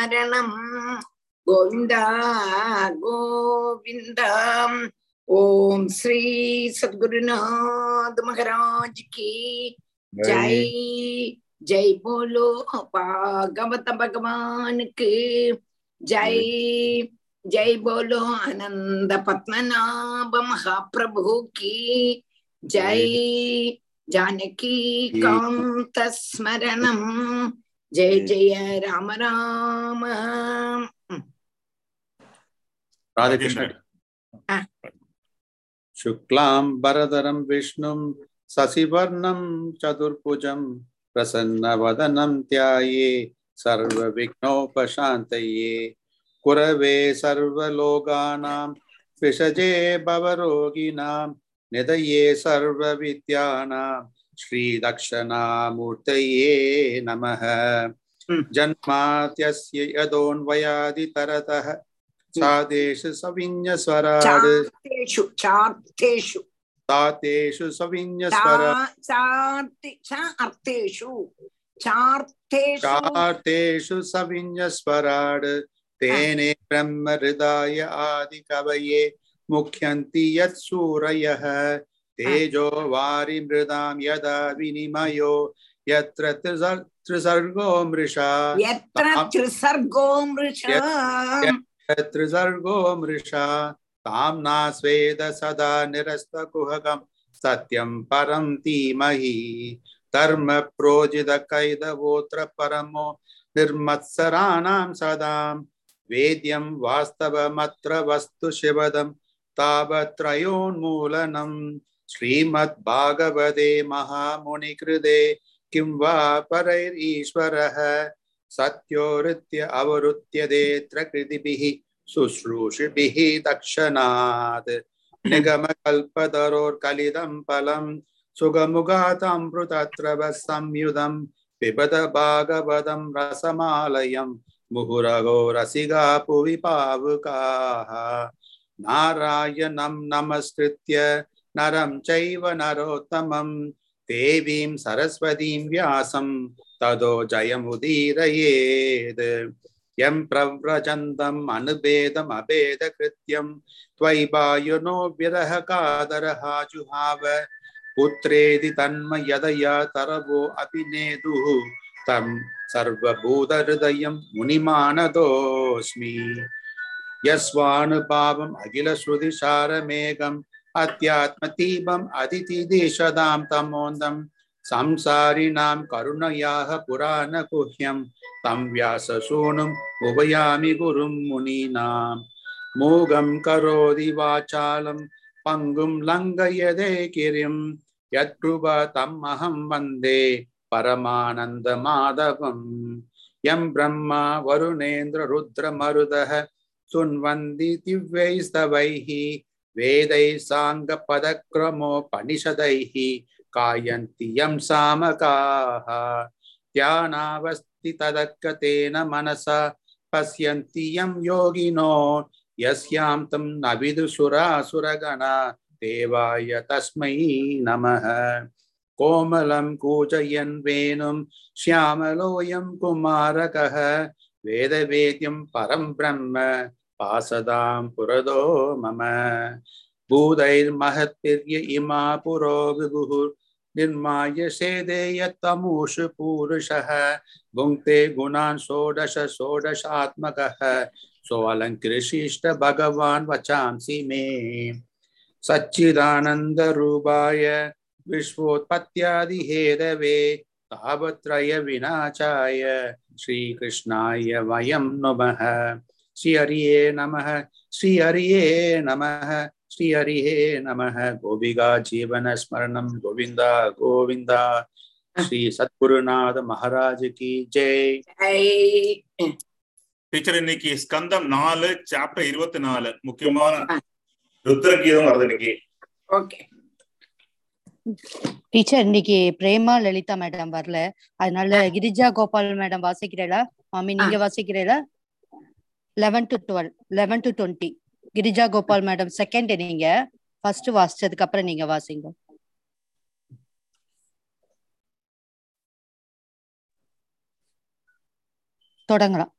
ஸ்மரணம் கோவிந்தா கோவிந்தா. ஓம் ஸ்ரீ சத்குருநாத் மகாராஜ் கி ஜெய். ஜெய் போலோ பாகவத பகவானுக்கு ஜெய். ஜெய் போலோ அனந்த பத்மநாப மகாபிரபு கி ஜெய் ஜானகி காந்த ஸ்மரணம். ஜெய ஜெய ராம ராம राधे कृष्ण हाँ। शुक्लां वरदरं विष्णुं शशिवर्णं चतुर्भुजं प्रसन्नवदनं ध्याये सर्वविघ्नोपशान्तये कुरवे सर्वलोकानां विषजे भवरोगिणां निधये सर्वविद्यानां श्री दक्षिणा हम्म। जन्मात्यस्य यदोन्वयादितरतः हम्म। सादेषु सविन्यस्वराड्। चार्तेषु चार्तेषु तातेषु सविन्यस्वर अर्थेषु। चार्थेषु तेने ब्रह्महृदाय आदिकवये मुख्यन्ति यत्सूरयः। तेजो वारिमृदां यदा विनिमयो यत्र त्रिसर्गो मृषा यत्र त्रिसर्गो मृषा यत्र त्रिसर्गो मृषा तां नास्वेद सदा निरस्तकुहकं सत्यं परं धीमहि धर्म प्रोजितकैदवोऽत्र परमो निर्मत्सराणां सदा वेद्यं वास्तवमत्र वस्तु शिवदं तावत्रयोन्मूलनम् श्रीमद्भागवते महामुनिकृते किं वा परैरीश्वरः सत्योरुत्य अवरुत्यदेऽत्र कृतिभिः शुश्रूषिभिः दक्षणात् निगमकल्पतरोर्कलितं फलं सुगमुगातमृतत्र संयुधं पिबत भागवतं रसमालयं मुहुरगो रसिका भुवि पावुकाः नारायणं नमस्कृत्य नरं चैव नरोत्तमं। देवीं सरस्वतीं व्यासं। तदो जयमुदीरयेत् यं प्रव्रजन्तम् अनुभेदम् अभेदकृत्यं त्वयि वायुनो विरह कादरहा जुहाव। पुत्रेदि तन्मयदया तरवो अभिनेदुः। तं सर्वभूतहृदयं मुनिमानतोऽस्मि। यस्वानुभावम् अखिलश्रुतिसारमेघम्। अध्यात्मदीपम् अदितिदेशदां तमोन्दं संसारिणां करुणयाः पुराणगुह्यं तं व्याससूनुम् उभयामि गुरुं मुनीनां मूगं करोति वाचालं पङ्गुं लङ्घयदे गिरिं यत्कृपा तम् अहं वन्दे परमानन्दमाधवम् यं ब्रह्मा वरुणेन्द्ररुद्रमरुदः सुन्वन्ति दिव्यैस्तवैः वेदैः साङ्गपदक्रमोपनिषदैः कायन्ति यं सामकाः ध्यानावस्थितदक्कतेन मनसा पश्यन्ति यं योगिनो यस्यां तं न विदुसुरासुरगणा देवाय तस्मै नमः कोमलं कूजयन् वेणुं श्यामलोऽयं कुमारकः वेदवेद्यं परं ब्रह्म पासदां पुरदो मम। भूतैर्महत्तिर्य इमा पुरो विभुः। निर्माय सेदे यत्तमूषु पूरुषः। भुङ्क्ते गुणान् षोडश षोडशात्मकः। सोऽलङ्कृशिष्ट भगवान् वचांसि मे। सच्चिदानन्दरूपाय विश्वोत्पत्त्यादिहेदवे तापत्रयविनाशाय श्रीकृष्णाय वयं नमः। ஸ்ரீ ஹரியே நம ஸ்ரீ ஹரியே நம ஸ்ரீ ஹரியே நம கோபிகா ஜீவன ஸ்மரணம் கோவிந்தா கோவிந்தா. ஸ்ரீ சத்குருநாத மகாராஜ் கி ஜெய். டீச்சர் இன்னைக்கு ஸ்கந்தம் நாலு சாப்டர் இருபத்தி நாலு முக்கியமான ருத்ரகீதம் வருது இன்னைக்கு. ஓகே. டீச்சர் இன்னைக்கு பிரேமா லலிதா மேடம் வரல. அதனால கிரிஜா கோபால் மேடம் வாசிக்கிறீங்களா மாமி நீங்க வாசிக்கிறீங்களா eleven to twelve eleven to twenty Girija Gopal madam second நீங்க. ஃபர்ஸ்ட் வாசிச்சதுக்கு அப்புறம் நீங்க வாசிங்க. தொடங்கலாம்.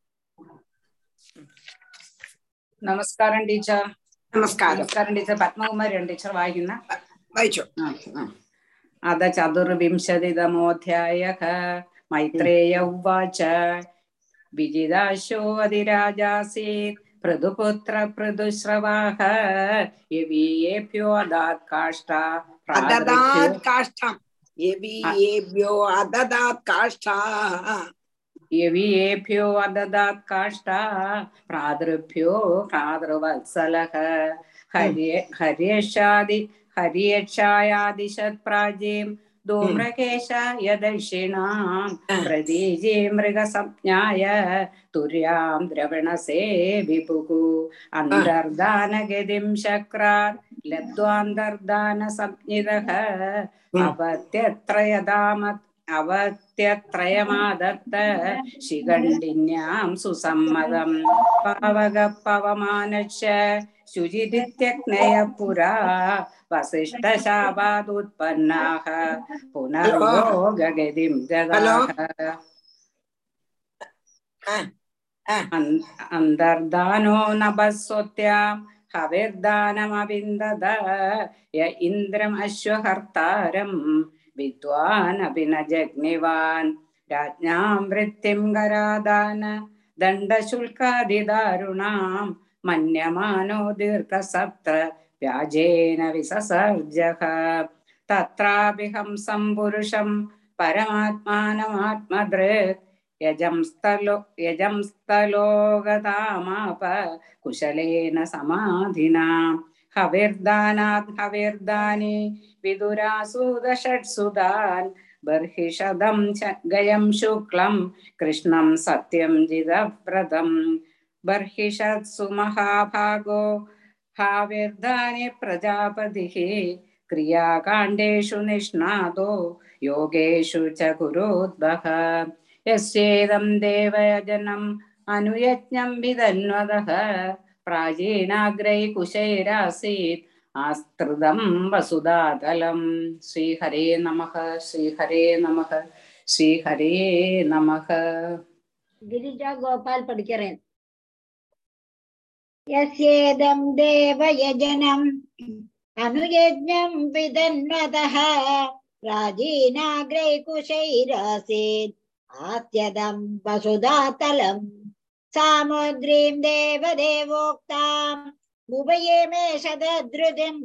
நமஸ்காரம் டீச்சர். నమస్కారం నమస్కారం టీచర్ పద్మకుమారి అండి టీచర్ వాయిన వాయిచు అద చతుర్వింశతితమోధ్యాయ మైత్రేయ ఉవాచ विजिदाशोऽधिराजासीत् प्रदुपुत्रप्रदुश्रवाः यवीयेभ्यो अदात् काष्ठा अददात् काष्ठाम् यवीयेभ्यो अददात् काष्ठाः यवीयेभ्यो अददात् काष्ठा प्रादृभ्यो प्रादृवत्सलः हर्ये हर्येषादि हर्येक्षायादिशत्प्राजीम् धूम्रकेशाय दक्षिणां प्रदीजे मृगसंज्ञाय तुर्यां द्रविणसे विपुः अन्तर्दानगतिं शक्रात् लब्ध्वान्तर्दानसंज्ञितः अपत्यत्र यदा मत् സംജ്ഞിതഃ അവത്യത്രയതാമത് അവത്യത്രയമാദത്ത ശിഖണ്ഡിന്യാം സുസമ്മതം പാവക പവമാനശ്ച ശുചിരിത്യഗ്നയ പുരാ വസിഷ്ഠശാപാദുത്പന്നാः പുനർയോഗഗതിം ഗതാः അന്- അന്തർദാനോ നഭസ്വത്യാം ഹവിർദാനമവിന്ദത യ ഇന്ദ്രം അശ്വഹർത്താരം विद्वान् अपि न जज्ञवान् राज्ञां वृत्तिं गरादान दण्डशुल्कादिदारुणां मन्यमानो दीर्घसत्र व्याजेन विससर्जः तत्रापि हंसं पुरुषं परमात्मानमात्मदृक् यजंस्तलो यजंस्तलोगतामाप कुशलेन समाधिना हविर्दानात् हविर्दानी विदुरासूदषट्सुधान् बर्हिषदं च गयं शुक्लं, कृष्णं सत्यं जिदव्रतम् बर्हिषत्सु महाभागो हाविर्धानि प्रजापतिः, क्रियाकाण्डेषु निष्णातो योगेषु च कुरोद्वः यस्येदं देवयजनम् अनुयज्ञं विदन्वदः प्राचीनाग्रैकुशैरासीत् ആസ്തൃതം വസുധാതലം. ശ്രീഹരേ നമ ശ്രീഹരേ നമ ശ്രീഹരേ നമ. ഗിരിജ ഗോപാൽ പഠിക്കറേ യസ്യേദം ദേവയജനം അനുയജ്ഞം വിദന്വതഃ പ്രാചീനാഗ്രൈകുശൈരാസീത് ആദ്യതം വസുധാതലം സാമുദ്രീം ദേവദേവോക്താം उभये मे सदधृतिम्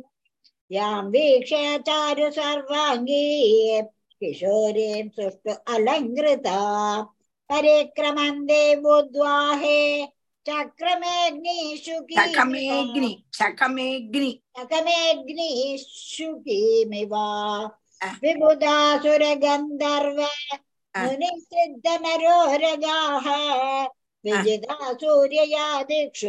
यां वीक्ष्य चारु सर्वाङ्गी। किशोरीं सुष्ठु अलङ्कृता। परिक्रमं देवोद्वाहे। चक्रमेऽग्निशुकीमिवा चक्रमेऽग्निशुकीमिवा विजिता सूर्यया दिक्षु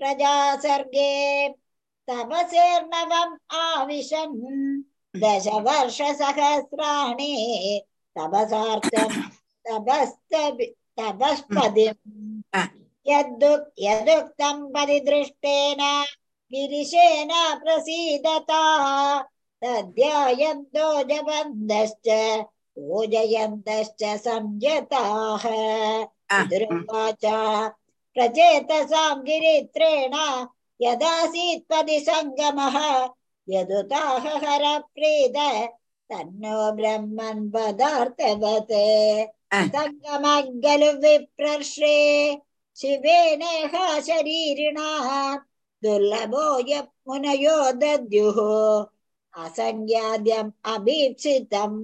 प्रजा सर्गे तपसेर्नवम् आविशन् दशवर्षसहस्राणि तपसार्थं तपस्तपि तपस्पदिम्. यद्दुक् यदुक्तं परिदृष्टेन गिरिशेन प्रसीदता जपन्तश्च पूजयन्तश्च संयताः. पितृवाच प्रचेतसां गिरित्रेण यदासीत् परिसङ्गमः यदुताह हरप्रीत तन्नो ब्रह्मन् पदार्थवत् Ah. सङ्गमग्गलु विप्रर्षे शिवेनेह शरीरिणा दुर्लभो यः मुनयो दद्युः असङ्ख्याद्यम् अभीप्सितम्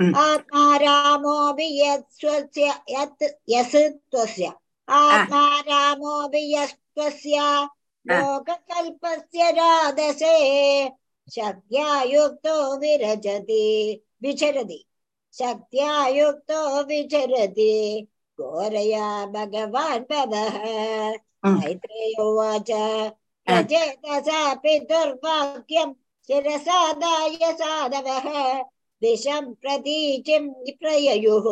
Mm. आत्मा रामोऽपि यत् स्वस्य यत् यस् त्वस्य आत्मा रामोऽपि यस्त्वस्य लोककल्पस्य राधसे शक्त्या युक्तो विरजति विचरति। शक्त्या युक्तो विचरति घोरया भगवान् पदः Mm. मैत्रेय उवाच प्रचेतसा शिरसादाय साधवः दिशं प्रतीचिं प्रययुः।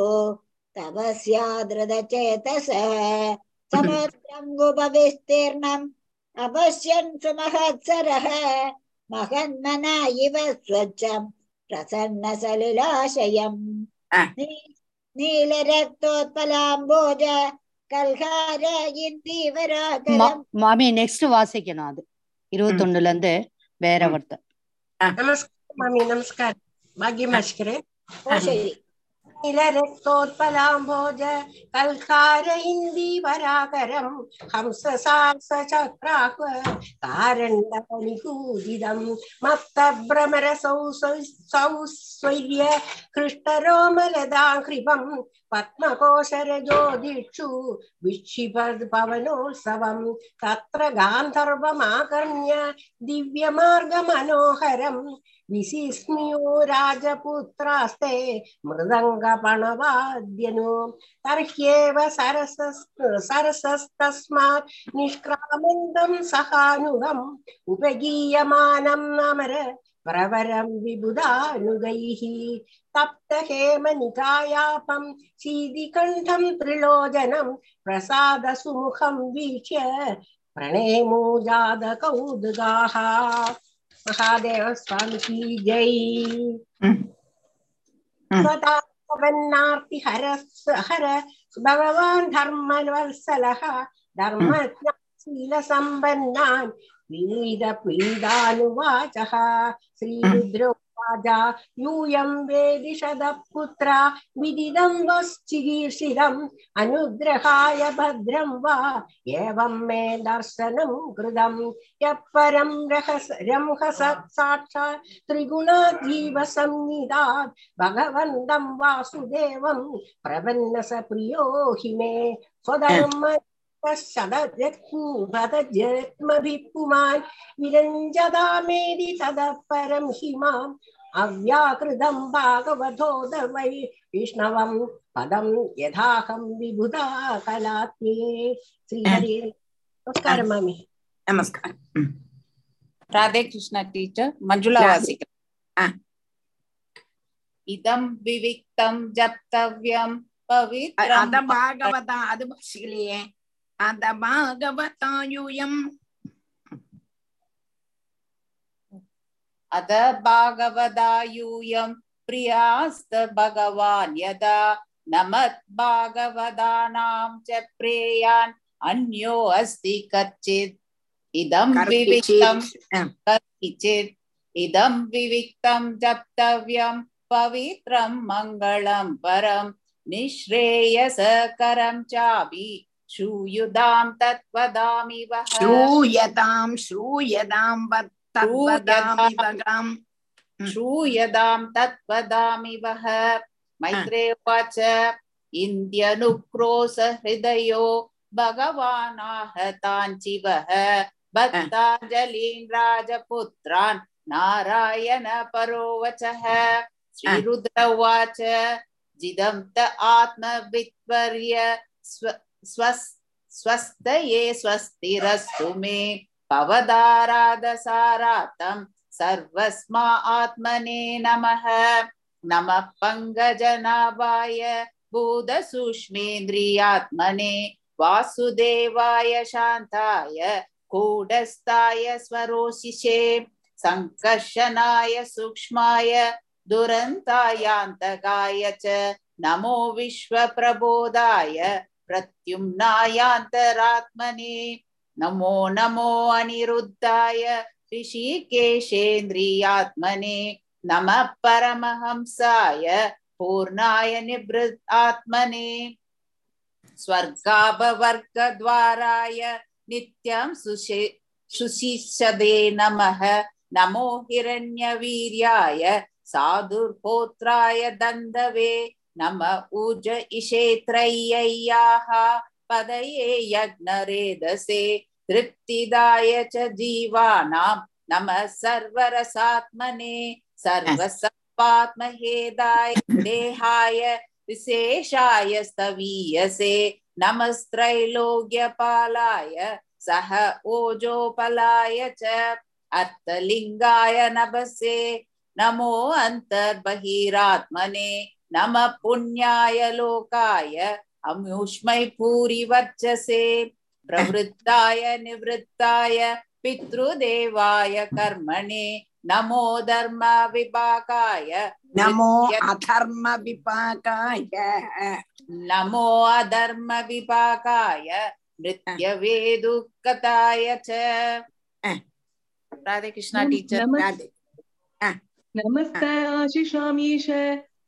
तपस्यादृतचेतसः समत्रङ्गुपविस्तीर्णम् अपश्यन् सुमहत्सरः। महन्मना इव स्वच्छम् प्रसन्नसलिलाशयम्। நீலரத்தோத்பலாம்போஜ கல்கார இந்திவராகலம் மாமி நெக்ஸ்ட் வாசிக்கணும் அது இருபத்தொன்னுல இருந்து வேற ஒருத்தர் நமஸ்காரம் மாமி நமஸ்காரம் பாக்யமாஷ்கரே ஓ சரி निलरक्तोत्पलाम्भोज कल्कारैन्दी वराकरम् हंससार्सचक्राक कारण्डनिकूदितम् मत्तभ्रमरसौ सौस्वैर्य कृष्णरोमलदाङ्कृपम् पद्मकोशरजोदिक्षु विक्षिपवनोत्सवम् तत्र गान्धर्वमाकर्ण्य दिव्यमार्गमनोहरम् विशिष्णुयो राजपुत्रास्ते मृदङ्गपणवाद्यनु तर्ह्येव सरस सरसस्तस्मात् निष्क्रामन्दं सहानुगम् उपगीयमानं नमर प्रवरं विबुधानुगैः तप्त हेमनिकायापं सीदिकण्ठं त्रिलोचनं प्रसादसुमुखं वीक्ष्य प्रणेमो जातकौदुगाः மகாதேவ சுவாமிக்கு ஜெய் ஹர பகவான் தர்மவல்சலக தர்ம சம்பன்னான் வினித புனிதானுவாச்ச ஸ்ரீருத்ரோ पीडानुवाचः श्रीरुद्रोवाजा यूयं वेदिषदः पुत्रा विदिदं वश्चिकीर्षितम् अनुग्रहाय भद्रं वा एवं मे दर्शनं कृतं यः परं रहस रंहस साक्षात् त्रिगुणाजीवसंनिधात् भगवन्तं वासुदेवं प्रपन्नस प्रियो हि मे स्वधर्म पश्चदजत्पूवदजत्मभिपुमान् विरञ्जदामेदि ततः परं हिमाम् वै विष्णवं पदं यथाहं विबुधा कलात्म्ये श्रीहरि नमस्कारं मामि। नमस्कार हम्म। राधे कृष्ण टीचर मंजुला वासिका इदं विविक्तं जप्तव्यं पवित्रं अद भागवत अद பவித்ரம் அத பாகவதா அது வாசிக்கலையே அத பாகவதாயுயம் अद भागवदायूयं प्रियास्त भगवान् यदा नमत् भागवदानां च प्रेयान् अन्यो अस्ति कच्चित् इदं विविक्तं कतिचित् इदं विविक्तं जप्तव्यं पवित्रं मङ्गलं परं निःश्रेयसकरं चापि शूयुधां तत्वदामि वः। श्रूयताम् श्रूयताम् तद्वदामि भगाम् श्रूयतां तत्वदामि वः। मैत्रे उवाच इन्द्यनुक्रोश हृदयो भगवानाहताञ्चिवः भक्ताञ्जलीन् राजपुत्रान् नारायण परोवचः। श्रीरुद्र उवाच जिदं त आत्मवित्वर्य स्व स्वस् स्वस्तये स्वस्तिरस्तु मे भवदाराधसारातं सर्वस्मा आत्मने नमः। नमः पङ्कजनाभाय, भूतसूक्ष्मेन्द्रियात्मने, वासुदेवाय शान्ताय, कूटस्थाय स्वरोशिषे, सङ्कर्षणाय सूक्ष्माय, दुरन्तायान्तकाय च नमो विश्वप्रबोधाय। प्रत्युम्नायान्तरात्मने नमो नमो अनिरुद्धाय ऋषिकेशेन्द्रियात्मने नमः परमहंसाय पूर्णाय निवृत् आत्मने स्वर्गाभवर्गद्वाराय नित्यं सुशे सुशिषदे नमः नमो हिरण्यवीर्याय साधुर्होत्राय दन्दवे नम ऊज इषेत्रय्याः पदये यज्ञरेदसे तृप्तिदाय च जीवानां। नमः सर्वरसात्मने सर्वसत्पात्महेदाय देहाय विशेषाय स्तवीयसे। नमस्त्रैलोक्यपालाय, सह ओजोपलाय च अर्थलिङ्गाय नभसे। नमो अन्तर्बहिरात्मने नम पुण्याय लोकाय अमुष्मै पूरिवर्चसे प्रवृत्ताय निवृत्ताय पितृदेवाय कर्मणे नमो धर्म विपाकाय नमो अधर्म विपाकाय नमो अधर्म विपाकाय नृत्यवेदुकताय च। राधे कृष्णा टीचर राधे। नमस्कार आशिषामीश।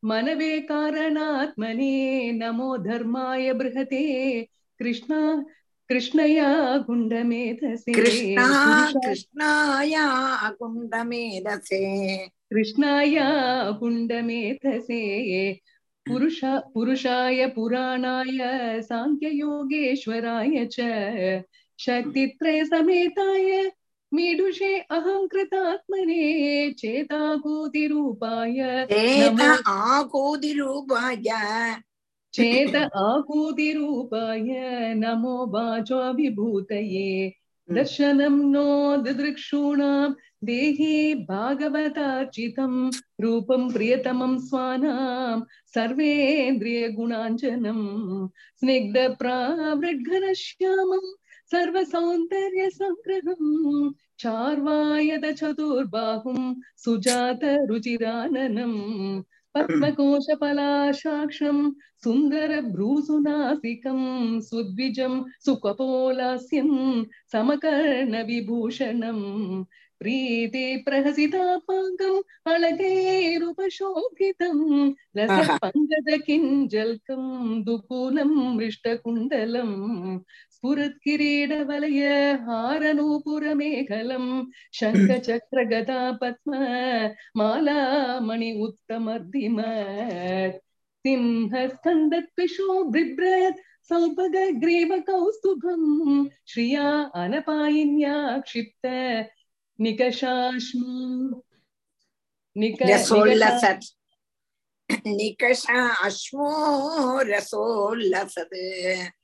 मनवे कारणात्मने नमो धर्माय बृहते। कृष्णा कृष्णया गुण्डमेधसे। कृष्णा कृष्णाया गुण्डमेधसे। कृष्णाया गुण्डमेधसे। पुरुषा पुरुषाय पुराणाय साङ्ख्ययोगेश्वराय च। शक्तित्रयसमेताय मीडुषे अहंकृतात्मने चेताकोति रूपाय चेता चेत आकूतिरूपाय चेत आकूतिरूपाय नमो वाचो विभूतये हम्म। दर्शनम नो दिदृक्षूणां देहि भागवतार्चितं सर्वेन्द्रिय प्रियतमं स्निग्ध सर्वेन्द्रियगुणाञ्जनं स्निग्धप्रावृद्घनश्यामम् सर्वसौन्दर्यसङ्ग्रहम्। चार्वायद चतुर्बाहुं सुजातरुचिराननम् पद्मकोशपलाशाक्षं सुन्दरभ्रूसुनासिकं सुद्विजं सुकपोलास्यं समकर्णविभूषणम् प्रीतिप्रहसितापाङ्गम् अलगैरुपशोभितं रसपङ्गदकिञ्जल्कं दुकूलं मृष्टकुण्डलम् स्फुरत्किरीटवलय हारनूपुरमेखलं शङ्खचक्रगदा पद्म मालामणि उत्तमर्दिमत् सिंहस्कन्दत्विषो बिभ्रत् सौभगग्रीवकौस्तुभम् श्रिया अनपायिन्या क्षिप्त निकषाश्मू निक रसोल्लसत् निकषाश्मो रसोल्लसत्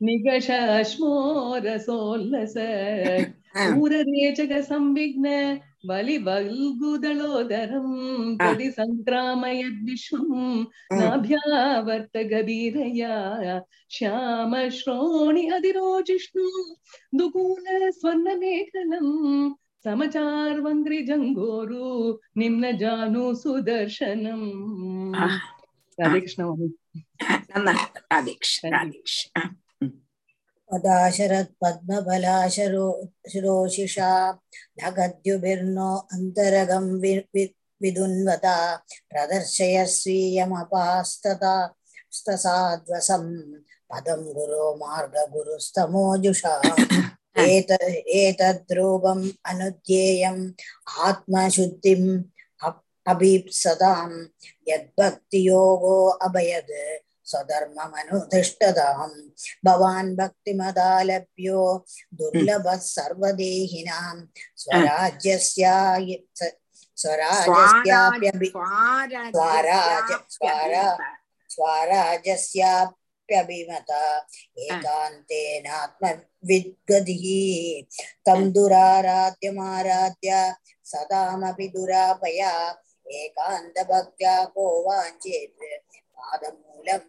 निकषाश्मो रसोल्लसत् ऊररेचक संविघ्न बलिबल्गुदलोदरम् प्रतिसङ्क्रामयद्विश्वम् नाभ्यावर्तगभीरया श्यामश्रोणि अधिरोजिष्णु दुकूलस्वर्णमेखलम् సమచార్వంగ్రిజంగోరు నిమ్న జాను సుదర్శనం రాధేకృష్ణ పదాశరత్ పద్మబలాశరో శిరోశిషా నగద్యుభిర్నో అంతరగం విదున్వత ప్రదర్శయ స్వీయమపాస్తసాద్వసం పదం గురో మార్గ గురుస్తమోజుషా प्रदर्शय स्वीयमपास्तता स्तसाद्वसं पदं गुरो मार्गगुरुस्तमोजुषा एत एतद्रूपम् अनुध्येयम् आत्मशुद्धिम् अप- अभीप्सतां यद्भक्तियोगो अभयद् स्वधर्ममनुतिष्ठताम् भवान् भक्तिमदालभ्यो दुर्लभः सर्वदेहिनां स्वराज्यस्याय स- स्वराजस्याप्यभि स्वराज स्वरा प्रभिमता एकान्तेनात्मविद्गतिः तं दुराराध्यमाराध्य सदामपि दुरापया एकान्तभक्त्या को वाञ्छेत् पादमूलं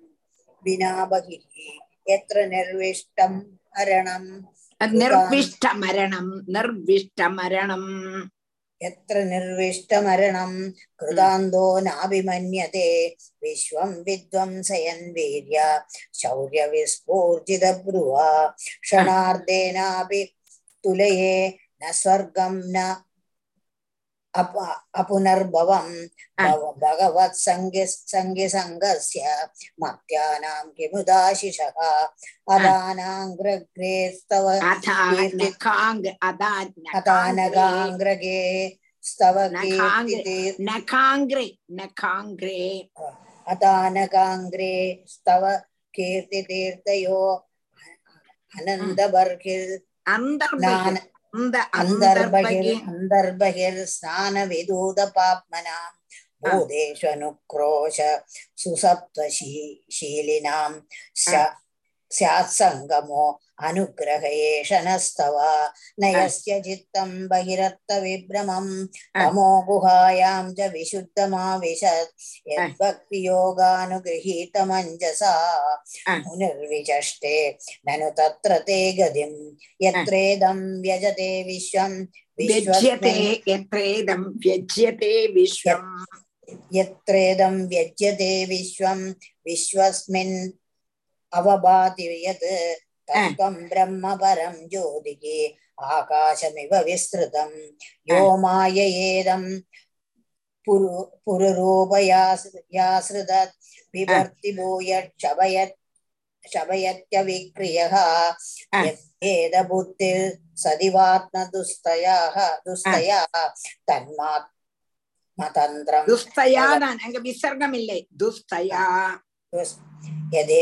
विना बहिः यत्र निर्विष्टम् अरणम् निर्विष्टमरणं निर्विष्टमरणम् यत्र निर्विष्टमरणं कृतान्तो नाभिमन्यते विश्वं विध्वंसयन् वीर्य शौर्यविस्फूर्जितब्रुवा क्षणार्धेनापि तुलये न स्वर्गं न அபுனர்பவம் பகவத் சங்கி சங்கி சங்கஸ்ய மத்தியானாம் கிமுதாசிஷக. அதானாங்கிரகே ஸ்தவ அதானகாங்கிரகே ஸ்தவ கீர்த்தி நகாங்கிரே நகாங்கிரே. அதானகாங்கிரே ஸ்தவ கீர்த்தி தீர்த்தயோ அனந்தவர்கில் அந்த अन्तर्बहिर्स्थानविदूतपाप्मनाम् भूतेष्वनुक्रोश सुसप्तशीलिनां स्यात्सङ्गमो अनुग्रह एष नस्तव न यस्य चित्तं बहिरर्थविभ्रमं तमो गुहायां च विशुद्धमाविशत् यद्भक्तियोगानुगृहीतमञ्जसा मुनिर्विचष्टे ननु तत्र ते गतिं यत्रेदं व्यजते विश्वं व्यज्यते विश्वस्मिन् यत्रेदं व्यज्यते विश्वम् यत्रेदं व्यज्यते विश्वं विश्वस्मिन् अवभाति यत् तत्त्वं ब्रह्म परं ज्योतिः आकाशमिव विस्तृतं यो माययेदं पुरु पुरुरूपयासृदत् बिभर्ति भूयत् शवयत् शवयत्यविक्रियः यद्भेदबुद्धिर् सदिवात्मदुस्तयाः दुस्तया तन्मात् मतन्त्रं துஸ்தயா தான் அங்க விசர்க்கம் இல்லை துஸ்தயா यदि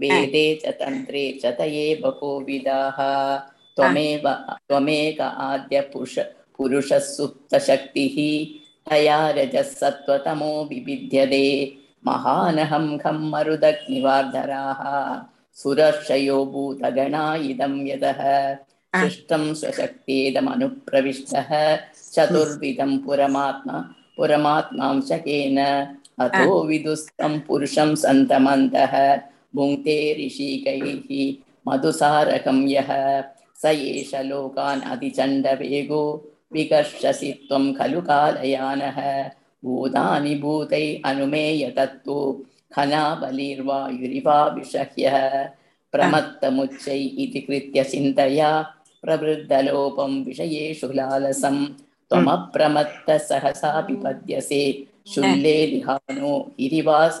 वेदे च तन्त्रे च त एव कोविदाः त्वमेव त्वमेक आद्यपुरुष पुरुषः सुप्तशक्तिः तया रजः सत्त्वतमो विविध्यते। महानहं खं मरुदग्निवार्धराः। सुरर्षयो भूतगणा इदं यतः। सृष्टं स्वशक्तेदमनुप्रविष्टः। चतुर्विधं पुरमात्मा पुरमात्मांशकेन। अतो विदुस्तं पुरुषं सन्तमन्तः। भुङ्क्ते ऋषिकैः मधुसारकं यः। स एष लोकान् अतिचण्डवेगो विकर्षसि त्वं खलु कालयानः। भूतानि भूतै अनुमेय तत्तु खनाबलिर्वायुरिवा विषह्यः प्रमत्तमुच्चै इति कृत्य चिन्तया प्रवृद्धलोपं विषयेषु लालसं। त्वमप्रमत्तः सहसा पिपद्यसे शुल्ले लिहानो हिरिवास्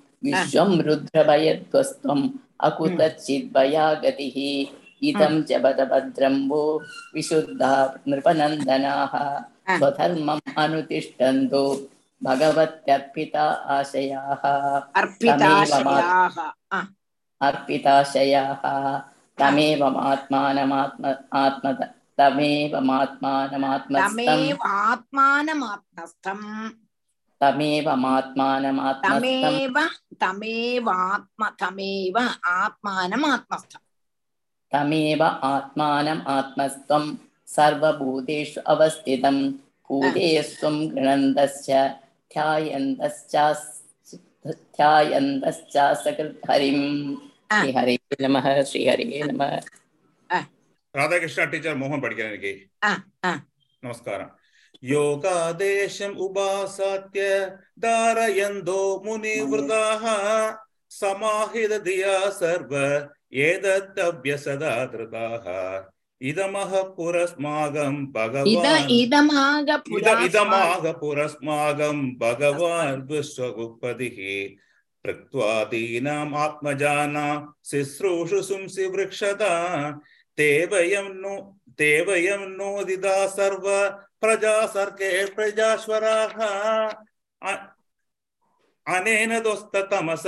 विश्वं रुद्रभयध्वस्त्वम् अकुतचिद्भयागतिः इदं च बदभद्रं वो विशुद्धा नृपनन्दनाः स्वधर्मम् अनुतिष्ठन्तु भगवत्यर्पिता आशयाः अर्पिताशयाः तमेवमात्मानमात्म आत्म तमेवमात्मानमात्मस्तम् தமேவ ஆத்மானம் தமேவ தமேவ ஆத்ம தமேவ ஆத்மானம் ஆத்மஸ்தம் தமேவ ஆத்மானம் ஆத்மஸ்தம் சர்வபூதேஷு அவஸ்திதம் பூதேஸ்வம் கிணந்தஸ்ய தியாயந்தஸ்யாயந்தஸ்யாசகல் ஹரிம் ஸ்ரீ ஹரே நம ராதாகிருஷ்ணா டீச்சர் மோகன் படிக்கிறேன் நமஸ்காரம் योगादेशम् उपासात्य धारयन्तो मुनिवृताः समाहितधिया सर्व एतदभ्यसदा धृताः। इदमः पुरस्माकं भगवान्। इदमाह पुरस्माकं भगवान् विश्वगुप्पतिः। प्रत्वादीनाम् आत्मजानां शिश्रूषु सुंसि वृक्षता। ते वयं नो ते वयं नोदिदा सर्व प्रजा सर्गे प्रजाश्वराः अनेन दोस्ततमस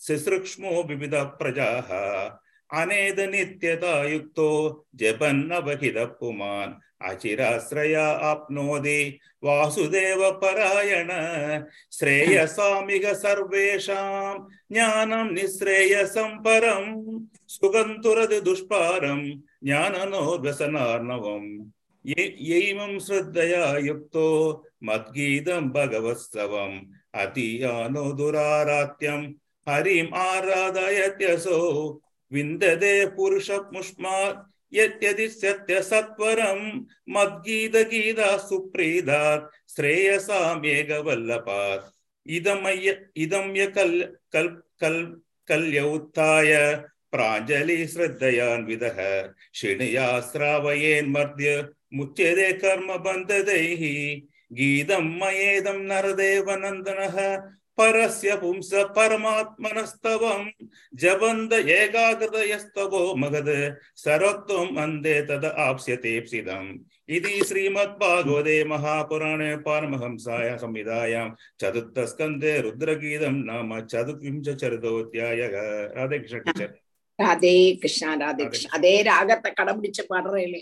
शिसृक्ष्मो विविध प्रजाः। अनेद नित्यता युक्तो जपन्नवहितः पुमान् अचिराश्रया आप्नोति वासुदेव परायण। श्रेयसामिह सर्वेषां ज्ञानं निःश्रेयसं परं सुगन्तुरति दुष्पारं ज्ञाननो व्यसनार्णवम् श्रद्धया युक्तो मद्गीतं भगवत्सवम् अतीयानो दुरारात्यं हरिम् आराधयत्यसो विन्दते पुरुषमुष्मात् यद्यदि सत्यसत्वरं मद्गीतगीता सुप्रीदात् श्रेयसामेघवल्लभात् इदमय्य इदं य कल् कल् कल् कल्य उत्थाय प्राञ्जलि श्रद्धयान्विदः शिणया श्रावयेन्मर्द्य मुच्यते कर्मबन्धदैः गीतं मयेदं नरदेवनन्दनः परस्य पुंस परमात्मनस्तवं जबन्द एकाग्रतयस्तवो मगध सर्वत्वम् अन्ते तद आप्स्यतेप्सितम् इति श्रीमद्भागवते महापुराणे पारमहंसाय संहितायां चतुर्थस्कन्धे रुद्रगीतं नाम चतुर्विंशचरितोऽध्यायः राधे कृष्ण टीचर ராதே கிருஷ்ணா ராதே கிருஷ்ணா அதே ராகத்தை கடைபிடிச்சு பாடுறேன்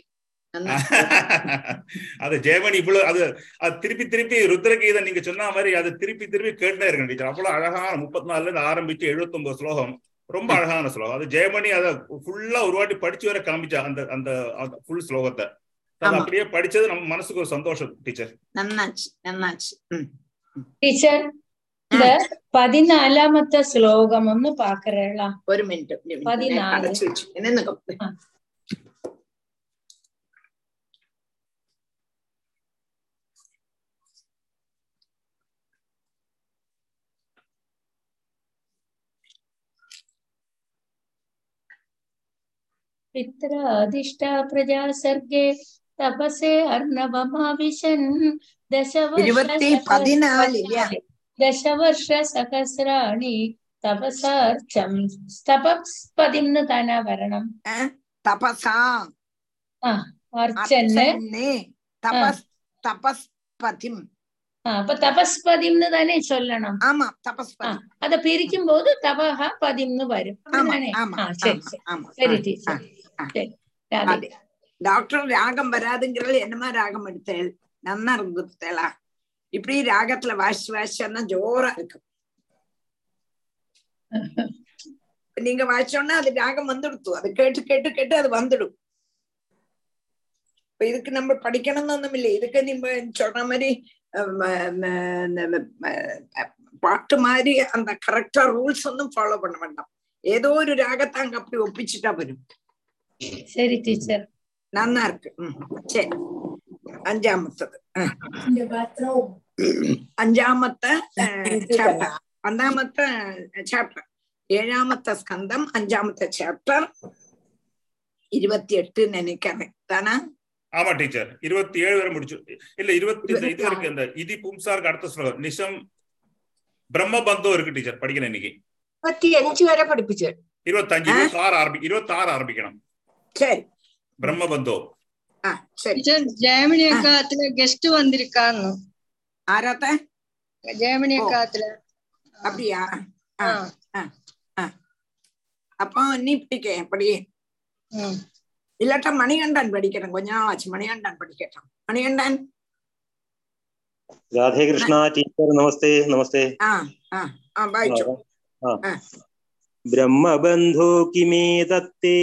அது ஜெயமணி இவ்வளவு அது அது திருப்பி திருப்பி ருத்ரகீதம் நீங்க சொன்ன மாதிரி அதை திருப்பி திருப்பி கேட்டுனே இருக்கணும் டீச்சர். அவ்வளவு அழகான முப்பத்தி நாலுல இருந்து ஆரம்பிச்சு எழுபத்தி ஸ்லோகம். ரொம்ப அழகான ஸ்லோகம். அது ஜெயமணி அதை ஃபுல்லா ஒரு வாட்டி படிச்சு வர காமிச்சா அந்த அந்த ஃபுல் ஸ்லோகத்தை. அது அப்படியே படிச்சது நம்ம மனசுக்கு ஒரு சந்தோஷம் டீச்சர். நன்னாச்சு நன்னாச்சு. டீச்சர் இந்த പതിനാലാമത്തെ ശ്ലോകം ഒന്ന് പാക്കറേള ഒരു മിനിറ്റ് പതിനാല് പിത്രാധിഷ്ഠ പ്രജാ സർഗേ തപസേ? അർണവമാവിശൻ ദശവർഷ ദശവർഷ സഹസ്രാണി തപസാർച്ചം തപസ്പതിന്ന് തന്നെ വരണം തപസാ തപസ്പതിം. அப்ப தபஸ்பதிம்னு தானே சொல்லணும் ஆமா தபஸ்பதி அத பிரிக்கும் போது தபஹா பதிம்னு வரும் சரி சரி சரி டாக்டர் ராகம் வராதுங்கிறது என்னமா ராகம் எடுத்தேள் நன்னா இருந்துட்டேளா இப்படி ராகத்துல வாசி வாசிச்சா ஜோரா இருக்கும் நீங்க வாசிச்சோன்னா அது ராகம் வந்துடுத்து அது கேட்டு கேட்டு கேட்டு அது வந்துடும் இப்ப இதுக்கு நம்ம படிக்கணும்னு ஒண்ணும் இல்லை இதுக்கு நீங்க சொல்ற மாதிரி பாட்டு மாதிரி அந்த கரெக்டா ரூல்ஸ் ஒன்றும் ஃபாலோ பண்ண வேண்டாம் ஏதோ ஒரு ராகத்தை அங்க அப்படி ஒப்பிச்சுட்டா வரும் சரி டீச்சர் நன்னா இருக்கு சரி அஞ்சாமத்தது அஞ்சாமத்த சாப்டர் அஞ்சாமத்த சாப்டர் ஏழாமத்த ஸ்கந்தம் அஞ்சாமத்த சாப்டர் இருபத்தி எட்டு நினைக்கிறேன் தானா ஆமா டீச்சர் இருபத்தி ஏழு வரை முடிச்சு இல்ல இருபத்தி இது இருக்கு அந்த இதி பும்சாருக்கு அடுத்த ஸ்லோகம் நிஷம் பிரம்ம பந்தம் இருக்கு டீச்சர் படிக்கணும் இன்னைக்கு இருபத்தி அஞ்சு வரை படிப்பிச்சு இருபத்தஞ்சு இருபத்தி ஆறு ஆரம்பி இருபத்தி ஆறு ஆரம்பிக்கணும் சரி பிரம்ம பந்தோ சரி ஜெயமணி அக்காத்துல கெஸ்ட் வந்திருக்காங்க ஆராத்த ஜெயமணி அக்காத்துல அப்படியா அப்போ நீ படிக்க எப்படி இல்லாட்டா மணிகண்டன் படிக்கிறேன் கொஞ்ச நாள் ஆச்சு மணிகண்டன் படிக்கட்டும் மணிகண்டன் രാധേ കൃഷ്ണ ടീച്ചർ നമസ്തേ നമസ്തേ ബ്രഹ്മബന്ധോ കിമേ ദത്തേ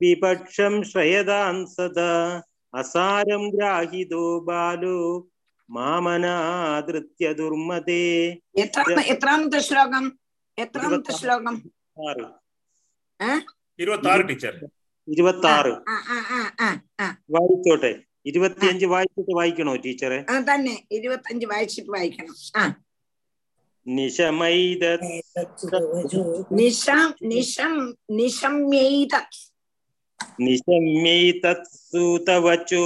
വിപക്ഷം ശ്രയതാൻ സദാ അസാരം ഗ്രാഹിതോ ബാലോ മാമനാദൃത്യ ദുർമതേ. എത്രാമത്തെ ശ്ലോകം? എത്രാമത്തെ ശ്ലോകം? വായിച്ചോട്ടെ. ഇരുപത്തിയഞ്ച് വായിച്ചിട്ട് വായിക്കണോ ടീച്ചറെ? തന്നെ. ഇരുപത്തിയഞ്ച് വായിച്ചിട്ട് വായിക്കണം. നിശമൈത നിശം നിശം നിശമ്യൈത. निशम्यैतत्सूतवचो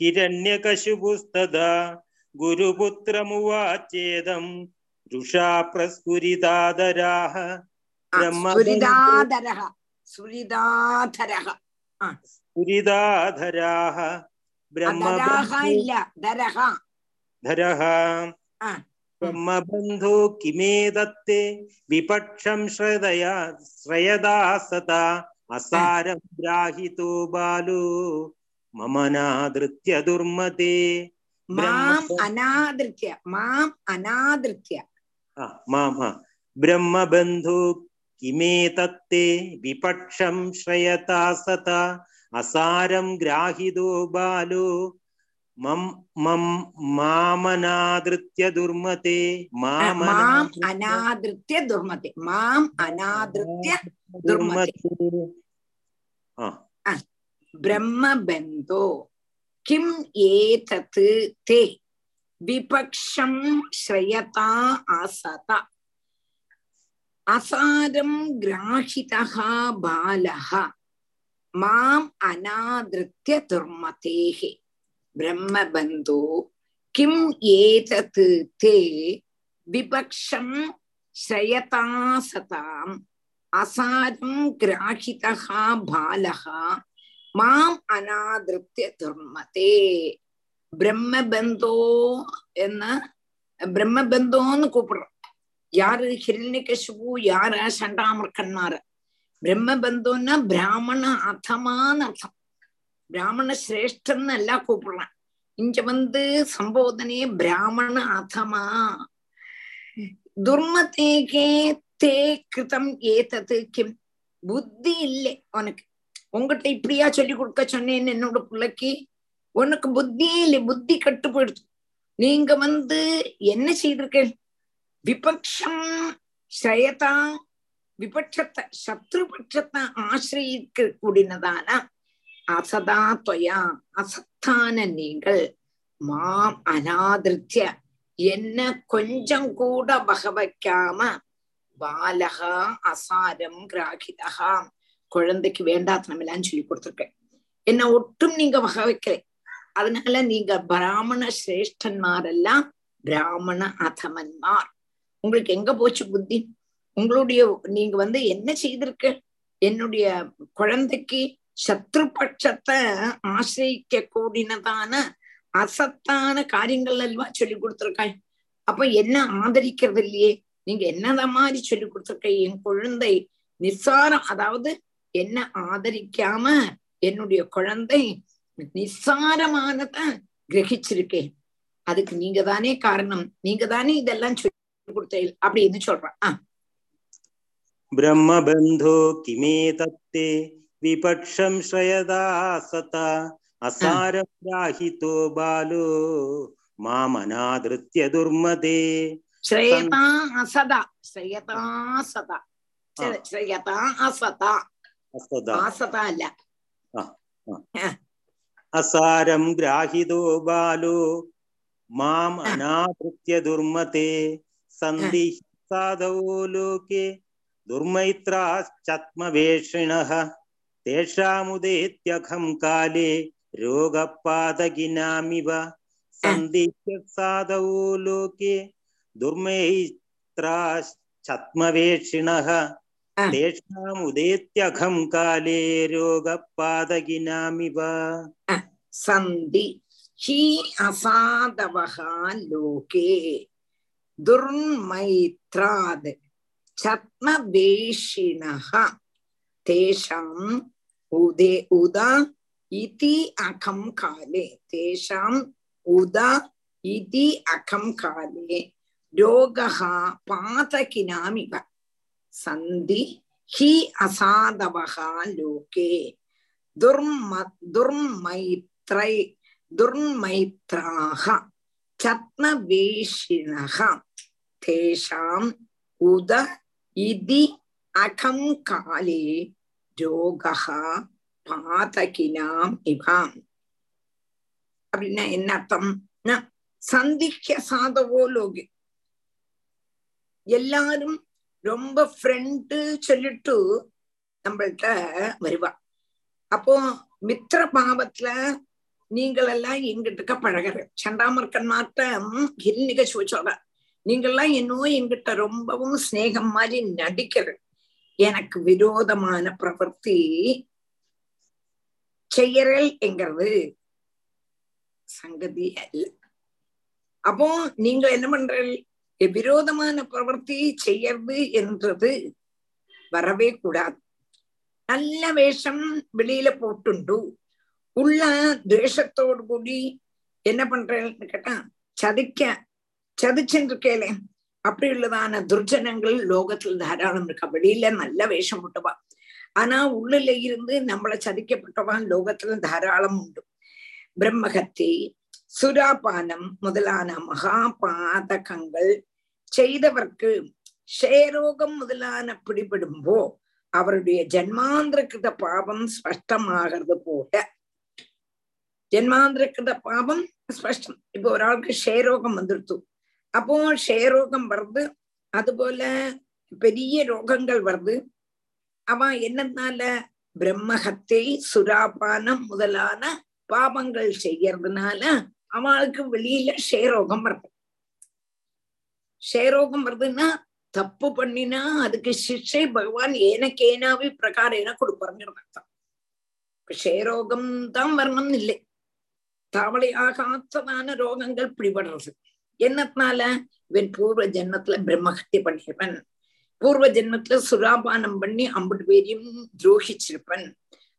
हिरण्यकशुभुस्तदा गुरुपुत्रमुवाचेदम् रुषा प्रस्फुरितादराः स्फुरिदाधरः स्फुरिदाधरः स्फुरिदाधराः धरः ब्रह्मबन्धो किमे दत्ते विपक्षं श्रदया श्रयदा सता అసారం గ్రాహితో బాలు మమనాదృత్య దుర్మతే మాం అనాదృత్య మాం అనాదృత్య మామ బ్రహ్మబంధు కిమే తత్తే విపక్షం శ్రయతా సత అసారం గ్రాహిదో బాలు మం మం మామనాదృత్య దుర్మతే మాం అనాదృత్య దుర్మతే మాం అనాదృత్య దుర్మతే பிரம்மபந்தோ. கிம் ஏதத்து தே. விபக்ஷம் ஸ்ரயதா ஆசதா. அசாரம் கிராஹிதா பாலஹ மாம் அநாதிருத்திய துர்மதேகே. பிரம்மபந்தோ. கிம் ஏதத்து தே. விபக்ஷம் ஸ்ரயதா சதாம் அசாரம் கிராஹிதா பாலகா மாம் அநாதிருப்திய திருமதே. பிரம்மபந்தோ என்ன? பிரம்மபந்தோன்னு கூப்பிடுறோம். யாரு? ஹிரண்யகசிபு யார? சண்டாமர்கன்மாரு பிரம்மபந்தோன்னா பிராமண அதமான்னு அர்த்தம். பிராமண சிரேஷ்டன்னு எல்லாம் கூப்பிடுறான். இங்க வந்து சம்போதனையே பிராமண அதமா துர்மதேகே தே கிருதம் ஏதது கிம். புத்தி இல்லை உனக்கு. உங்ககிட்ட இப்படியா சொல்லி கொடுக்க சொன்னேன்னு என்னோட பிள்ளைக்கு? உனக்கு புத்தி இல்லை புத்தி கட்டு போயிடுச்சு நீங்க வந்து என்ன செய்திருக்கேன்? விபக்ஷம் ஸ்ரயதா விபட்சத்தை சத்ருபட்சத்தை ஆசிரியிருக்க கூடினதான? அசதா தொயா அசத்தான நீங்கள். மாம் அனாதிருத்திய என்ன கொஞ்சம் கூட வக வைக்காம பாலகா அசாரம் கிராகிதகா. குழந்தைக்கு வேண்டாத்தனம் எல்லாம் சொல்லி கொடுத்துருக்கேன். என்ன ஒட்டும் நீங்க வகை வைக்கல. அதனால நீங்க பிராமண சிரேஷ்டன்மாரெல்லாம் பிராமண அதமன்மார் உங்களுக்கு எங்க போச்சு புத்தி? உங்களுடைய நீங்க வந்து என்ன செய்திருக்க? என்னுடைய குழந்தைக்கு சத்ருபட்சத்தை ஆசிரியிக்க கூடினதான அசத்தான காரியங்கள் அல்வா சொல்லி கொடுத்துருக்காய். அப்ப என்ன ஆதரிக்கிறது இல்லையே? நீங்க என்னத மாதிரி சொல்லி கொடுத்துருக்க என் குழந்தை நிஸ்சாரம் அதாவது என்ன ஆதரிக்காம என்னுடைய குழந்தை நிஸ்சாரமானத கிரகிச்சிருக்கேன் அதுக்கு நீங்க தானே காரணம் நீங்க தானே இதெல்லாம் சொல்லி கொடுத்த அப்படின்னு சொல்றான் ஆஹ் ब्रह्मबन्धो किमेतत्ते विपक्षं श्रयदा सता असारं राहितो बालो मामनादृत्य दुर्मदे असारम അസത ग्राहितो बालो माम् अनावृत्य दुर्मते सन्धिः साधवो लोके दुर्मैत्राश्चत्मवेषिणः तेषामुदेत्यघं काले रोगपादगिनामिव सन्धिः साधवो लोके लोके दुर्मैत्राश्चत्मवेषिणः तेषामुदेत्यखं काले रोगपादगिनामिव सन्धि हि असाधवः लोके दुर्मैत्राद् छत्मवेशिणः तेषाम् उदे उदा इति अखं काले तेषाम् उदा इति अखं काले ரோகா பாதகினாமிவ சந்தி ஹி அசாதவகா லோகே துர்ம துர்மைத்ரை துர்மைத்ராக சத்னவேஷிணக தேஷாம் உத இதி அகம் காலே ரோகா பாதகினாம் இவாம் அப்படின்னா என்ன அர்த்தம் சந்திக்க சாதவோ லோகே எல்லாரும் ரொம்ப ஃப்ரெண்டு சொல்லிட்டு நம்மள்ட்ட வருவா. அப்போ மித்திர பாவத்துல நீங்கள் எல்லாம் எங்கிட்ட பழகிற சண்டாமர்க்கன்மார்ட்ட கிரிநிக சொல்ற நீங்கள்லாம் என்னோ எங்கிட்ட ரொம்பவும் சிநேகம் மாதிரி நடிக்கிற எனக்கு விரோதமான பிரவர்த்தி செய்யறல் என்கிறது சங்கதி அல்ல. அப்போ நீங்க என்ன பண்றீர்கள்? விரோதமான பிரவர்த்தி செய்யறது என்றது வரவே கூடாது. நல்ல வேஷம் வெளியில போட்டுண்டு. உள்ள துவேஷத்தோடு கூடி என்ன பண்றேன்னு கேட்டா சதிக்க சதிச்சுட்டு இருக்கேலே அப்படி உள்ளதான துர்ஜனங்கள் லோகத்தில் தாராளம் இருக்கா? வெளியில நல்ல வேஷம் போட்டுவா? ஆனா உள்ளில இருந்து நம்மளை சதிக்கப்பட்டவான் லோகத்துல தாராளம் உண்டு. பிரம்மகத்தி சுராபானம் முதலான மகா பாதகங்கள் செய்தவர்க்கு ஷேரோகம் முதலான பிடிபடும்போ அவருடைய ஜென்மாந்திரகிருத பாபம் ஸ்பஷ்டமாகிறது போல. ஜென்மாந்திரகிருத பாபம் ஸ்பஷ்டம். இப்போ ஒரு ஆளுக்கு ஷேரோகம் வந்துருத்து. அப்போ ஷேரோகம் வருது அதுபோல பெரிய ரோகங்கள் வருது. அவன் என்னன்னால பிரம்மஹத்தை சுராபானம் முதலான பாபங்கள் செய்யறதுனால அவளுக்கு வெளியில ஷேரோகம் வருது. க்ஷயரோகம் வருதுன்னா தப்பு பண்ணினா அதுக்கு சிக்ஷை பகவான் ஏனக்கேனாவி பிரகாரேன கொடுப்பாருங்கிறது அர்த்தம். க்ஷயரோகம் தான் வரணும்னு இல்லை. தவளை ஆகாத்ததான ரோகங்கள் பிடிபடுறது. என்னத்தினால இவன் பூர்வ ஜென்மத்துல பிரம்மஹத்தி பண்ணிருப்பன் பூர்வ ஜென்மத்துல சுராபானம் பண்ணி அம்பது பேரையும் துரோகிச்சிருப்பன்.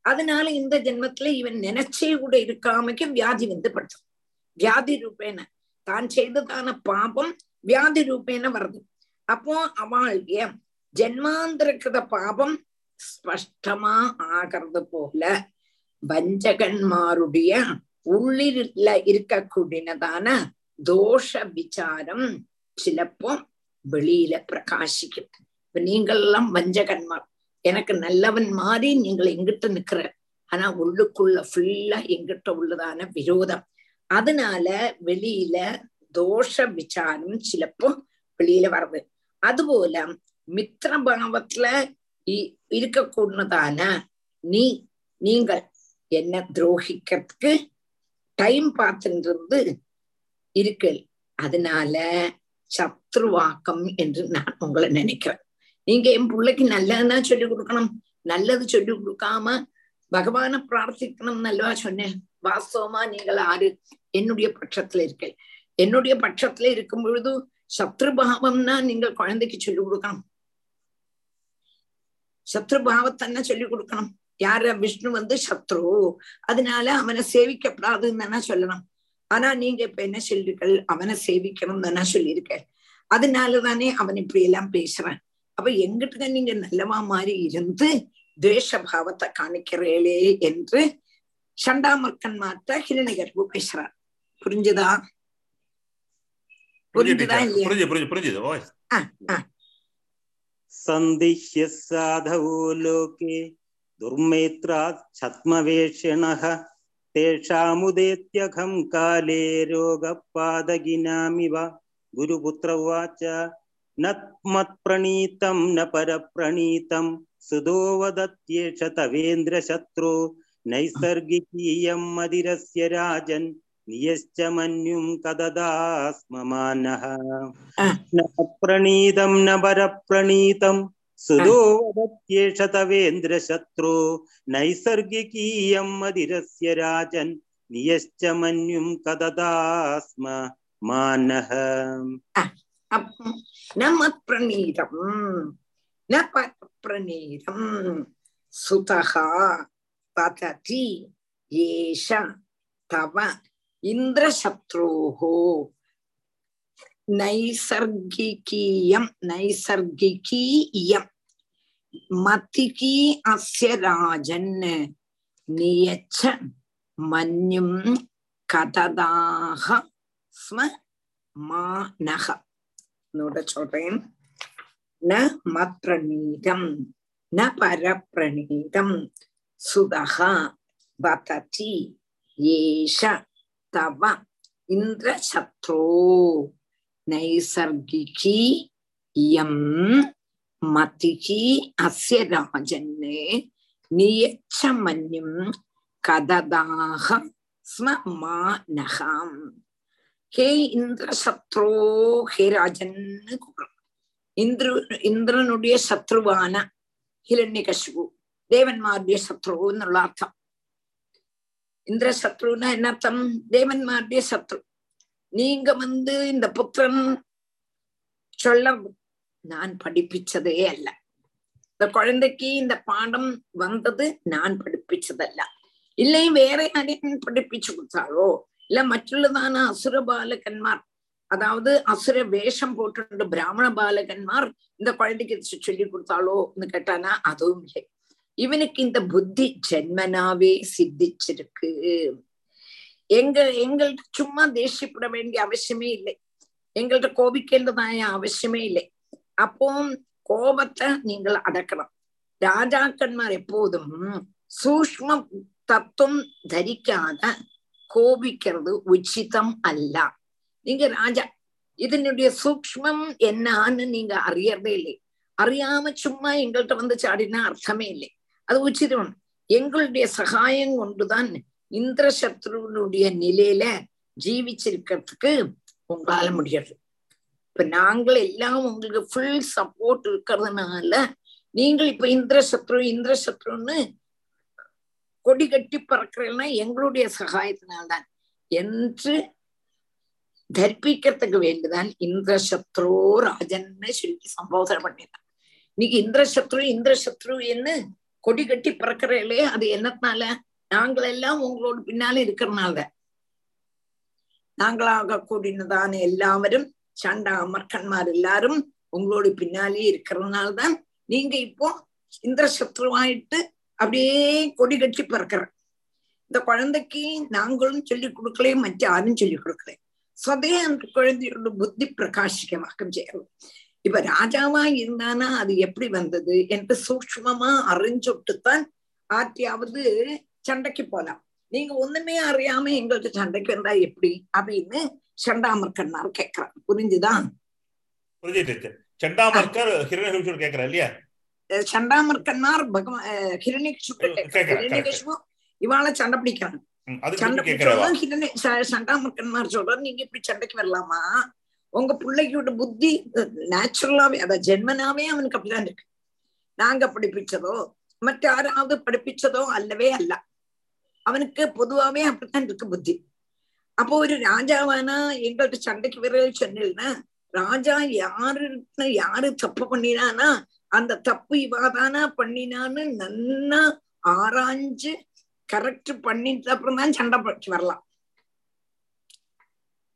அதனால இந்த ஜென்மத்துல இவன் நினைச்சே கூட இருக்காமக்கு வியாதி வந்து படுத்தும். வியாதி ரூபேன. தான் செய்ததான பாபம் வியாதி ரூபேன வருது. அப்போ அவளுடைய ஜென்மாந்திரகிருத பாபம் ஸ்பஷ்டமா ஆகிறது போல வஞ்சகன்மாருடைய உள்ளிருல இருக்கக்கூடியதான தோஷ விசாரம் சிலப்போ வெளியில பிரகாசிக்கும் இப்ப நீங்கள் எல்லாம் வஞ்சகன்மார். எனக்கு நல்லவன் மாதிரி நீங்கள் எங்கிட்ட நிக்கிற. ஆனா உள்ளுக்குள்ள ஃபுல்லா எங்கிட்ட உள்ளதான விரோதம். அதனால வெளியில தோஷ விசாரம் சிலப்போ வெளியில வருது அதுபோல மித்திரபாவத்துல இருக்கக்கூடதான நீ நீங்கள் என்ன துரோகிக்கிறதுக்கு டைம் பார்த்துன்றது இருக்கு அதனால சத்ருவாக்கம் என்று நான் உங்களை நினைக்கிறேன் நீங்க என் பிள்ளைக்கு நல்லதுன்னா சொல்லி கொடுக்கணும் நல்லது சொல்லி கொடுக்காம பகவான பிரார்த்திக்கணும் நல்லவா சொன்னேன் வாஸ்தவமா நீங்கள் ஆறு என்னுடைய பட்சத்துல இருக்கேன் என்னுடைய பட்சத்துல இருக்கும் பொழுது சத்ருபாவம்னா நீங்கள் குழந்தைக்கு சொல்லிக் கொடுக்கணும். சத்ருபாவத்தன்னா சொல்லிக் கொடுக்கணும். யார? விஷ்ணு வந்து சத்ரு. அதனால அவனை சேவிக்கப்படாதுன்னு தானே சொல்லணும். ஆனா நீங்க இப்ப என்ன சொல்றீர்கள்? அவனை சேவிக்கணும் தானே சொல்லியிருக்க அதனாலதானே அவன் இப்படி எல்லாம் பேசுறான். அப்ப எங்கிட்ட நீங்க நல்லவா மாதிரி இருந்து துவேஷபாவத்தை காணிக்கிறீளே என்று சண்டாமர்க்கன் சண்டாமர்க்கன்மார்ட்ட ஹிரணிகர்பு பேசுறார். புரிஞ்சுதா? सन्दिह्य साधवो लोके दुर्मेत्रात् छद्मवेषिणः तेषामुदेत्यघं काले रोगपादगिनामिव गुरुपुत्र उवाच न मत्प्रणीतं न परप्रणीतं सुदो वदत्येष तवेन्द्रशत्रो नैसर्गिकीयं मदिरस्य राजन् नियश्च मन्युं कददास्म मानः न प्रणीतं न परप्रणीतं सुदो वदत्येष तवेन्द्रशत्रो नैसर्गिकीयं मदिरस्य राजन् नियश्च मन्युं कददास्म मानः न मत्प्रणीतं न परप्रणीतं सुतः पतति एष तव இந்திரசத்ரோகோ நைசர்கிகீயம் நைசர்கிகீயம். மதிகி அஸ்ய ராஜன். நியச்ச மன்யும் கததாக ஸ்ம மானக என்னோட சொல்றேன். ந மத்ரணீதம் ந பரப்பிரணீதம் சுதகா வததி ஏஷ தவ இந்திரசத்ரோ நைசர்கிகி யம் மதிகி அஸ்ய ராஜன்னு. நியச்ச மன்யும் கததாகம் ஸ்மமானகாம் ஹே இந்திரசத்ரோ ஹே ராஜன்னு கூப்பிடும் இந்திரு இந்திரனுடைய சத்ருவான ஹிரண்யகசிபு தேவன்மாருடைய சத்ருன்னு அர்த்தம். இந்திர சத்ருன்னா என்ன அர்த்தம் தேவன்மாருடைய சத்ரு. நீங்க வந்து இந்த புத்திரன் சொல்ல நான் படிப்பிச்சதே அல்ல. இந்த குழந்தைக்கு இந்த பாடம் வந்தது நான் படிப்பிச்சதல்ல. இல்லை வேற யாரையும் படிப்பிச்சு கொடுத்தாளோ இல்ல மற்றுள்ளதான அசுர பாலகன்மார் அதாவது அசுர வேஷம் போட்டு பிராமண பாலகன்மார் இந்த குழந்தைக்கு சொல்லி கொடுத்தாளோன்னு கேட்டானா அதுவும் இல்லை. இவனுக்கு இந்த புத்தி ஜென்மனாவே சித்திச்சிருக்கு. எங்க எங்கள்கிட்ட சும்மா தேசியப்பட வேண்டிய அவசியமே இல்லை. எங்கள்கிட்ட கோபிக்கின்றதாய அவசியமே இல்லை. அப்போ கோபத்தை நீங்கள் அடக்கணும். ராஜாக்கன்மார் எப்போதும் சூஷ்ம தத்துவம் தரிக்காத கோபிக்கிறது உச்சிதம் அல்ல. நீங்க ராஜா இதனுடைய சூக்மம் என்னான்னு நீங்க அறியறதே இல்லை. அறியாம சும்மா எங்கள்கிட்ட வந்து சாடினா அர்த்தமே இல்லை. அது உச்சிதம். எங்களுடைய சகாயம் கொண்டுதான் இந்திர சத்ருனுடைய நிலையில ஜீவிச்சிருக்கிறதுக்கு உங்களால முடியாது. இப்ப நாங்கள் எல்லாம் உங்களுக்கு ஃபுல் சப்போர்ட் இருக்கிறதுனால நீங்கள் இப்ப இந்திர சத்ரு இந்திர சத்ருன்னு கொடி கட்டி பறக்கிறதுனா எங்களுடைய சகாயத்தினால்தான். என்று தர்ப்பிக்கிறதுக்கு வேண்டிதான் இந்திர சத்ரு ராஜன்னு சொல்லி சம்போதனை பண்ணினான் இன்னைக்கு இந்திர சத்ரு இந்திர சத்ரு என்ன கொடி கட்டி பிறக்கிறீங்களே அது என்னத்தினால? நாங்கள் எல்லாம் உங்களோட பின்னால இருக்கிறனால. நாங்களாக கூடினதான எல்லாவரும் சண்டா அமர்க்கன்மார் எல்லாரும் உங்களோட பின்னாலே இருக்கிறதுனால்தான் நீங்க இப்போ இந்திர சத்ருவாயிட்டு அப்படியே கொடி கட்டி பிறக்கிற. இந்த குழந்தைக்கு நாங்களும் சொல்லி கொடுக்கல மற்ற யாரும் சொல்லி கொடுக்கல. சதே அந்த குழந்தையோட புத்தி பிரகாசிக்கமாக்கம் செய்யறது. இப்ப ராஜாவா இருந்தானா அது எப்படி வந்தது என்று சூக்மமா அறிஞ்சுட்டுத்தான் ஆற்றியாவது சண்டைக்கு போலாம் நீங்க ஒண்ணுமே அறியாம எங்கள்கிட்ட சண்டைக்கு வந்தா எப்படி? அப்படின்னு சண்டாமர்கண்ணார் கேக்குறான் புரிஞ்சுதான் புரிஞ்சுட்டு சண்டாமர்கர் ஹிரண்யகசிபு கேக்குறா இல்லையா? சண்டாமர்கண்ணார் பகவான் ஹிரண்யகிஷு இவாள சண்டை பிடிக்கிறான் சண்டை பிடிச்சோம் ஹிரண்ய சண்டாமர்கன்மார் சொல்றாரு நீங்க இப்படி சண்டைக்கு வரலாமா? உங்க பிள்ளையோட புத்தி நேச்சுரலாவே அதாவது ஜென்மனாவே அவனுக்கு அப்படிதான் இருக்கு. நாங்க படிப்பிச்சதோ மற்ற யாராவது படிப்பிச்சதோ அல்லவே அல்ல. அவனுக்கு பொதுவாவே அப்படித்தான் இருக்கு புத்தி. அப்போ ஒரு ராஜாவானா எங்கள்கிட்ட சண்டைக்கு விரல் சொன்னா ராஜா யாருன்னு யாரு தப்பு பண்ணினானா அந்த தப்பு இவாதானா பண்ணினான்னு நல்லா ஆராய்ஞ்சு கரெக்ட் பண்ணிட்டு அப்புறம் தான் சண்டை வரலாம்.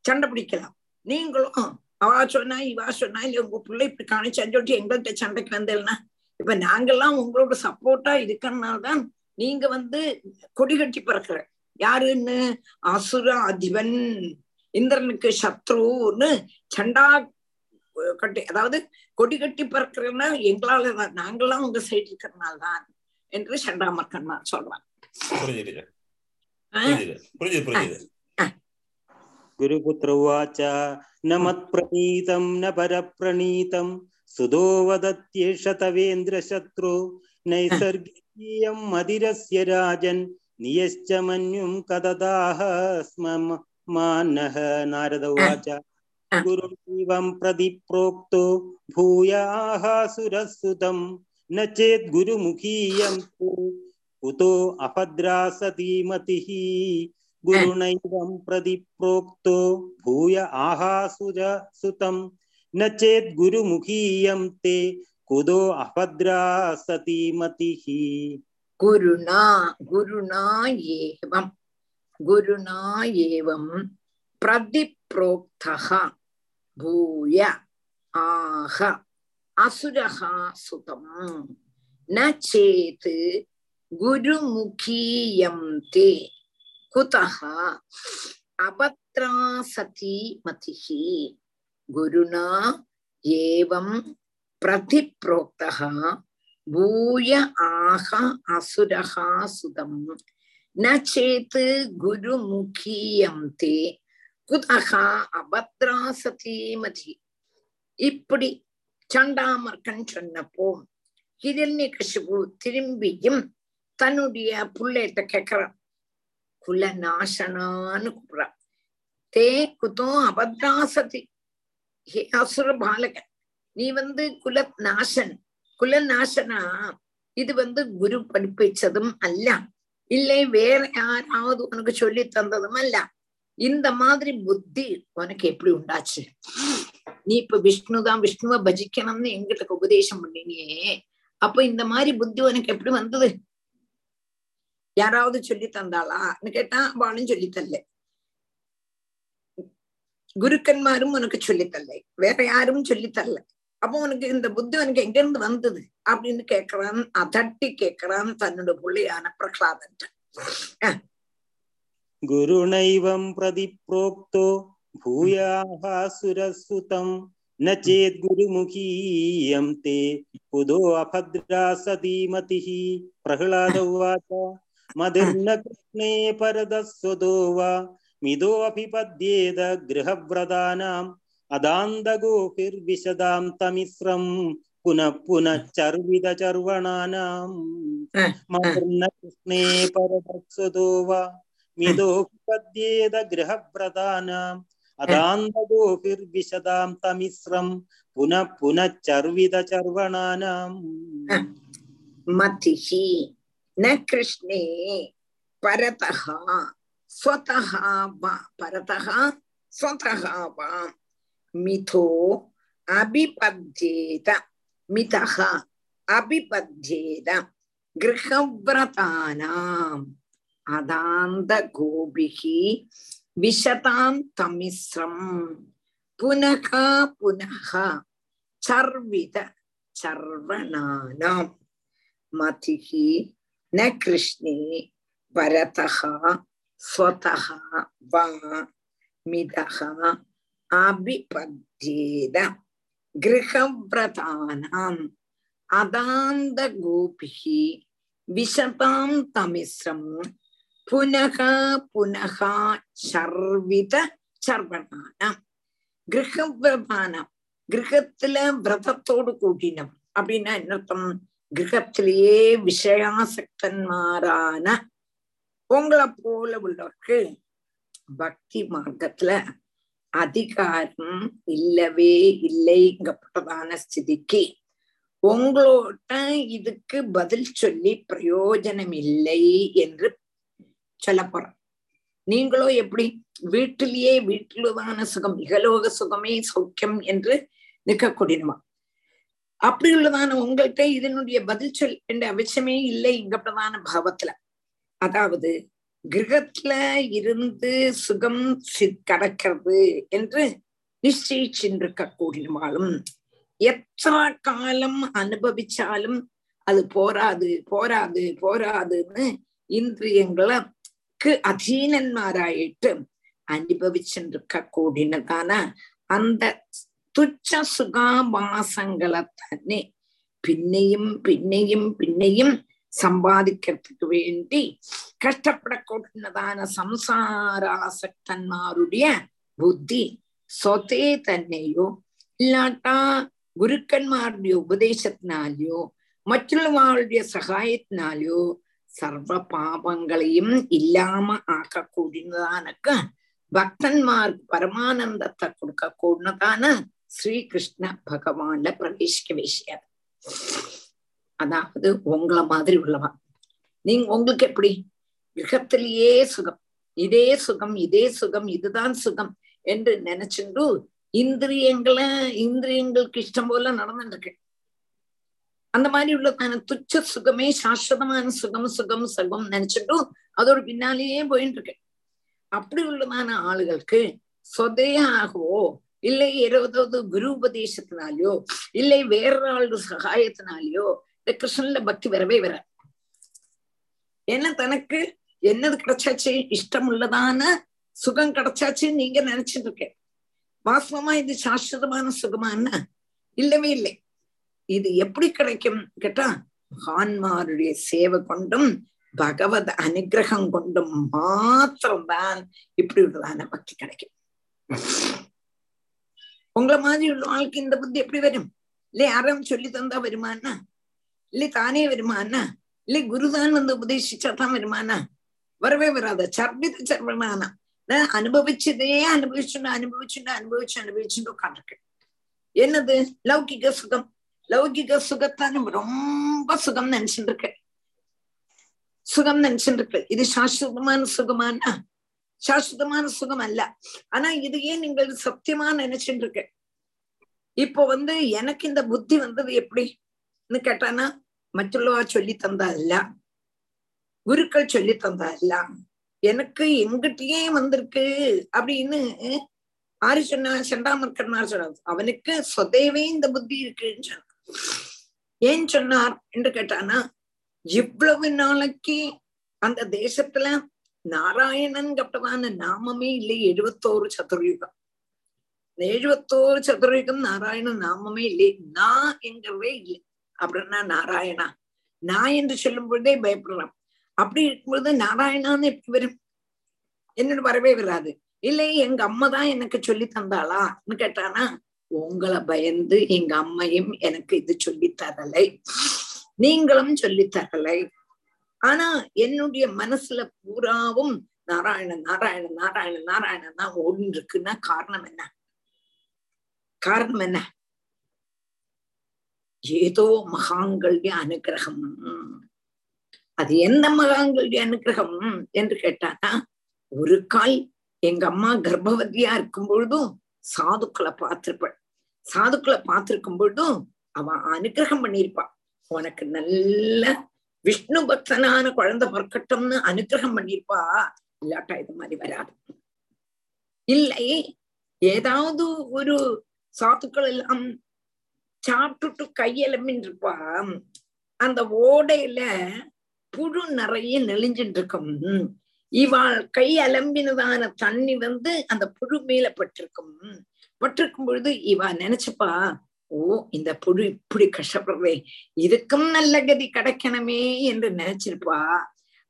சண்டை பிடிக்கலாம். நீங்களும் அவா சொன்னா இவா சொன்னா இல்ல உங்க பிள்ளை இப்படி காணிச்சான்னு சொல்லிட்டு எங்கள்கிட்ட சண்டைக்கு வந்தேன்னா இப்ப நாங்கெல்லாம் உங்களோட சப்போர்ட்டா இருக்கறனால்தான் நீங்க வந்து கொடி கட்டி பிறக்கிற. யாருன்னு? அசுர அதிபன் இந்திரனுக்கு சத்ருன்னு சண்டா கட்டி அதாவது கொடி கட்டி பிறக்கிறன்னா எங்களால தான் நாங்கெல்லாம் உங்க சைடு இருக்கிறனால்தான் என்று சண்டாமர்கன்மார் சொல்றான் गुरुपुत्र उवाच न मत्प्रणीतं न परप्रणीतं सुधो वदत्येष तवेन्द्रशत्रु। नैसर्गिकीयं मदिरस्य राजन्। नियश्च मन्युं कददाह स्म मानः। नारद उवाच। गुरुमिवं प्रतिप्रोक्तो भूयाः सुरसुतं न चेत् गुरुमुखीयं कुतो अभद्रा सती मतिः। गुरुणैवं प्रतिप्रोक्तो भूय आहासुर सुतं न चेत् गुरुमुखीयं ते कुतो अभद्रा सती मतिः गुरुणा गुरुणा एवं गुरुणा एवं प्रतिप्रोक्तः भूय आह असुरः सुतं न चेत् गुरुमुखीयं ते कुतः अभद्रासती मतिः गुरुणा एवं प्रतिप्रोक्तः भूय आह असुरः सुतं न चेत् गुरुमुखीयं ते कुतः अभद्रासती मति இப்படி சண்டாமர்கன் சொன்னப்போ ஹிரண்ய கசிபு திரும்பியும் தன்னுடைய புள்ளையிட்ட கேக்குறான் குல நாசனான்னு கூப்பிடுறான் தே குதோ அபத்ராசதி. ஹே அசுர பாலகன். நீ வந்து குல நாசன் குல நாசனா இது வந்து குரு படிப்பிச்சதும் அல்ல. இல்லை வேற யாராவது உனக்கு சொல்லி தந்ததும் அல்ல. இந்த மாதிரி புத்தி உனக்கு எப்படி உண்டாச்சு? நீ இப்ப விஷ்ணுதான் விஷ்ணுவை பஜிக்கணும்னு எங்கிட்ட உபதேசம் பண்ணினியே. அப்ப இந்த மாதிரி புத்தி உனக்கு எப்படி வந்தது? யாராவது சொல்லி தந்தாளான்னு கேட்டா அவளும் சொல்லித்தல்ல குருக்கன்மாரும் உனக்கு சொல்லித்தல்ல வேற யாரும் சொல்லித்தரல அப்போ உனக்கு இந்த புத்தி உனக்கு எங்க இருந்து வந்தது? அப்படின்னு கேக்குறான் அதட்டி கேக்குறான் தன்னோட பிள்ளையான பிரகலாதன் குருணைவம் பிரதி புரோக்தோ பூயாசுரஸ்வதம் நச்சேத் குருமுகீயம் தே. புதோ அபத்ரா சதீமதி பிரகலாத உவாச்ச प्रह्लाद उवाच मदिर्न कृष्णे परदस्वतो वा मिदोऽभिपद्येद गृहव्रतानाम् अदान्दगोभिर्विशदां तमिस्रं पुनः पुनः चर्वितचर्वणानाम् मदिर्न कृष्णे परदस्वतो वा मिदोऽभिपद्येद गृहव्रतानाम् अदान्दगोभिर्विशदां तमिस्रं पुनः पुनः चर्वितचर्वणानाम् मतिः ந கிருஷ்ணே பரதகா ஸ்வதகா வா பரதகா ஸ்வதகா வா மிதோ அபிபத்யேத மிதகா அபிபத்யேத கிரகவிரதானாம் அதாந்த கோபிகி விஷதாம் தமிஸ்ரம் புனக புனக சர்வித சர்வனானாம் மதிகி ந கிருஷ்ணே பரதா ஸ்வதா வா மிதா அபிபத்யேத கிரகவிரதானாம் அதாந்த கோபிகி விஷதாம் தமிஸ்ரம் புனக புனக சர்வித சர்வனானாம் கிரகவிரதானாம் கிரகத்துல விரதத்தோடு கூட்டினவன் அப்படின்னா என்ன கிரகத்திலேயே விஷயாசக்தன்மாரான உங்களை போல உள்ளவர்கள் பக்தி மார்க்கத்துல அதிகாரம் இல்லவே இல்லைங்கப்பட்டதான ஸ்திதிக்கு உங்களோட இதுக்கு பதில் சொல்லி பிரயோஜனம் இல்லை என்று சொல்ல போறோம் நீங்களோ எப்படி வீட்டிலேயே வீட்டிலுதான சுகம் இகலோக சுகமே சௌக்கியம் என்று நிற்கக்கூடியமா அப்படி உள்ளதான உங்கள்கிட்ட இதனுடைய பதில் சொல் என்ற அவசியமே இல்லை இங்க பிரதான பாவத்துல. அதாவது கிரகத்துல இருந்து சுகம் கடக்கிறது என்று நிச்சயிச்சின்றிருக்க கூடினாலும் எத்தனை காலம் அனுபவிச்சாலும் அது போராது போராது போராதுன்னு இந்திரியங்களுக்கு அதீனன்மாராயிட்டு அனுபவிச்சுருக்க கூடினதான அந்த തുച്ഛ സുഖാഭാസങ്ങളെ തന്നെ പിന്നെയും പിന്നെയും പിന്നെയും സമ്പാദിക്കത്തിക്ക് വേണ്ടി കഷ്ടപ്പെടക്കൊട്ടുന്നതാണ് സംസാരാസക്തന്മാരുടെ ബുദ്ധി സ്വത്തെ തന്നെയോ ഇല്ലാട്ടാ ഗുരുക്കന്മാരുടെ ഉപദേശത്തിനാലെയോ മറ്റുള്ളവരുടെ സഹായത്തിനാലെയോ സർവ പാപങ്ങളെയും ഇല്ലാമ ആക്കക്കൂടുന്നതാനൊക്കെ ഭക്തന്മാർക്ക് പരമാനന്ദത്തെ കൊടുക്കൂടുന്നതാണ് ஸ்ரீகிருஷ்ண பகவான்ல பிரவேசிக்க விஷயம் அதாவது உங்களை மாதிரி உள்ளவா நீங்க உங்களுக்கு எப்படி? கிரகத்திலேயே சுகம். இதே சுகம் இதே சுகம் இதுதான் சுகம் என்று நினைச்சுண்டு இந்திரியங்களை இந்திரியங்களுக்கு இஷ்டம் போல நடந்துருக்கு அந்த மாதிரி உள்ளதான துச்ச சுகமே சாஸ்வதமான சுகம் சுகம் சுகம் நினைச்சுட்டு அதோட பின்னாலேயே போயிட்டு இருக்கு அப்படி உள்ளதான ஆளுகளுக்கு சொதையாகவோ இல்லை ஏதாவது குரு உபதேசத்தினாலயோ இல்லை வேற ஆளு சகாயத்தினாலயோ இந்த கிருஷ்ணன்ல பக்தி வரவே வர ஏன்னா தனக்கு? என்னது கிடைச்சாச்சு? இஷ்டம் உள்ளதான சுகம் கிடைச்சாச்சு நீங்க நினைச்சிட்டு இருக்கேன். வாஸ்தவமா இது சாஸ்வதமான சுகமான இல்லவே இல்லை. இது எப்படி கிடைக்கும் கேட்டா மகான்மாருடைய சேவை கொண்டும் பகவத் அனுகிரகம் கொண்டும் மாத்திரம்தான் இப்படி உள்ளதான பக்தி கிடைக்கும். உங்களை மாதிரி உள்ள ஆளுக்கு இந்த புத்தி எப்படி வரும்? இல்லை யாரும் சொல்லி தந்தா வருமானா இல்லை தானே வருமானா இல்லை குருதான் வந்து உபதேசிச்சா தான் வருமானா வரவே வராத? சர்வித சர்வமானா அனுபவிச்சதே அனுபவிச்சுண்டு அனுபவிச்சுண்டு அனுபவிச்சு அனுபவிச்சுட்டு உட்காந்துருக்கு என்னது? லௌகிக சுகம். லௌகிக சுகத்தான ரொம்ப சுகம் நினைச்சுட்டு இருக்கு. சுகம் நினைச்சுட்டு இருக்கு. இது சாஸ்வதமான சுகமானா சாஸ்வதமான சுகம் அல்ல. ஆனா இதையே நீங்கள் சத்தியமா நினைச்சுட்டு இருக்க இப்போ வந்து எனக்கு இந்த புத்தி வந்தது எப்படின்னு கேட்டானா மற்றவா சொல்லி தந்தா அல்ல. குருக்கள் சொல்லி தந்தா அல்ல. எனக்கு எங்கிட்டயே வந்திருக்கு அப்படின்னு ஆறு சொன்னா செண்டாமர்கர்னார் சொன்னார். அவனுக்கு சொதேவே இந்த புத்தி இருக்குன்னு சொன்னார். ஏன் சொன்னார் என்று கேட்டானா இவ்வளவு நாளைக்கு அந்த தேசத்துல நாராயணன் கப்பதான நாமமே இல்லை எழுபத்தோரு சதுர்யுகம். எழுபத்தோரு சதுரயுகம் நாராயண நாமமே இல்லை. நான் என்கிறதே இல்லை. அப்படின்னா நாராயணா? நான் என்று சொல்லும் பொழுதே பயப்படலாம் அப்படி இருக்கும்பொழுது நாராயணான்னு எப்படி வரும்? என்னோட வரவே வராது. இல்லை எங்க அம்மா தான் எனக்கு சொல்லி தந்தாளான்னு கேட்டானா உங்களை பயந்து எங்க அம்மையும் எனக்கு இது சொல்லி தரலை. நீங்களும் சொல்லி தரலை. ஆனா என்னுடைய மனசுல பூராவும் நாராயணன் நாராயணன் நாராயணன் நாராயணன் தான் ஓடின்னு இருக்குன்னா காரணம் என்ன? காரணம் என்ன? ஏதோ மகாங்களுடைய அனுகிரகம். அது எந்த மகாங்களுடைய அனுகிரகம் என்று கேட்டாதான் ஒரு கால் எங்க அம்மா கர்ப்பவதியா இருக்கும் பொழுதும் சாதுக்களை பார்த்திருப்பாள் சாதுக்களை பார்த்திருக்கும் பொழுதும் அவன் அனுகிரகம் பண்ணியிருப்பா. உனக்கு நல்ல விஷ்ணு பக்தனான குழந்தை பிறக்கட்டும்னு அனுகிரகம் பண்ணியிருப்பா இல்லாட்டா இது மாதிரி வராது. இல்லை ஏதாவது ஒரு சாத்துக்கள் எல்லாம் சாப்பிட்டுட்டு கையெலம்பின்னு இருப்பா அந்த ஓடையில புழு நிறைய நெளிஞ்சுட்டு இருக்கும் இவாள் கை அலம்பினதான தண்ணி வந்து அந்த புழு மேல பட்டிருக்கும். பட்டிருக்கும் பொழுது இவா நினைச்சுப்பா ஓ இந்த புழு இப்படி கஷ்டப்படுறே இதுக்கும் நல்ல கதி கிடைக்கணுமே என்று நினைச்சிருப்பா.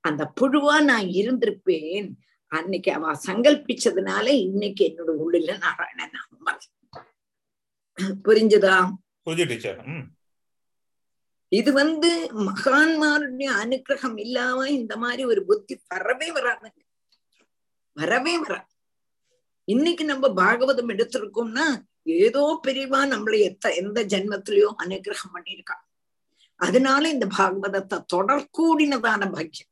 அந்த புழுவா நான் இருந்திருப்பேன். அன்னைக்கு அவ சங்கல்பிச்சதுனால இன்னைக்கு என்னோட உள்ள நாராயணன் நாம புரிஞ்சுதா? இது வந்து மகான்மாருடைய அனுகிரகம் இல்லாம இந்த மாதிரி ஒரு புத்தி வரவே வராதுங்க. வரவே வராது. இன்னைக்கு நம்ம பாகவதம் எடுத்திருக்கோம்னா ஏதோ பெரியவா நம்மளை எத்த எந்த ஜென்மத்திலயோ அனுகிரகம் பண்ணியிருக்கா. அதனால இந்த பாகவதத்தை தொடர்கூடினதான பாக்கியம்.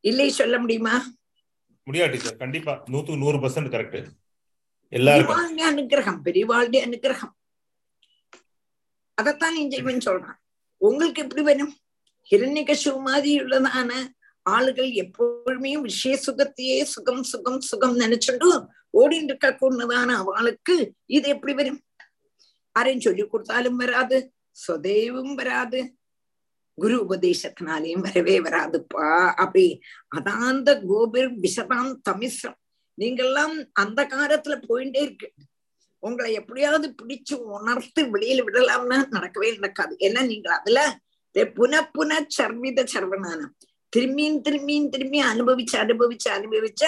இல்லை சொல்ல முடியுமா? முடியாது டீச்சர். கண்டிப்பா நூத்துக்கு நூறு பர்சன்ட் கரெக்ட் எல்லாருக்கும். அனுகிரகம் பெரியவாளுடைய அனுகிரகம். அதைத்தான் இவன் சொல்றான். உங்களுக்கு எப்படி வரும்? ஹிரண்யகசு மாதிரி உள்ளதான ஆளுகள் எப்பொழுதுமே விஷய சுகத்தையே சுகம் சுகம் சுகம் நினைச்சுட்டு ஓடிட்டு இருக்க கூடதான அவளுக்கு இது எப்படி வரும்? ஆரையும் சொல்லி கொடுத்தாலும் வராது சொதேவும் வராது. குரு உபதேசத்தினாலேயும் வரவே வராதுப்பா. அப்படி அதாந்த கோபிர் விஷதாம் தமிஸ்ரம். நீங்கெல்லாம் அந்த காலத்துல போயிட்டே இருக்கு. உங்களை எப்படியாவது பிடிச்சு உணர்த்து வெளியில விடலாம்னா நடக்கவே நடக்காது. ஏன்னா நீங்க அதுல புன புன சர்வித சர்வனானம் திரும்பியும் திரும்பியும் திரும்பி அனுபவிச்சு அனுபவிச்சு அனுபவிச்ச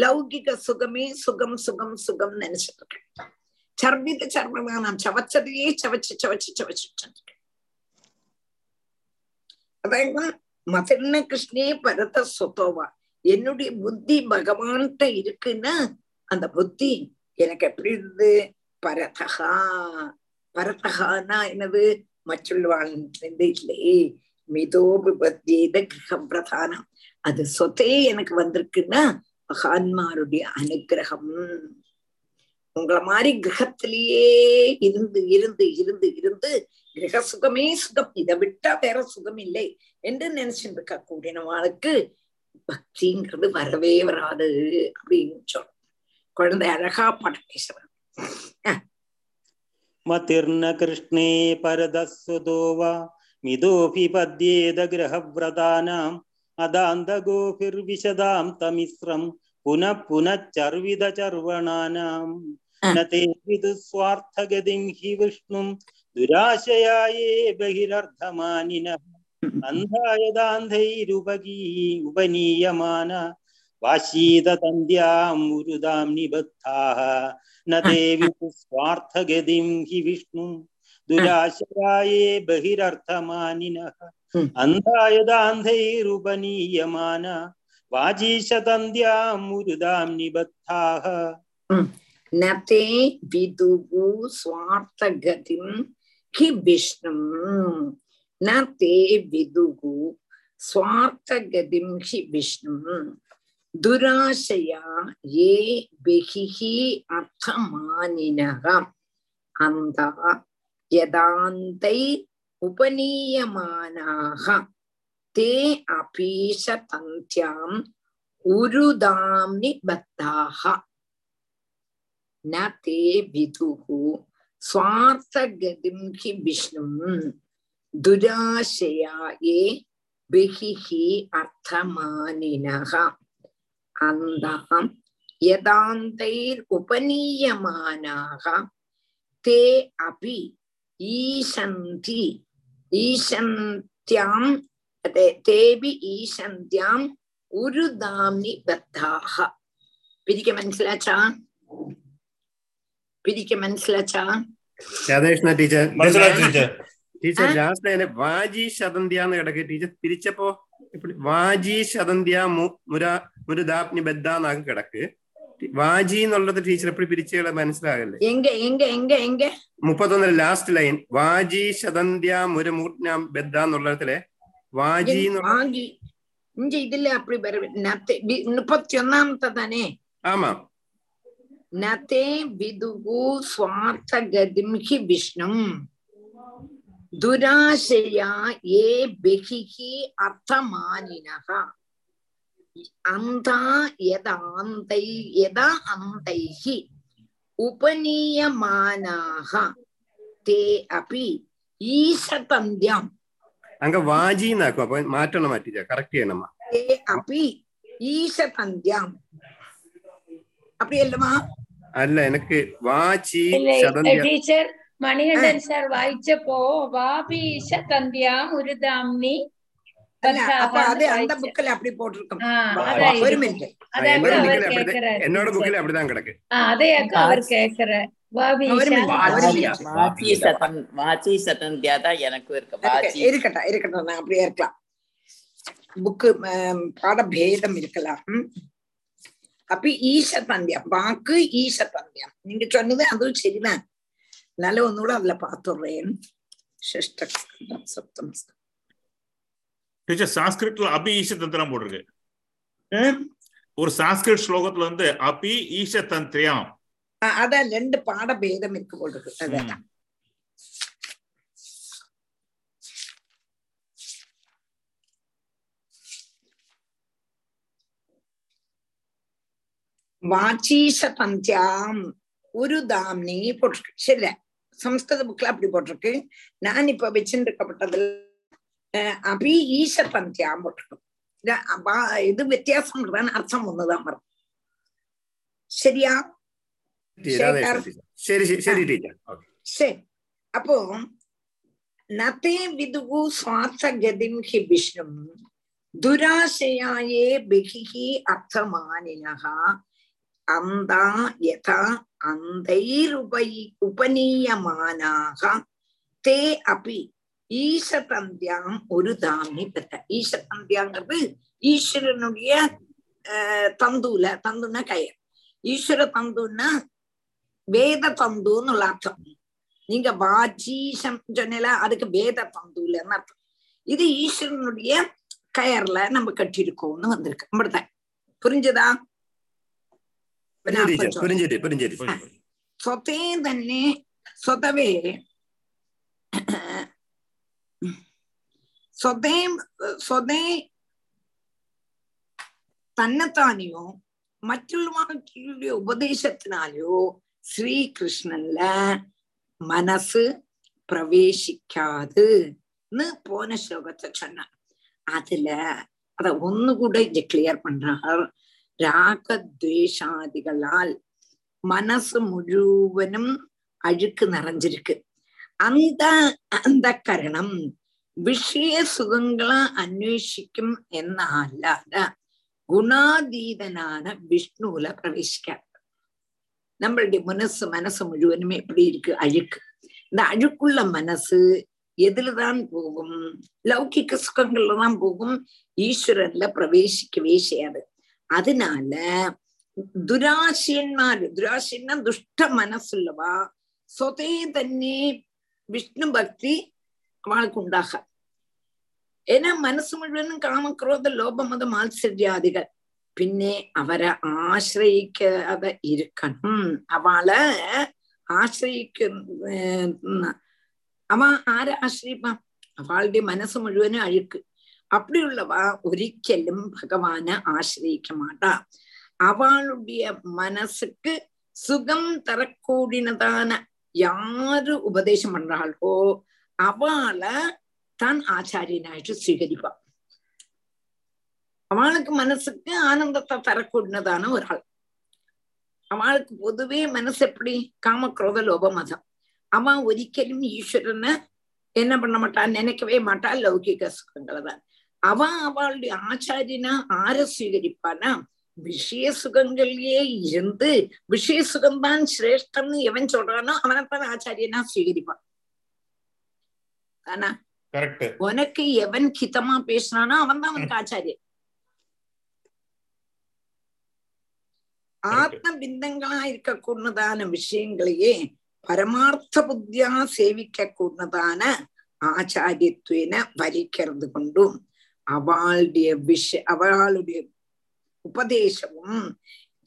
லௌகிக சுகமே சுகம் சுகம் சுகம் நினைச்சிட்டு இருக்கேன். சர்வித நாம் சவச்சதையே சவச்சு சவச்சு சவச்சு அதாவது மதன்ன கிருஷ்ணே பரத சொத்தோவா என்னுடைய புத்தி பகவான்கிட்ட இருக்குன்னா அந்த புத்தி எனக்கு எப்படி இருந்தது? பரதகா பரதகானா என்னது? மற்றுள்ளவாழ்ந்து இல்லையே. மிதோபிபத்யேத கிரக பிரதானம். அது சொத்தே எனக்கு வந்திருக்குன்னா மகான்மாருடைய அனுகிரகம். உங்களை மாதிரி கிரகத்திலேயே இருந்து இருந்து இருந்து இருந்து கிரக சுகமே சுகம். இதை விட்டா வேற சுகம் இல்லை என்று நினைச்சுட்டு இருக்க கூடினவாளுக்கு பக்திங்கிறது வரவே வராது அப்படின்னு சொல்றோம் குழந்தை அழகா பாட்டு பேசுறான் மதிர்ன கிருஷ்ணே பரதசுதோவா മിതോഭിപദ്യേത ഗ്രഹവ്രതാനാം അദാന്തഗോഭിർവിശദാം തമിശ്രം പുനഃ പുനഃചർവിത ചർവണാനാം സ്വാർത്ഥഗതിം ഹി വിഷ്ണും ദുരാശയായേ ബഹിരർദ്ധമാനിന. അന്ധായതാന്ധൈരുപകീ ഉപനീയമാന. വാശീതതന്ത്യാം ഉരുതാം നിബദ്ധാ ന ദേവി സ്വാർത്ഥഗതിം ഹി വിഷ്ണും ते विदुस्वार्थगतिं हि विष्णुं दुराशया ये बहिरर्थमानिनः अन्धायदान्धैरुपनीयमान वाजीशतन्द्याम् उरुदां निबद्धाः न ते विदुः स्वार्थगतिं हि विष्णुम् न ते विदुः स्वार्थगतिं हि विष्णुम् दुराशया ये बहिः अर्थमानिनः अन्धा யதாந்தை உபநீயமானாக தே அபீஷதந்தியாம் உருதாம்னி பத்தாக ந தே விதுகு சுவார்த்தகதிம் ஹி விஷ்ணும் துராசயாயே பிஹிஹி அர்த்தமானினக அந்தாம் யதாந்தைர் உபநீயமானாக தே அபி ഈശന്തി ഈശന്ത്യാം അതെ തേബി ഈശന്ത്യാം ഉരുദാംനി ബദ്ധാഹ. പിരിക്ക മനസ്സിലാച്ചാ? പിരിക്ക മനസ്സിലാച്ചാ? Radhakrishna teacher teacher. ലാസ്റ്റ് വാജി ശതന്ത്യാന്ന് കിടക്കെ. ടീച്ചർ തിരിച്ചപ്പോ വാജി ശതന്ത്യ മുരാ മുരുദാപ്നി ബദ്ധാന്നാക്കി കിടക്ക്. വാജി എന്നുള്ളത് ടീച്ചർ എപ്പോഴും പിരിച്ചുകളെ മനസ്സിലാകല്ലേ? എങ്ക എങ്ക എങ്ക എങ്ക? മുപ്പത്തൊന്നിലെ ലാസ്റ്റ് ലൈൻ വാജി ശതന്ത്യ മുരമൂർജ്ഞ ബെദ്ദ എന്നുള്ളതിലെ വാജി ഇതില്ലേ ഇഞ്ച ഇതിൽ തന്നെ. ആമാ. വിദുഗു സ്വാർത്ഥഗതിം ഹി വിഷ്ണും. ദുരാശയാ ഏ ബഹിഹി അന്താ യദാന്തൈ യദാ അന്തൈഃ ഉപനീയമാനാഃ തേ അപി ഈശതന്ത്യം അങ്ങ വാജി എന്നാക്കും അപ്പൊ മാറ്റണം ടീച്ചർ കറക്റ്റ് ചെയ്യണം തേ അപി ഈശതന്ത്യം அப்படியல்லமா അല്ല എനിക്ക് വാചി ഇല്ലേ, ശതന്ത്യ ടീച്ചർ മണികണ്ഠൻ സാർ വായിച്ചപ്പോ വാപീശ തന്ത്യാം ഉരുദാംനി என்னோட புக்ல அப்படிதான் கிடக்கு. அவர் கேக்குற இருக்கட்டும் இருக்கட்டும் நான் அப்படியே இருக்கலாம். புக்கு பாடபேதம் இருக்கலாம். அப்ப ஈசத்தந்தியம் வாக்கு ஈசத்தந்தியம் நீங்க சொன்னது அதுவும் சரிதான். அதனால ஒன்னுകൂടെ அதுல பாத்துடுறேன் சிஷ்டம் சப்தம் டீச்சர் சான்ஸ்கிரிட்ல அபி ஈஷ தந்திரம் போட்டிருக்கு. ஒரு சான்ஸ்கிரிட் ஸ்லோகத்துல வந்து அபி ஈஷ தந்திரியாம் அதான் ரெண்டு இருக்கு போல் இருக்கு அதான் வாச்சீச தந்தியாம் ஒரு தாம்னி போட்டிருக்கு. சரில சம்ஸ்கிருத புக்ல அப்படி போட்டிருக்கு. நான் இப்ப வச்சுருக்கப்பட்டதுல அபி ஈஷ பந்தியாம் போட்டுக்கணும் இது வித்தியாசம் அர்த்தம் ஒண்ணுதான் வரும் சரியா சரி சரி சரி அப்போ நதே விதுகு சுவார்த்த கதிம் ஹி விஷ்ணு துராசையாயே பிகிஹி அர்த்தமானினகா அந்தா யதா அந்தைருபை உபநீயமானாக தே அபி ஈசதந்தியாம் ஒரு தாமி பெற்ற. ஈசதந்தியாங்கிறது ஈஸ்வரனுடைய தந்துல தந்துன்னா கயர் ஈஸ்வர தந்துன்னா வேத தந்துன்னு உள்ள அர்த்தம். நீங்க வாஜீசம் சொன்னல அதுக்கு வேத தந்துலன்னு அர்த்தம். இது ஈஸ்வரனுடைய கயர்ல நம்ம கட்டியிருக்கோம்னு வந்திருக்கு. அப்படித்தான். புரிஞ்சுதா? புரிஞ்சது புரிஞ்சது புரிஞ்சது. சொத்தே தன்னே சொதவே so they so they தன்னைத்தானையோ மற்றவர்களுடைய உபதேசத்தினாலோ ஸ்ரீ கிருஷ்ணன்ல மனசு பிரவேசிக்காது போன ஸ்லோகத்தை சொன்னார் அதுல அத ஒன்னு கூட இங்க கிளியர் பண்றார். ராகத்வேஷாதிகளால் மனசு முழுவனும் அழுக்கு நிறைஞ்சிருக்கு. அந்த அந்த கரணம் വിഷയ സുഖങ്ങളെ അന്വേഷിക്കും എന്ന അല്ലാതെ ഗുണാതീതനാണ് വിഷ്ണുവില പ്രവേശിക്കാറ് நம்மளுடைய மனசு மனசு முழுவதுமே எப்படி இருக்கு அழுக்கு இந்த அழுக்குள்ள மனசு எதுலதான் போகும் லௌகிக்க சுகங்கள்ல தான் போகும் ஈஸ்வரன்ல பிரவேசிக்கவே செய்யாது அதனால துராசியன்மாரு துராசியன்னா துஷ்ட மனசுள்ளவா சொதே தன்னே விஷ்ணு பக்தி அவளுக்கு உண்டாகாது ஏன்னா മനസ്സ് മുഴുവനും കാമക്രോധ ലോപമത മാത്സര്യാദികൾ പിന്നെ അവരെ ആശ്രയിക്കാതെ ഇരിക്കണം അവളെ ആശ്രയിക്കുന്ന അവ ആരെ ആശ്രയിപ്പാം അവളുടെ മനസ്സ് മുഴുവനും അഴുക്ക് അപ്പടിയുള്ളവ ഒരിക്കലും ഭഗവാനെ ആശ്രയിക്ക മാട്ടാ അവളുடைய മനസ്സുக்கு சுகம் தரக்கூடினதான யாரு உபதேசம் பண்றாளோ അവളെ താൻ ആചാര്യനായിട്ട് സ്വീകരിക്കാം அவளுக்கு மனசுக்கு ஆனந்தத்தை தரக்கூடியதான ஒரு ஆள். அவளுக்கு பொதுவே மனசு எப்படி? காம குரோத லோப மதம். அவன் ஒரிக்கலும் ஈஸ்வரனை என்ன பண்ண மாட்டான் நினைக்கவே மாட்டான் லௌகிக சுகங்களை தான். அவன் அவளுடைய ஆச்சாரியனா ஆர சுவீகரிப்பானா விஷய சுகங்கள்லயே இருந்து விஷய சுகம்தான் சிரேஷ்டம்னு எவன் சொல்றானோ அவனைத்தான் ஆச்சாரியனா சுவீகரிப்பான் தானா உனக்கு எவன் கிதமா பேசினானோ அவன் தான் அவனுக்கு ஆச்சாரியன் ஆத்ம பிந்தங்களா இருக்க கூடதான விஷயங்களையே பரமார்த்த புத்தியா சேவிக்க கூடதான ஆச்சாரியத்துவன வலிக்கிறது கொண்டும் அவளுடைய விஷ அவளுடைய உபதேசமும்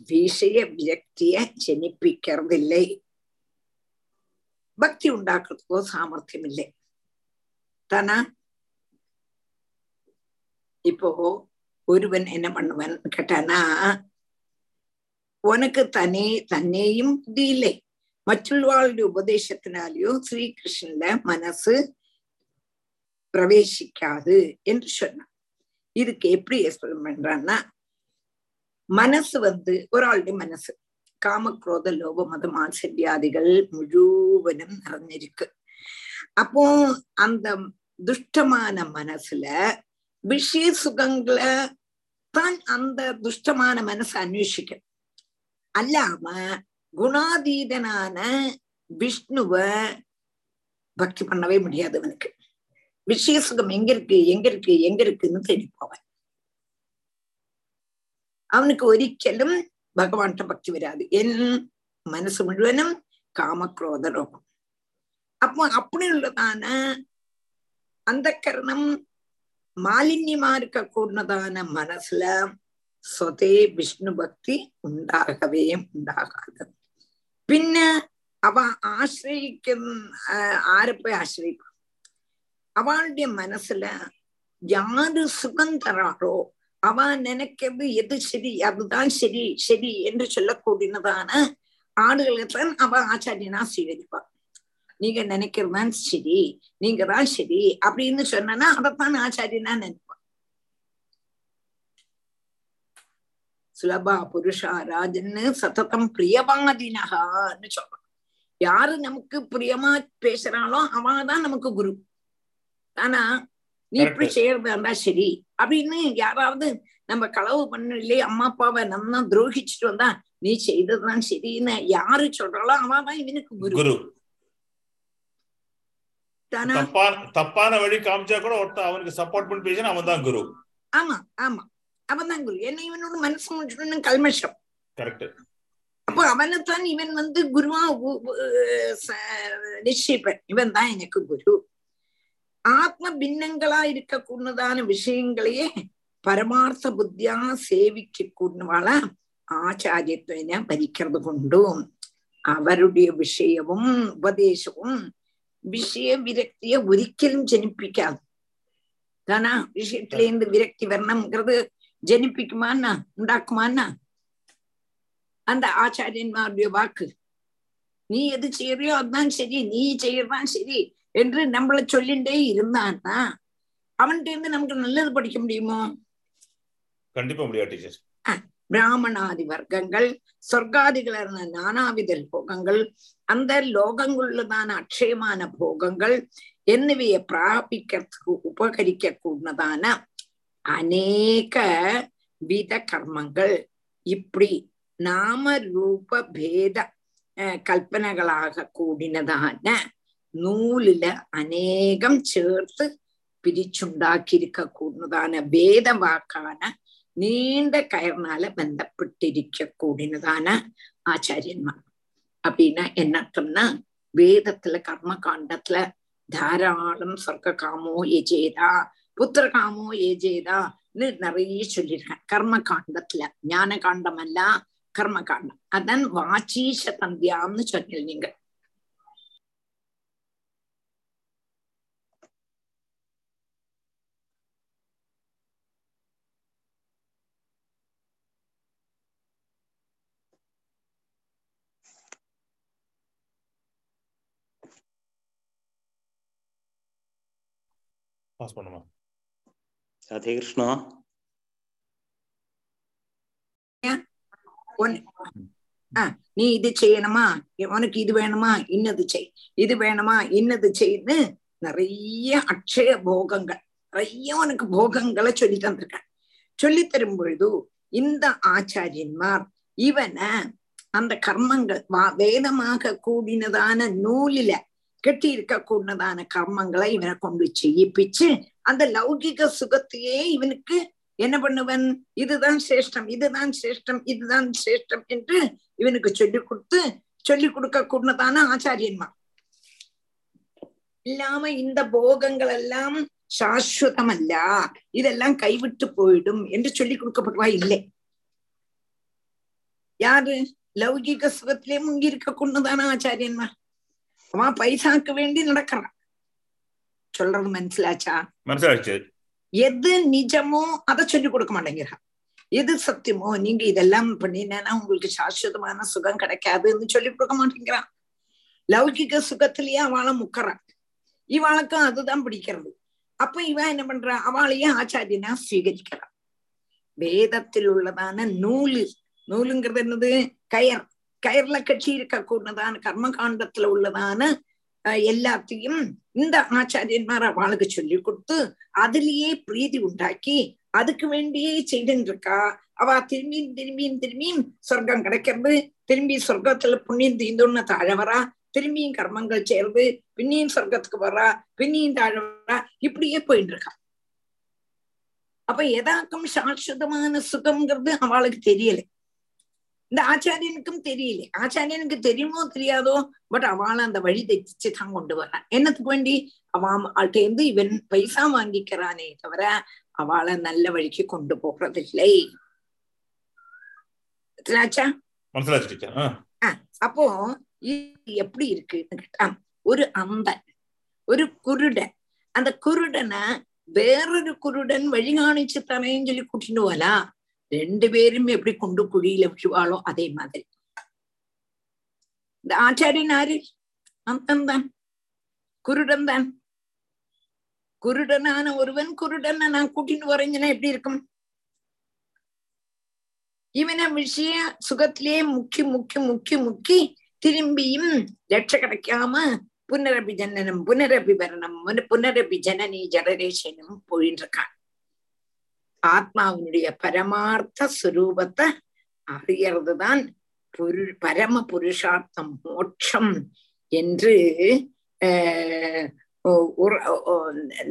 விஷய வியக்திய ஜனிப்பிக்கிறதில்லை. பக்தி உண்டாக்குறதுக்கோ சாமர்த்தியம் இல்லை தானா இப்போ ஒருவன் என்ன பண்ணுவன் கேட்டானா உனக்கு தனே தன்னையும் புத்தி இல்லை മറ്റുള്ളവരുടെ ഉപദേശത്തിനാലെയോ ശ്രീകൃഷ്ണന്റെ മനസ്സ് பிரவேசிக்காது என்று சொன்னான் இதுக்கு எப்படி எக்ஸ்பிளைன் பண்றான்னா மனசு வந்து ஒரு ஆளுடைய மனசு காமக்ரோத லோப மத மாசல்யாதிகள் முழுவதும் நிறைஞ்சிருக்கு அப்போ அந்த துஷ்டமான மனசுல விஷய சுகங்களை தான் அந்த துஷ்டமான மனசு அன்வேஷிக்கும். அல்லாம குணாதீதனான விஷ்ணுவ பக்தி பண்ணவே முடியாது அவனுக்கு. விஷய சுகம் எங்க இருக்கு எங்க இருக்கு எங்க இருக்குன்னு தேடி போவன். அவனுக்கு ஒரிக்கலும் பகவான்கிட்ட பக்தி வராது. என் மனசு முழுவதும் காமக்ரோத ரோகம். அப்போ அப்படி உள்ளதான அந்த கரணம் மாலின்யமா இருக்க கூடதான மனசுல சொதே விஷ்ணு பக்தி உண்டாகவே உண்டாகாது. பின்ன அவ ஆசிரியிக்கும் ஆரை போய் ஆசிரிப்பான் அவளுடைய மனசுல யாரு சுகம் தராரோ அவ நினைக்கிறது எது சரி அதுதான் சரி சரி என்று சொல்லக்கூடியதான ஆடுகளுக்கு அவ ஆச்சாரியனா ஸ்வீகரிப்பான் நீங்க நினைக்கிறதுதான் சரி நீங்க தான் சரி அப்படின்னு சொன்னா அதைத்தான் ஆச்சாரியனா நினைப்பான். சுலபா புருஷா ராஜன்னு சததம் பிரியவாதினகான்னு சொல்றான். யாரு நமக்கு பிரியமா பேசுறாளோ அவதான் நமக்கு குரு. ஆனா நீ இப்படி செய்யறது இருந்தா சரி அப்படின்னு யாராவது நம்ம களவு பண்ணலையே அம்மா அப்பாவை நம்ம துரோகிச்சுட்டு வந்தா நீ செய்ததுதான் சரின்னு யாரு சொல்றாளோ அவதான் இவனுக்கு குரு. தானா தப்பான தப்பான வழி காமிச்சா கூட ஒருத்தன் அவனுக்கு சப்போர்ட் பண்ணி பேசினா அவன் தான் குரு. ஆமா ஆமா. அவன் தான் குரு. என்ன இவனோட மனசு முடிச்சுடணும் கல்மஷம். கரெக்ட் அப்போ அவனைத்தான் இவன் வந்து குருவா நிச்சயிப்பன். இவன் தான் எனக்கு குரு. ஆத்ம பின்னங்களா இருக்கக்கூடதான விஷயங்களையே பரமார்த்த புத்தியா சேவிக்க கூடவாளா ஆச்சாரியத்துவன பறிக்கிறது கொண்டும் அவருடைய விஷயமும் உபதேசமும் விஷய விரக்திய ஒரிக்கலும் ஜனிப்பிக்காது தானா விஷயத்துல இருந்து விரக்தி வரணுங்கிறது ஜனிப்பிக்குமான்னா உண்டாக்குமான்னா அந்த ஆச்சாரியன்மாருடைய வாக்கு நீ எது செய்யறியோ அதுதான் சரி நீ செய்யறதான் சரி என்று நம்மள சொல்லிண்டே இருந்தான்னா அவன்கிட்ட இருந்து நமக்கு நல்லது படிக்க முடியுமோ கண்டிப்பா முடியாது டீச்சர் பிராமணாதி வர்க்கங்கள் சொர்க்காதிகளான நானாவித போகங்கள் அந்த லோகங்களிலுதான அக்ஷயமான போகங்கள் എന്നിവയെ പ്രാപിക്കു ഉപകരിക്കൂടുന്നതാണ് അനേക വിധ കർമ്മങ്ങൾ ഇപ്പി നാമരൂപഭേദ കൽപ്പനകളാക കൂടിനതാണ് നൂലില് അനേകം ചേർത്ത് പിരിച്ചുണ്ടാക്കിയിരിക്ക കൂടുന്നതാണ് വേദവാക്കാണ് கூடதான வேத வாக்கான நீண்ட கயர்னால பந்தப்பட்டிருக்க கூடினதான ஆச்சாரியன்மார் அப்படின்னா என்ன அர்த்தம்னா வேதத்துல கர்ம காண்டத்துல தாராளம் சொர்க்க காமோ எஜேதா புத்திர காமோ ஏஜேதான்னு நிறைய சொல்லியிருக்கேன் கர்ம காண்டத்துல ஞான காண்டம் அல்ல கர்ம காண்டம் அதான் வாச்சீஷ தந்தியாம்னு சொன்னீங்க பாஸ் பண்ணுமா? ராதே கிருஷ்ணா நீ இது செய்யணுமா? உனக்கு இது வேணுமா? இன்னது செய். இது வேணுமா? இன்னது செய்ன்னு நிறைய அக்ஷய போகங்கள். நிறைய உனக்கு போகங்களை சொல்லி தந்திருக்கான். சொல்லி தரும் பொழுது இந்த ஆச்சாரியன்மார் இவனை அந்த கர்மங்கள் வேதமாக கூடினதான நூலில கெட்டி இருக்க கூடினதான கர்மங்களை இவனை கொண்டு செய்யிப்பிச்சு அந்த லௌகிக சுகத்தையே இவனுக்கு என்ன பண்ணுவன்? இதுதான் சிரேஷ்டம் இதுதான் சிரேஷ்டம் இதுதான் சிரேஷ்டம் என்று இவனுக்கு சொல்லி கொடுத்து சொல்லி கொடுக்க கூடதான ஆச்சாரியன்மா இல்லாம இந்த போகங்கள் எல்லாம் சாஸ்வதம் அல்ல இதெல்லாம் கைவிட்டு போயிடும் என்று சொல்லி கொடுக்கப்படுவா இல்லை. யாரு? லௌகிக சுகத்திலே முங்கி இருக்க கொண்டுதான ஆச்சாரியன்மார். அவன் பைசாக்கு வேண்டி நடக்கிறான் சொல்றது மனசிலாச்சா? மனசிலாச்சு. எது நிஜமோ அதை சொல்லி கொடுக்க மாட்டேங்கிறான் எது சத்தியமோ நீங்க இதெல்லாம் பண்ணினா உங்களுக்கு சாஸ்வதமான சுகம் கிடைக்காதுன்னு சொல்லி கொடுக்க மாட்டேங்கிறான் லௌகிக சுகத்திலேயே அவளை முக்கறான் இவாளுக்கும் அதுதான் பிடிக்கிறது. அப்ப இவன் என்ன பண்றான் அவளையே ஆச்சாரியனா சுவீகரிக்கிறான் வேதத்தில் உள்ளதான நூலு. நூலுங்கிறது என்னது? கயர். கயர்ல கட்டி இருக்க கூடதான கர்மகாண்டத்துல உள்ளதான அஹ், எல்லாத்தையும் இந்த ஆச்சாரியன்மார் அவளுக்கு சொல்லி கொடுத்து அதுலயே பிரீதி உண்டாக்கி அதுக்கு வேண்டியே செய்துட்டு இருக்கா அவ திரும்பியும் திரும்பியும் திரும்பியும் சொர்க்கம் கிடைக்கிறது. திரும்பி சொர்க்கத்துல புண்ணியம் தீந்தோன்னு தாழ வரா. திரும்பியும் கர்மங்கள் சேர்ந்து பின்னியும் சொர்க்கத்துக்கு வர்றா. பின்னியும் தாழ வரா. இப்படியே போயிட்டு இருக்கா அப்ப எதாக்கும் சாஸ்வதமான சுகம்ங்கிறது அவளுக்கு தெரியல. இந்த ஆச்சாரியனுக்கும் தெரியல. ஆச்சாரியனுக்கு தெரியுமோ தெரியாதோ பட் அவளை அந்த வழி தைச்சு தான் கொண்டு வரான் என்னத்துக்கு வேண்டி? அவன் ஆள்கிட்டேருந்து இவன் பைசா வாங்கிக்கிறானே தவிர அவளை நல்ல வழிக்கு கொண்டு போறதில்லை அப்போ எப்படி இருக்குன்னு கேட்டா ஒரு அம்பன் ஒரு குருடன். அந்த குருடனை வேறொரு குருடன் வழி காணிச்சு தரேன்னு சொல்லி கூட்டிட்டு போலாம் ரெண்டு பேரும் எப்படி கொண்டு குழியில விழுவாளோ அதே மாதிரி. இந்த ஆச்சாரியன் ஆரு அந்தன் தான். குருடன் தான். குருடனான ஒருவன் குருடனை நான் கூட்டிட்டு வரேங்கன்னா எப்படி இருக்கும்? இவனை விஷய சுகத்திலே முக்கி முக்கி முக்கி முக்கி திரும்பியும் லட்ச கிடைக்காம புனரபி ஜனனம் புனரபி வரணம் புனரபி ஜனனி ஜடரேஷனும் போயின்னு இருக்கான். ஆத்மாவினுடைய பரமார்த்த சுரூபத்தை அறியறது தான் புரு பரம புருஷார்த்தம் மோட்சம் என்று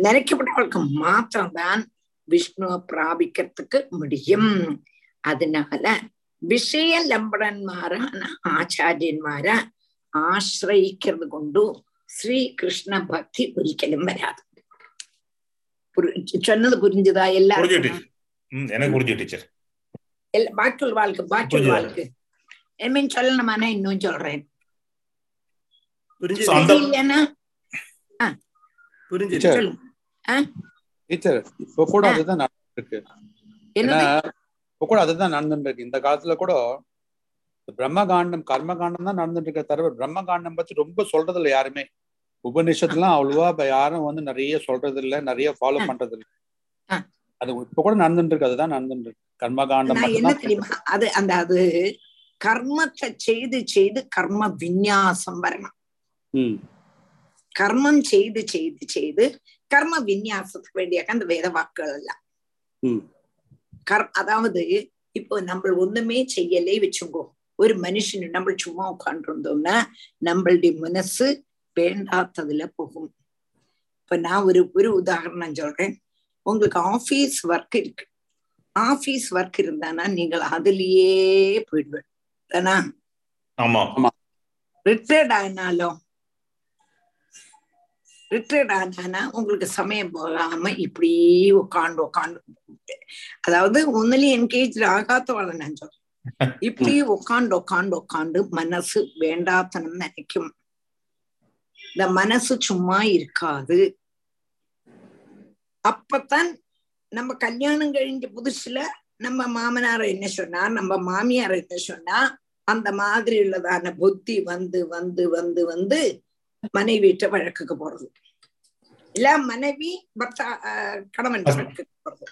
நினைக்கப்பட்டவர்களுக்கு மாத்திரம்தான் விஷ்ணுவை பிராபிக்கிறதுக்கு முடியும். அதனால விஷய லம்படன்மாரான ஆச்சாரியன்மார ஆசிரயிக்கிறது கொண்டு ஸ்ரீகிருஷ்ண பக்தி ഒരിക്കലും വരാതെ சொன்னது புரிஞ்சுதா புரிஞ்சு எல்லாருக்கும் டீச்சர். ம் எனக்கு புரிஞ்சு டீச்சர். பாக்கியுள்ள வாழ்க்கை புரிஞ்சுதா? வாழ்க்கை. என் சொல்லணுமானா இன்னும் சொல்றேன். இல்லைன்னா டீச்சர். இப்போ கூட. அதுதான் இப்போ கூட அதுதான் நடந்துட்டு இருக்கு. இந்த காலத்துல கூட இந்த பிரம்மகாண்டம் கர்மகாண்டம் தான் நடந்துட்டு இருக்க தவிர பிரம்மகாண்டம் பத்தி ரொம்ப சொல்றது இல்லை யாருமே. உபநிஷத்துலாம் அவ்வளவா இப்ப யாரும் வந்து நிறைய சொல்றது இல்ல நிறைய ஃபாலோ. பண்றது இல்ல. அது இப்ப கூட நடந்துட்டு இருக்கு அதுதான் நடந்துட்டு இருக்கு கர்மகாண்டம் என்ன தெரியுமா? அது அந்த அது கர்மத்தை செய்து செய்து கர்ம விநியாசம் வரணும். கர்மம் செய்து செய்து செய்து கர்ம விநியாசத்துக்கு வேண்டிய அந்த வேத வாக்குகள் எல்லாம் கர் அதாவது இப்போ நம்ம ஒண்ணுமே செய்யலே வச்சுங்கோ. ஒரு மனுஷன் நம்ம சும்மா உட்காந்துருந்தோம்னா நம்மளுடைய மனசு வேண்டாத்ததுல போகும். இப்ப நான் ஒரு ஒரு உதாரணம் சொல்றேன். உங்களுக்கு ஆபீஸ் ஒர்க் இருக்கு. ஆபீஸ் ஒர்க் இருந்தானா நீங்கள் அதுலயே போயிடுவேன் தானா? ஆமா. ரிட்டையர்ட் ஆனாலும் ரிட்டையர்ட் ஆனானா உங்களுக்கு சமயம் போகாம இப்படி உட்காந்து உட்காந்து அதாவது ஒன்னுலயும் என்கேஜ் ஆகாதவளை நான் சொல்றேன். இப்படி உட்காந்து உட்காந்து உட்காந்து மனசு வேண்டாத்தனம் நினைக்கும். இந்த மனசு சும்மா இருக்காது. அப்பத்தான் நம்ம கல்யாணம் கழிஞ்ச புதுசுல நம்ம மாமனார் என்ன சொன்னார் நம்ம மாமியார் என்ன சொன்னா அந்த மாதிரி உள்ளதான புத்தி வந்து வந்து வந்து வந்து மனைவிட்ட வழக்குக்கு போறது. இல்ல மனைவி பர்த்தா கணவன் வழக்குக்கு போறது.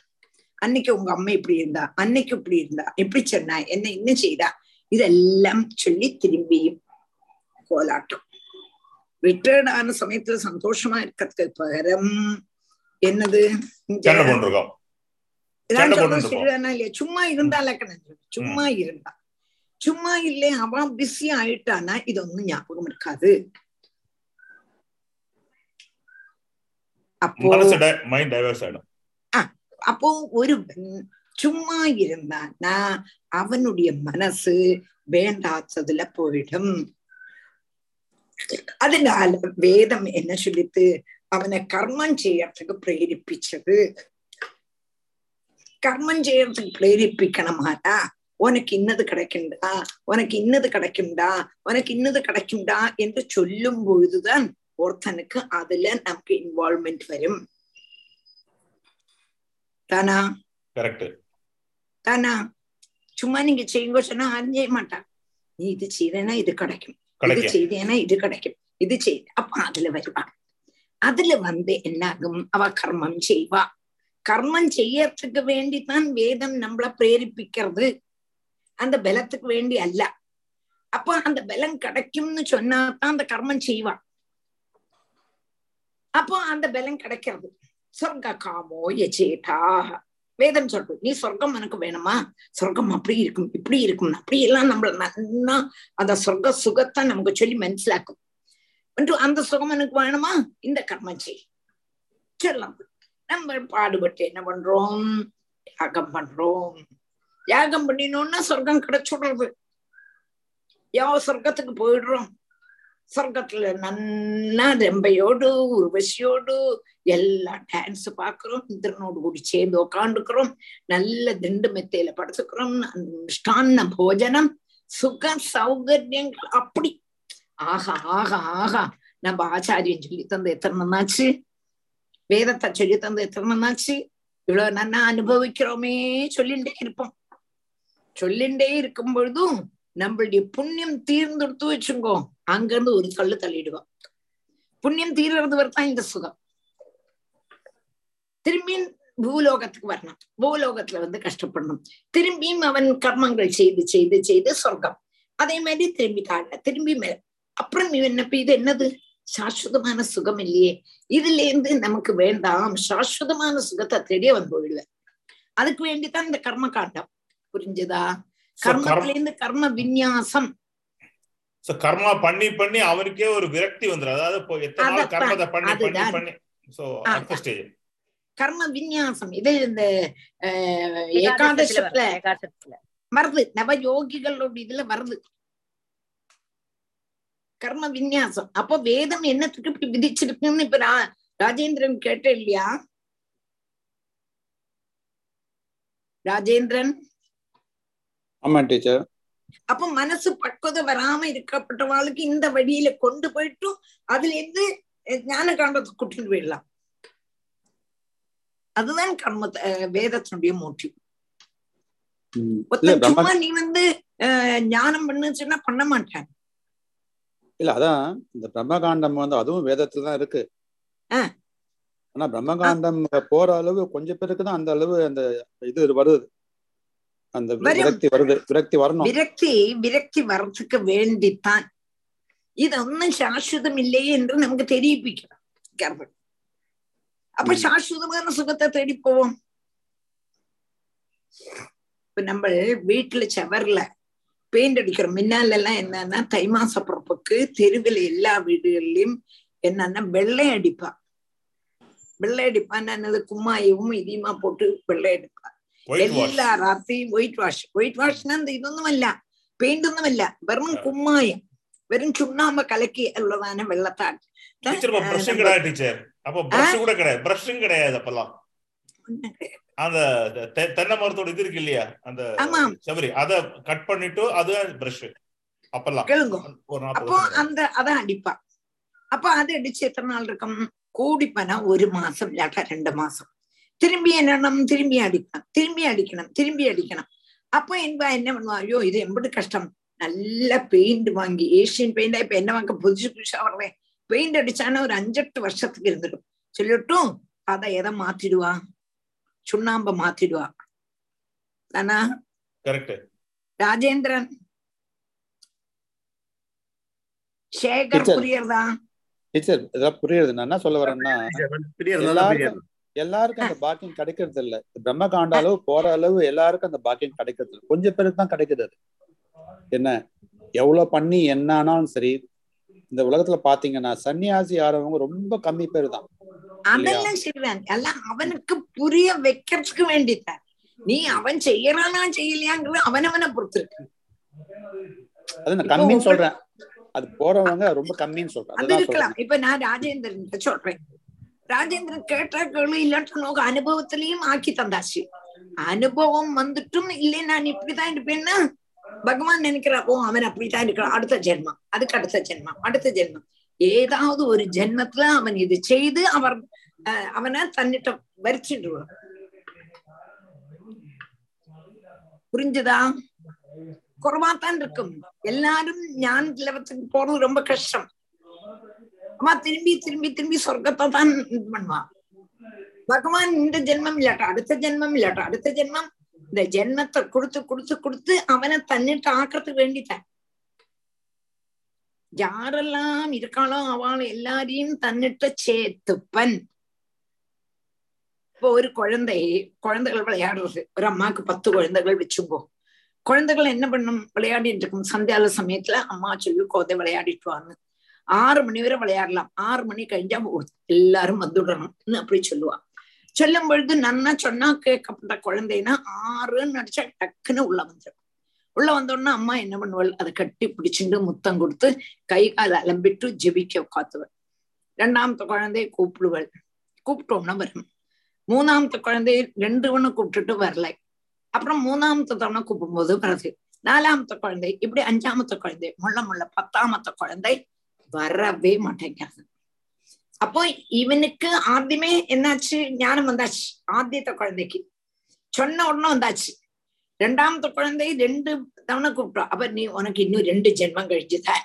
அன்னைக்கு உங்க அம்மா இப்படி இருந்தா அன்னைக்கு இப்படி இருந்தா இப்படி சொன்னா என்ன என்ன செய்தா? இதெல்லாம் சொல்லி திரும்பியும் கோலாட்டம். ரிட்டையர்ட் ஆன சமயத்துல சந்தோஷமா இருக்கிறதுக்கு பகரம் என்னது? சும்மா இருந்தா லக்கணம் சும்மா இருந்தா. சும்மா இல்லே அவன் பிஸி ஆயிட்டானா இது ஒண்ணும் ஞாபகம் இருக்காது. அப்போ அப்போ ஒரு சும்மா இருந்தானா அவனுடைய மனசு வேண்டாத்ததுல போயிடும். அதனால வேதம் என்ன சொல்லித்து அவனை கர்மம் செய்யறதுக்கு பிரேரிப்பிச்சது கர்மம் செய்யறதுக்கு பிரேரிப்பிக்கணுமாடா உனக்கு இன்னது கிடைக்கும்டா உனக்கு இன்னது கிடைக்கும்டா உனக்கு இன்னது கிடைக்கும்டா என்று சொல்லும் பொழுதுதான் ஒருத்தனுக்கு அதுல நமக்கு இன்வால்மெண்ட் வரும் தானா தானா சும்மா நீங்க செய்யுங்க சொன்னா செய்ய மாட்டான் நீ இது செய்தேன்னா இது கிடைக்கும் இது. செய்தேன்னா இது கிடைக்கும் இது செய் அப்ப அதுல வருவா அதுல வந்து என்னாகும் அவ கர்மம் செய்வா கர்மம் செய்யறதுக்கு வேண்டித்தான் வேதம் நம்மள பிரேரிப்பிக்கிறது அந்த பலத்துக்கு வேண்டி அல்ல அப்ப அந்த பலம் கிடைக்கும்னு சொன்னாதான் அந்த கர்மம் செய்வா அப்போ அந்த பலம் கிடைக்கிறது சொர்க்க காமோ யஜேதா வேதம் சொல்றது. நீ சொர்க்கம் எனக்கு வேணுமா? சொர்க்கம் அப்படி இருக்கும் இப்படி இருக்கும் அப்படி எல்லாம் நம்மள நல்லா அந்த சொர்க்க சுகத்தை நமக்கு சொல்லி மனசிலாக்கும். அந்த சுகம் எனக்கு வேணுமா? இந்த கர்மம் செய். சொல்லலாம். நம்ம பாடுபட்டு என்ன பண்றோம்? யாகம் பண்றோம். யாகம் பண்ணினோம்னா சொர்க்கம் கிடைச்சுடுறது. யோ சொர்க்கத்துக்கு போயிடுறோம். சொர்க்கத்துல நன்னா ரெம்பையோடு உருவசியோடு எல்லாம் டான்ஸ் பாக்குறோம் இந்திரனோடு கூடி சேர்ந்து உக்காண்டுக்கிறோம் நல்ல திண்டு மெத்தையில படுத்துக்கிறோம் மிஷ்டான்ன போஜனம் சுக சௌகரியங்கள் அப்படி. ஆஹா ஆஹா ஆஹா. நம்ம ஆச்சாரியன் சொல்லி தந்து எத்தனை நாச்சு வேதத்தை சொல்லி தந்து எத்தனை இவ்வளவு நன்னா அனுபவிக்கிறோமே சொல்லிண்டே இருப்போம். சொல்லிண்டே இருக்கும் பொழுதும் நம்மளுடைய புண்ணியம் தீர்ந்தெடுத்து வச்சுங்கோ. அங்கிருந்து ஒரு தள்ளு தள்ளிடுவோம் புண்ணியம் தீர்றது வரத்தான் இந்த சுகம். திரும்பியும் பூலோகத்துக்கு வரணும். பூலோகத்துல வந்து கஷ்டப்படணும். திரும்பியும் அவன் கர்மங்கள் செய்து செய்து செய்து சொர்க்கம். அதே மாதிரி திரும்பி தாழ திரும்பி மேல. அப்புறம் என்ன இது என்னது? சாஸ்வதமான சுகம் இல்லையே. இதுல இருந்து நமக்கு வேண்டாம். சாஸ்வதமான சுகத்தை தேடி அவன் போயிடுவேன். அதுக்கு வேண்டித்தான் இந்த கர்ம காண்டம். புரிஞ்சுதா? கர்மத்துல இருந்து கர்ம விநியாசம். சோ கர்மா பண்ணி பண்ணி அவனுக்கே ஒரு விரக்தி வந்துடும் அதாவது இப்போ எத்தனை நாள் கர்மத்தை பண்ணி பண்ணி. பண்ணி சோ அடுத்த ஸ்டேஜ் கர்ம விநியாசம் இது இந்த ஏகாதசத்துல வருது நவ யோகிகளோட இதுல வருது. கர்ம விநியாசம் அப்போ வேதம் என்னத்துக்கு இப்படி விதிச்சிருக்குன்னு இப்ப ரா- ராஜேந்திரன் கேட்ட இல்லையா? ராஜேந்திரன்? ஆமா டீச்சர். அப்ப மனசு பக்குவதை வராம இருக்கப்பட்டவாளுக்கு இந்த வழியில கொண்டு போயிட்டு அதுல இருந்து ஞான காண்டத்துக்கு கூட்டிட்டு போயிடலாம். அதுதான் கர்ம வேதத்தினுடைய மோட்டிவ் சும்மா நீ வந்து ஞானம் பண்ணு சொன்னா பண்ண மாட்டான். இல்ல அதான் இந்த பிரம்மகாண்டம் வந்து அதுவும் வேதத்துல தான் இருக்கு. ஆனா பிரம்மகாண்டம் போற அளவு கொஞ்சம் பேருக்கு தான் அந்த அளவு அந்த இது வருது. அந்த விரக்தி வருது விரக்தி வரணும் விரக்தி விரக்தி வரத்துக்கு வேண்டித்தான் ഇതൊന്നും ശാശ്വതമില്ലേ എന്ന് നമുക്ക് തെരിയിപ്പിക്കണം ഗർഭം അപ്പൊ ശാശ്വതമായ സുഖത്തെ തേടിപ്പോവും ഇപ്പൊ നമ്മൾ വീട്ടില് ചവറില പെയിന്റ് അടിക്കണം മിന്നാലെല്ലാം എന്നാ തൈമാസ പുറപ്പൊക്ക് തെരുവിലെ എല്ലാ വീടുകളിലും എന്നാ വെള്ളയടിപ്പ വെള്ളയടിപ്പാൻ എന്നது கும்மாயவும் இதியமா போட்டு வெள்ளையடிப்பா എല്ലാ രാത്രി വൈറ്റ് വാഷ് വൈറ്റ് വാഷിന് എന്ത് ഇതൊന്നുമല്ല പെയിന്റ് ഒന്നുമല്ല വെറും കുമ്മായം വെറും ചുണ്ണാമ്പ് കലക്കി ഉള്ളതാണ് വെള്ളത്താൻ டீச்சர் இப்போ ப்ரஷும் கிடையாது டீச்சர் அப்போ பிரஷ் கூட கிடையாது பிரஷும் கிடையாது அப்பெல்லாம் அந்த தெ- தென்னை மரத்தோட இது இருக்கு இல்லையா அந்த ஆமாம். சபரி அத கட் பண்ணிட்டு அது பிரஷ் அப்பெல்லாம் கேளுங்க ஒரு நாற்பது അപ്പൊ അന്ത അതാ അടിപ്പ അപ്പൊ അത് അടിച്ച് എത്ര നാൾ இருக்கும் கூடிப்பன ஒரு மாசம் இல்லாட்டா ரெண்டு மாசம் திரும்பி என்னணும் திரும்பி அடிக்கணும். திரும்பி அடிக்கணும். திரும்பி அடிக்கணும். அப்போ என்பா என்ன பண்ணுவா? ஐயோ இது எம்பது கஷ்டம். நல்ல பெயிண்ட் வாங்கி ஏசியன் பெயிண்டா இப்ப என்ன வாங்க புதுசு புதுசா வர்றேன் பெயிண்ட் அடிச்சானா ஒரு அஞ்செட்டு வருஷத்துக்கு இருந்துடும் சொல்லிட்டும் அதை எதை மாத்திடுவா? சுண்ணாம்ப மாத்திடுவா. தானா? கரெக்ட் ராஜேந்திரன். சேகர். புரியுறதா? டீச்சர் இதெல்லாம் புரியுது நான் என்ன சொல்ல வரேன்னா எல்லாருக்கும் அந்த பாக்கியம் கிடைக்கிறது இல்ல பிரம்ம காண்ட அளவு போற அளவு எல்லாருக்கும் அந்த பாக்கியம் கிடைக்கிறது இல்ல கொஞ்சம் பேருக்கு தான் கிடைக்குது அது. என்ன? எவ்வளவு பண்ணி என்ன ஆனாலும் சரி இந்த உலகத்துல பாத்தீங்கன்னா சன்னியாசி ஆறவங்க ரொம்ப கம்மி பேர் தான். அதெல்லாம் சரிதான் எல்லாம் அவனுக்கு புரிய வைக்கிறதுக்கு வேண்டித்தான் நீ அவன் செய்யறானா செய்யலையாங்கிறது அவனவனை பொறுத்திருக்கு. அது நான் கம்மின்னு சொல்றேன். அது போறவங்க ரொம்ப கம்மின்னு சொல்றேன். அது இருக்கலாம். இப்ப நான் ராஜேந்திரன் சொல்றேன். ராஜேந்திரன் கேட்ட கேளு இல்லாட்டி நோக்கு அனுபவத்திலையும் ஆக்கி தந்தாச்சு அனுபவம் வந்துட்டும் இல்லை நான் இப்படிதான் இருப்பேன்னா பகவான் நினைக்கிறா ஓ அவன் அப்படித்தான் இருக்கிறான் அடுத்த ஜென்மம் அதுக்கு அடுத்த ஜென்மம் அடுத்த ஜென்மம் ஏதாவது ஒரு ஜென்மத்துல அவன் இது செய்து அவர் அவனை தன்னிட்ட வரிச்சிடுவான் புரிஞ்சுதா குறைவாத்தான் இருக்கும் எல்லாரும் ஞான லெவத்துக்கு போறது ரொம்ப கஷ்டம் அம்மா திரும்பி திரும்பி திரும்பி சொர்க்கத்தை தான் இது பண்ணுவான். பகவான் இந்த ஜென்மம் இல்லாட்டா அடுத்த ஜென்மம் இல்லாட்டா அடுத்த ஜென்மம் இந்த ஜென்மத்தை கொடுத்து கொடுத்து கொடுத்து அவனை தன்னிட்டு ஆக்கிறதுக்கு வேண்டித்தான். யாரெல்லாம் இருக்காளோ அவள் எல்லாரையும் தன்னிட்ட சேத்துப்பன் இப்போ ஒரு குழந்தை குழந்தைகள் விளையாடுறது. ஒரு அம்மாக்கு பத்து குழந்தைகள் வச்சுப்போ குழந்தைகள் என்ன பண்ணும்? விளையாடிட்டு இருக்கும். சந்தியால சமயத்துல அம்மா சொல்லி கோதை விளையாடிட்டு வான்னு ஆறு மணி வரை விளையாடலாம். ஆறு மணி கழிஞ்சா எல்லாரும் வந்துடணும்னு அப்படி சொல்லுவா. சொல்லும் பொழுது நன்னா சொன்னா கேட்கப்பட்ட குழந்தைன்னா ஆறுன்னு நடிச்சா டக்குன்னு உள்ள வந்துடும். உள்ள வந்தோடனே அம்மா என்ன பண்ணுவாள்? அதை கட்டி பிடிச்சிட்டு முத்தம் கொடுத்து கை கால அலம்பிட்டு ஜெபிக்க உட்காத்துவள். ரெண்டாமத்து குழந்தைய கூப்பிடுவள். கூப்பிட்டோம்னா வரும். மூணாமத்து குழந்தைய ரெண்டு ஒண்ணு கூப்பிட்டுட்டு வரல. அப்புறம் மூணாமத்து தவணை கூப்பிடும்போது வருது நாலாமத்து குழந்தை இப்படி அஞ்சாமத்து குழந்தை முள்ள முள்ள பத்தாமத்து குழந்தை வரவே மாட்டேங்கிறது அப்போ இவனுக்கு ஆദ്യമേ என்னாச்சு? ஞானம் வந்தாச்சு. ஆத்தியத்தை குழந்தைக்கு. சொன்ன உடனே வந்தாச்சு. ரெண்டாமத்து குழந்தை ரெண்டு தவணை கூப்பிட்டோம் அப்ப நீ உனக்கு இன்னும் ரெண்டு ஜென்மம் கழிச்சுதான்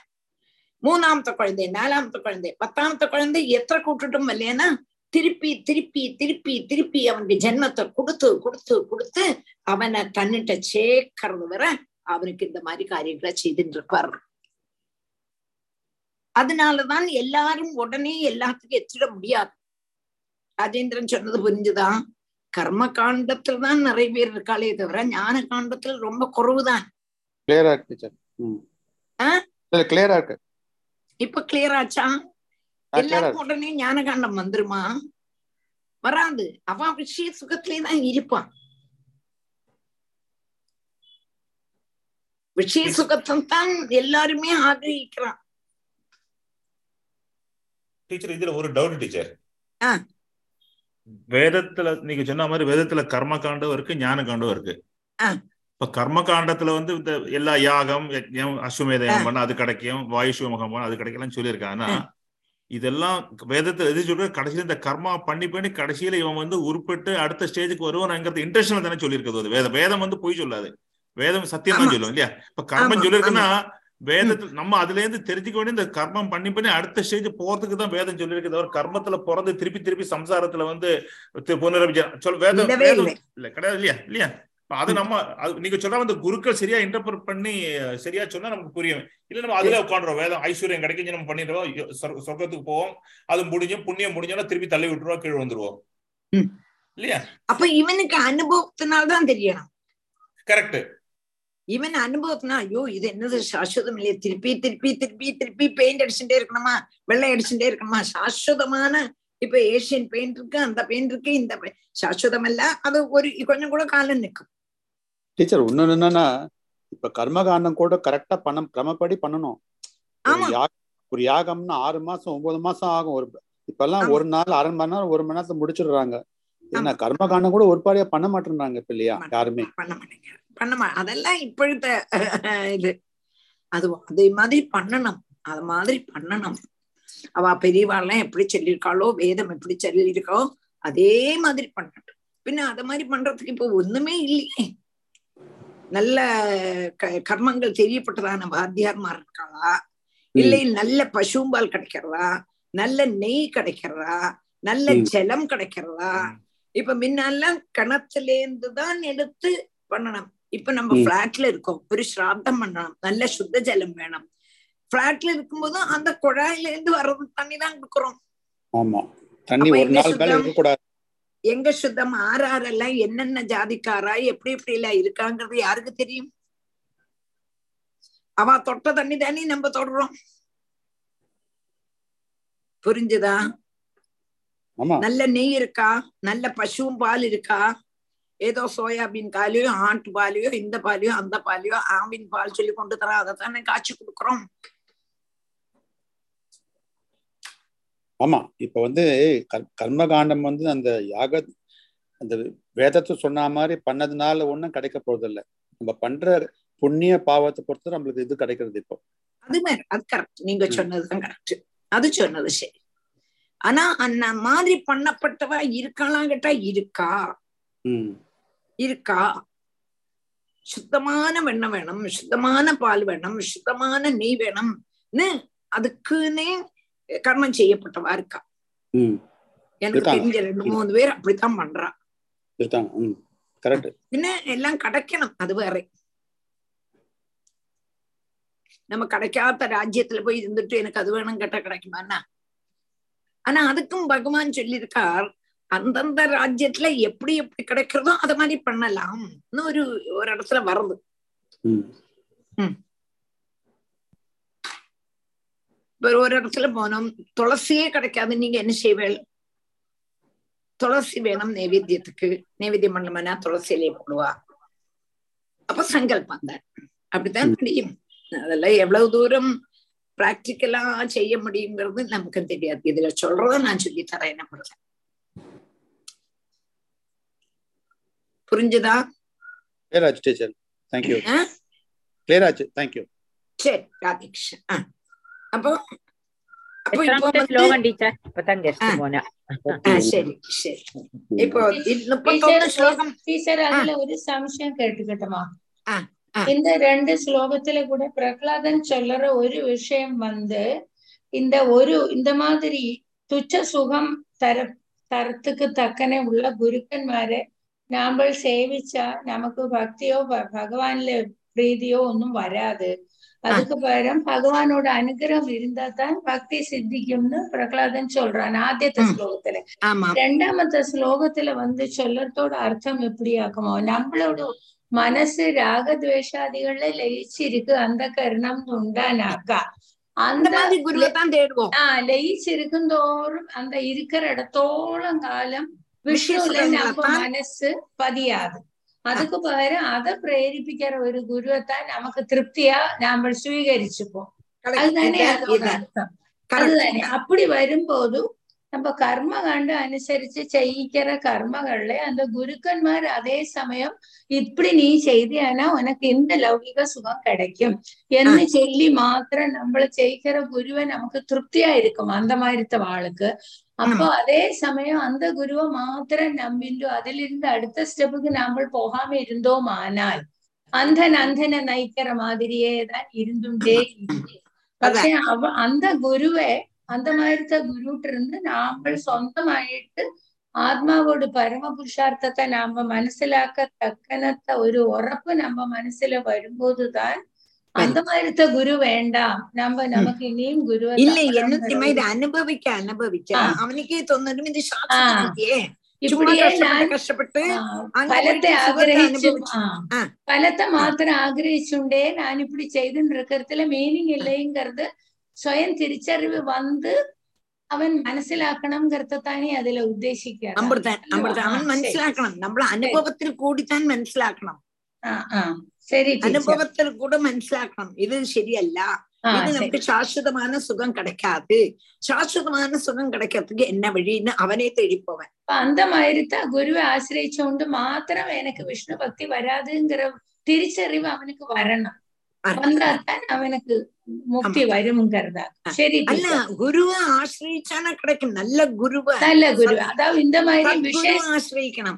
மூணாமத்து குழந்தை நாலாமத்து குழந்தை பத்தாமத்து குழந்தை எத்தனை கூப்பிட்டுட்டும் இல்லைன்னா திருப்பி திருப்பி திருப்பி திருப்பி அவனுக்கு ஜென்மத்தை கொடுத்து கொடுத்து கொடுத்து அவனை தன்னிட்ட சேர்க்கறது வர அவனுக்கு இந்த மாதிரி காரியங்களை செய்துட்டு இருப்பார். அதனாலதான் எல்லாரும் உடனே எல்லாத்துக்கும் எத்திட முடியாது. ராஜேந்திரன் சொன்னது புரிஞ்சுதா? கர்ம காண்டத்துல தான் நிறைய பேர் இருக்காளே தவிர ஞான காண்டத்துல ரொம்ப குறைவுதான். கிளியரா இருக்கு டீச்சர் ம். ஆ? இல்ல கிளியரா இருக்கு. இப்ப கிளியர் ஆச்சா? எல்லாருக்கும். உடனே ஞான காண்டம் வந்துருமா? வராது. அவன் விஷய சுகத்திலே தான் இருப்பான் விஷய சுகத்தை தான் எல்லாருமே ஆகிரகிக்கிறான் டீச்சர் இதுல ஒரு டவுட் டீச்சர். வேதத்துல நீங்க சொன்ன மாதிரி வேதத்துல கர்ம காண்டம் இருக்கு ஞான காண்டம் இருக்கு. இப்ப கர்ம காண்டத்துல வந்து இந்த எல்லா யாகம் யஜ்ஞம் அஸ்வமேத யாகம் பண்ண அது கிடைக்கும் வாயுஷ்வமகம் பண்ண அது கிடைக்கலன்னு சொல்லியிருக்காங்க. ஆனா இதெல்லாம் வேதத்துல எது சொல்ற கடைசியில இந்த கர்மா பண்ணி பண்ணி கடைசியில இவன் வந்து உருப்பட்டு அடுத்த ஸ்டேஜுக்கு வருவான்ங்கிறது இன்டென்ஷனல் தானே சொல்லியிருக்கிறது. அது வேதம் வேதம் வந்து பொய் சொல்லாது. வேதம் சத்தியம் தான். சொல்லும் இல்லையா? இப்ப கர்மம் சொல்லியிருக்குன்னா வேதத்துல நம்ம அதுல இருந்து தெரிஞ்சுக்க வேண்டிய இந்த கர்மம் பண்ணி பண்ணி அடுத்த ஸ்டேஜ் போறதுக்கு தான் வேதம் சொல்லியிருக்கு தவிர கர்மத்துல பிறந்து திருப்பி திருப்பி சம்சாரத்துல வந்து தி- புனரபிஜ- சொல் வேதம் வேதம் இல்லை. கிடையாது இல்லையா? இல்லையா? அது நம்ம நீங்க சொல்ற அந்த குருக்கள் சரியா இன்டர்பிரட் பண்ணி சரியா சொன்னா நமக்கு புரியும். இல்ல நம்ம அதுல உட்காந்துரும் வேதம் ஐஸ்வர்யம் கிடைக்கும் நம்ம பண்ணிடுவோம் சொர்க்கத்துக்கு போவோம். அது முடிஞ்சும் புண்ணியம் முடிஞ்சோன்னா திருப்பி தள்ளி விட்டுருவோம் கீழே வந்துருவோம். இல்லையா? அப்ப இவனுக்கு அனுபவத்தினால்தான் தெரியணும். கரெக்ட் இவன் அனுபவத்தினா ஐயோ இது என்னது? சாஸ்வதம் இல்லையே திருப்பி திருப்பி திருப்பி திருப்பி பெயிண்ட் அடிச்சுட்டே இருக்கணுமா? வெள்ளை அடிச்சுட்டே இருக்கணுமா? சாஸ்வதமான இப்ப ஏசியன் பெயிண்ட் இருக்கு அந்த பெயிண்ட் இருக்கு இந்த. சாஸ்வதம் இல்ல அது ஒரு கொஞ்சம் கூட காலம் நிக்கும் டீச்சர் இன்னொன்னு என்னன்னா இப்ப கர்மகாண்டம் கூட கரெக்டா பண்ண கிரமப்படி பண்ணணும். ஒரு யாகம்னா ஆறு மாசம் ஒன்பது மாசம் ஆகும். ஒரு இப்பெல்லாம் ஆமா. ஒரு நாள் அரை மணி நேரம் ஒரு மணி நேரத்துல முடிச்சிடுறாங்க. என்ன கர்மகாண்டம் கூட ஒரு பாடியா பண்ண மாட்டேன்றாங்க இப்ப இல்லையா? யாருமே. பண்ண மா அதெல்லாம் இப்பொழுத்த இது. அது அதே மாதிரி பண்ணணும். அது மாதிரி பண்ணணும். அவ பெரியவாள்லாம் எப்படி சொல்லியிருக்காளோ வேதம் எப்படி சொல்லியிருக்கோ அதே மாதிரி பண்ணட்டும். பின்ன அத மாதிரி பண்றதுக்கு இப்போ ஒண்ணுமே இல்லையே. நல்ல க- கர்மங்கள் தெரியப்பட்டதான வாத்தியார்மார் இருக்காளா? இல்லை நல்ல பசும்பால் கிடைக்கிறதா? நல்ல நெய் கிடைக்கிறதா? நல்ல. ஜலம் கிடைக்கிறதா? இப்ப முன்னெல்லாம் கிணத்துல இருந்து தான் எடுத்து பண்ணணும். இப்ப நம்ம. பிளாட்ல இருக்கோம். ஒரு ஸ்ராத்தம் பண்ணணும். நல்ல சுத்த ஜலம் வேணும். பிளாட்ல இருக்கும்போதும் அந்த குழாயில இருந்து வர்றது தண்ணி தான் கொடுக்குறோம் எங்க சுத்தம்? சுத்தம்? ஆறாரெல்லாம் என்னென்ன ஜாதிக்காரா? எப்படி எப்படி எல்லாம் இருக்காங்கிறது யாருக்கு தெரியும்? அவ தொட்ட தண்ணி தானே நம்ம தொடுறோம். புரிஞ்சுதா? நல்ல நெய் இருக்கா? நல்ல பசுவும் பால் இருக்கா? ஏதோ சோயாபீன் பாலையோ ஆட்டு பாலையோ இந்த பாலையோ அந்த பாலையோ ஆவின் பால் சொல்லி கொண்டு தர அதைத்தானே காய்ச்சி கொடுக்குறோம் ஆமா இப்ப வந்து கர்- கர்மகாண்டம் வந்து அந்த யாக அந்த வேதத்தை சொன்ன மாதிரி பண்ணதுனால ஒண்ணும் கிடைக்க போறது இல்ல நம்ம பண்ற புண்ணிய பாவத்தை பொறுத்து நம்மளுக்கு இது கிடைக்கிறது இப்போ. அது மாதிரி அது கரெக்ட் நீங்க சொன்னதுதான் கரெக்ட் அது சொன்னது சரி. ஆனா அந்த மாதிரி பண்ணப்பட்டவ இருக்கலாம் கேட்டா இருக்கா? இருக்கா? சுத்தமான வெண்ணெய் வேணும் சுத்தமான பால் வேணும் சுத்தமான நெய் வேணும்னு அதுக்குன்னே கர்மம் செய்யப்பட்டவா இருக்கா? எனக்கு தெரிஞ்ச ரெண்டு மூணு பேர் அப்படித்தான் பண்றா. பின்ன எல்லாம் கிடைக்கணும் அது வேற. நம்ம கிடைக்காத ராஜ்யத்துல போய் இருந்துட்டு எனக்கு அது வேணும் கேட்டா கிடைக்குமா ஆனா அதுக்கும் பகவான் சொல்லியிருக்கார் அந்தந்த ராஜ்யத்துல எப்படி எப்படி கிடைக்கிறதோ அது மாதிரி பண்ணலாம்னு ஒரு ஒரு இடத்துல வருது. ஒரு இடத்துல போனோம். துளசியே கிடைக்காது. நீங்க என்ன செய்வேள் துளசி வேணும் நைவேத்தியத்துக்கு. நைவேத்தியம் பண்ணலமானா துளசியிலே போடுவா. அப்ப சங்கல்பம் தான் அப்படித்தான் முடியும் அதெல்லாம் எவ்வளவு தூரம் பிராக்டிக்கலா செய்ய முடியுங்கிறது நமக்கு தெரியாது. இதுல சொல்றத நான் சொல்லி தரேன் என்ன புரிஞ்சுதா? கிளியர் ஆச்சு டீச்சர் தேங்க்யூ கிளியர் ஆச்சு தேங்க்யூ சரி ராதிகிருஷ்ணன் ஆ. அப்போ அப்போ ഒരു സംശയം കേട്ടുകിട്ടുമോ இந்த ரெண்டு ஸ்லோகத்துல கூட பிரகலாதன் சொல்ற ஒரு விஷயம் வந்து இந்த ஒரு இந்த மாதிரி துச்ச சுகம் தர தரத்துக்கு தக்கனே உள்ள குருக்கன்மாரு നമ്മൾ സേവിച്ച നമുക്ക് ഭക്തിയോ ഭഗവാനിലെ പ്രീതിയോ ഒന്നും വരാതെ அதுக்கு பகரம் பகவானோட அனுகிரகம் இருந்தாதான் பக்தி சித்திக்கும்னு பிரகலாதன் சொல்றான் ஆத்தியத்த ஸ்லோகத்துல ரெண்டாமத்த ஸ்லோகத்துல வந்து சொல்லத்தோட அர்த்தம் எப்படி ஆக்குமோ நம்மளோட മനസ്സ് രാഗദ്വേഷാദികളിൽ ലയിച്ചിരിക്കുക അന്ധകരണം ഉണ്ടാനാക്ക அந்த ஆஹ் லயிச்சிருக்கும் தோறும் அந்த இருக்கிற இடத்தோளம் காலம் விஷயத்துல நம்ம മനസ്സ് പതിയാതെ அதுக்கு പകരം அதை പ്രേരിപ്പിക്കാൻ ഒരു ഗുരുവത്താൻ നമുക്ക് തൃപ്തിയാ നമ്മൾ സ്വീകരിച്ചുപ്പോ അത് തന്നെയാണ് അത് തന്നെ അപ്പടി വരുമ്പോതും நம்ம கர்ம கண்டு அனுசரிச்சு செய்யிக்கிற கர்மகள்ல அந்த குருக்கன்மார் அதே சமயம் இப்படி நீ செய்தியானா உனக்கு இந்த லௌகிக சுகம் கிடைக்கும் എന്ന് ചൊല്ലി മാത്രം നമ്മൾ ചെയ്യിക്കുന്ന ഗുരുവൻ നമുക്ക് തൃപ്തിയായിരിക്കും അന്തമാരിത്ത ആൾക്ക് അപ്പൊ അതേ സമയം അന്ത ഗുരുവ മാത്രം നമ്പിന്റോ അതിലിരുന്ന് അടുത്ത സ്റ്റെപ്പുക്ക് നമ്മൾ പോകാമെ ഇരുന്തോമാനാൽ അന്ധൻ അന്ധനെ നയിക്കറ മാതിരിയേതാ ഇരുന്നുണ്ടേ പക്ഷെ അവ അന്ത ഗുരുവെ അന്തമായിരുത്തെ ഗുരുട്ടിരുന്ന് നമ്മൾ സ്വന്തമായിട്ട് ആത്മാവോട് പരമപുരുഷാർത്ഥത്തെ നമ്മ മനസ്സിലാക്കത്തക്കനത്തെ ഒരു ഉറപ്പ് നമ്മ മനസ്സിൽ വരുമ്പോൾ താൻ அந்த மாதிரത്തെ ഗുരു വേണ്ട നമ്മ നമുക്ക് ഇനിയും ഗുരു ഇല്ല എന്നും ഇത് അനുഭവിക്ക അനുഭവിക്ക അവനിക്ക് തോന്നുന്നു ഇത് ശാസ്ത്രേ കഷ്ടപ്പെട്ട് ഫലത്തെ ആഗ്രഹിച്ചു ഫലത്തെ മാത്രം ആഗ്രഹിച്ചുണ്ടേ ഞാനിപ്പിടി ചെയ്തിട്ടിരിക്കത്തില്ല മീനിങ് ഇല്ലേങ്കറത് സ്വയം തിരിച്ചറിവ് വന്ന് അവൻ മനസ്സിലാക്കണംങ്കറത്തത്താണ് അതിലെ ഉദ്ദേശിക്കുക അമൃതൻ അമൃതൻ അവൻ മനസ്സിലാക്കണം നമ്മൾ അനുഭവത്തിൽ കൂടി താൻ മനസ്സിലാക്കണം ആ ആ അനുഭവത്തിൽ കൂടെ മനസ്സിലാക്കണം. ഇത് ശരിയല്ല. இது நமக்கு சாஸ்வதமான சுகம் கிடைக்காது சாஸ்வதமான சுகம் கிடைக்கிறதுக்கு என்ன வழின்னு அவனே தெளிப்பவன் அந்த மாதிரி தான் குருவை ஆசிரியச்சோண்டு மாத்திரம் எனக்கு விஷ்ணு பக்தி வராதுங்கிற തിരിച്ചറിവ് അവനക്ക് വരണം. വന്നാത്താൻ അവനക്ക് മുക്തി വരുമുങ്കறதா ശരി അല്ല ഗുരുവെ ആശ്രയിച്ചാണ് കിടക്കും നല്ല ഗുരുവ. ഗുരു അതാ இந்த மாதிரி விஷயம் ആശ്രയിക്കണം.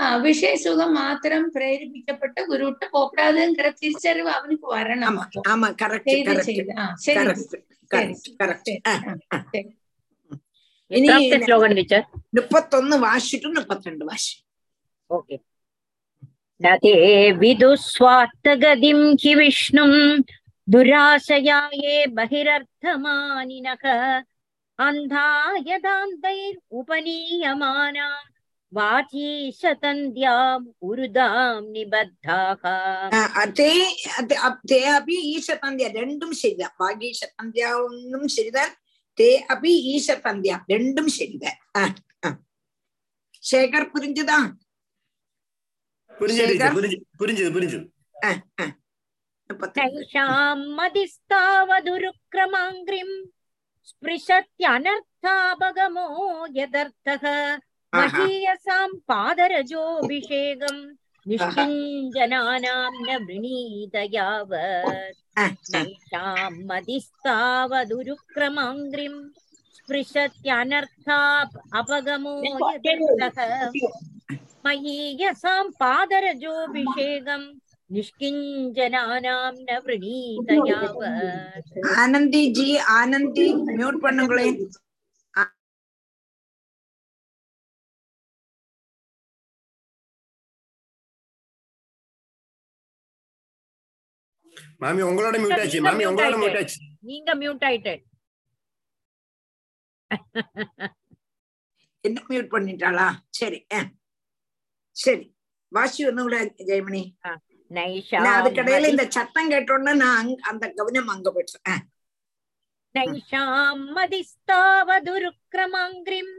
ആ വിഷയസുഖം മാത്രം പ്രേരിപ്പിക്കപ്പെട്ട് ഗുരുട്ട് പോപ്പെടാതെയും തിരിച്ചറിവ് അവനക്ക് വരണം. ചെയ്ത് ചെയ്ത്. ആ ശരി ഇനി ദുരാശയായേ अन्धा यदान्तैरुपनीयमाना वाची शतन्द्याम् उरुदाम् निबद्धाः தே அது- அப்- தே அபி ஈஷதந்தியா ரெண்டும் சரிதான் பாகீஷதந்தியா ஒன்னும் சரிதான் தே அபி ஈஷதந்தியா ரெண்டும் சரிதான் ஆ, ஆ. சேகர் புரிஞ்சுதா புரிஞ்சது சேகர்? புரிஞ்சு புரிஞ்சது புரிஞ்சது ஆ, ஆ. नैषाम् मदिस्तावदुरुक्रमाङ्घ्रिम् स्पृशत्यनर्थापगमो यदर्थः महीयसाम् पादरजोऽभिषेकम् निष्किञ्जनानाम् न वृणीत यावत् नैषाम् मदिस्तावदुरुक्रमाङ्घ्रिम् स्पृशत्यनर्थाप अपगमो यदर्थः महीयसाम् पादरजोऽभिषेकम् நிஷ்கிஞ்சனானாம் ந விரணீத யாவத் ஆனந்தி ஜி ஆனந்தி மியூட் பண்ணுங்களேன் மாமி உங்களோட மியூட் ஆச்சு. மாமி உங்களோட மியூட் ஆச்சு. நீங்க மியூட் ஆயிட்டு. என்ன மியூட் பண்ணிட்டாளா? சரி. சரி. வாசி ஒண்ணு கூட ஜெயமணி. நைஷா நான் அதுக்கடையில இந்த சத்தம் கேட்டோன்னா நான் அந்த கவனம் அங்க போயிடுச்சு. ஆ. நைஷாம் மதிஸ்தாவதுருக்ரமாங்கிரிம்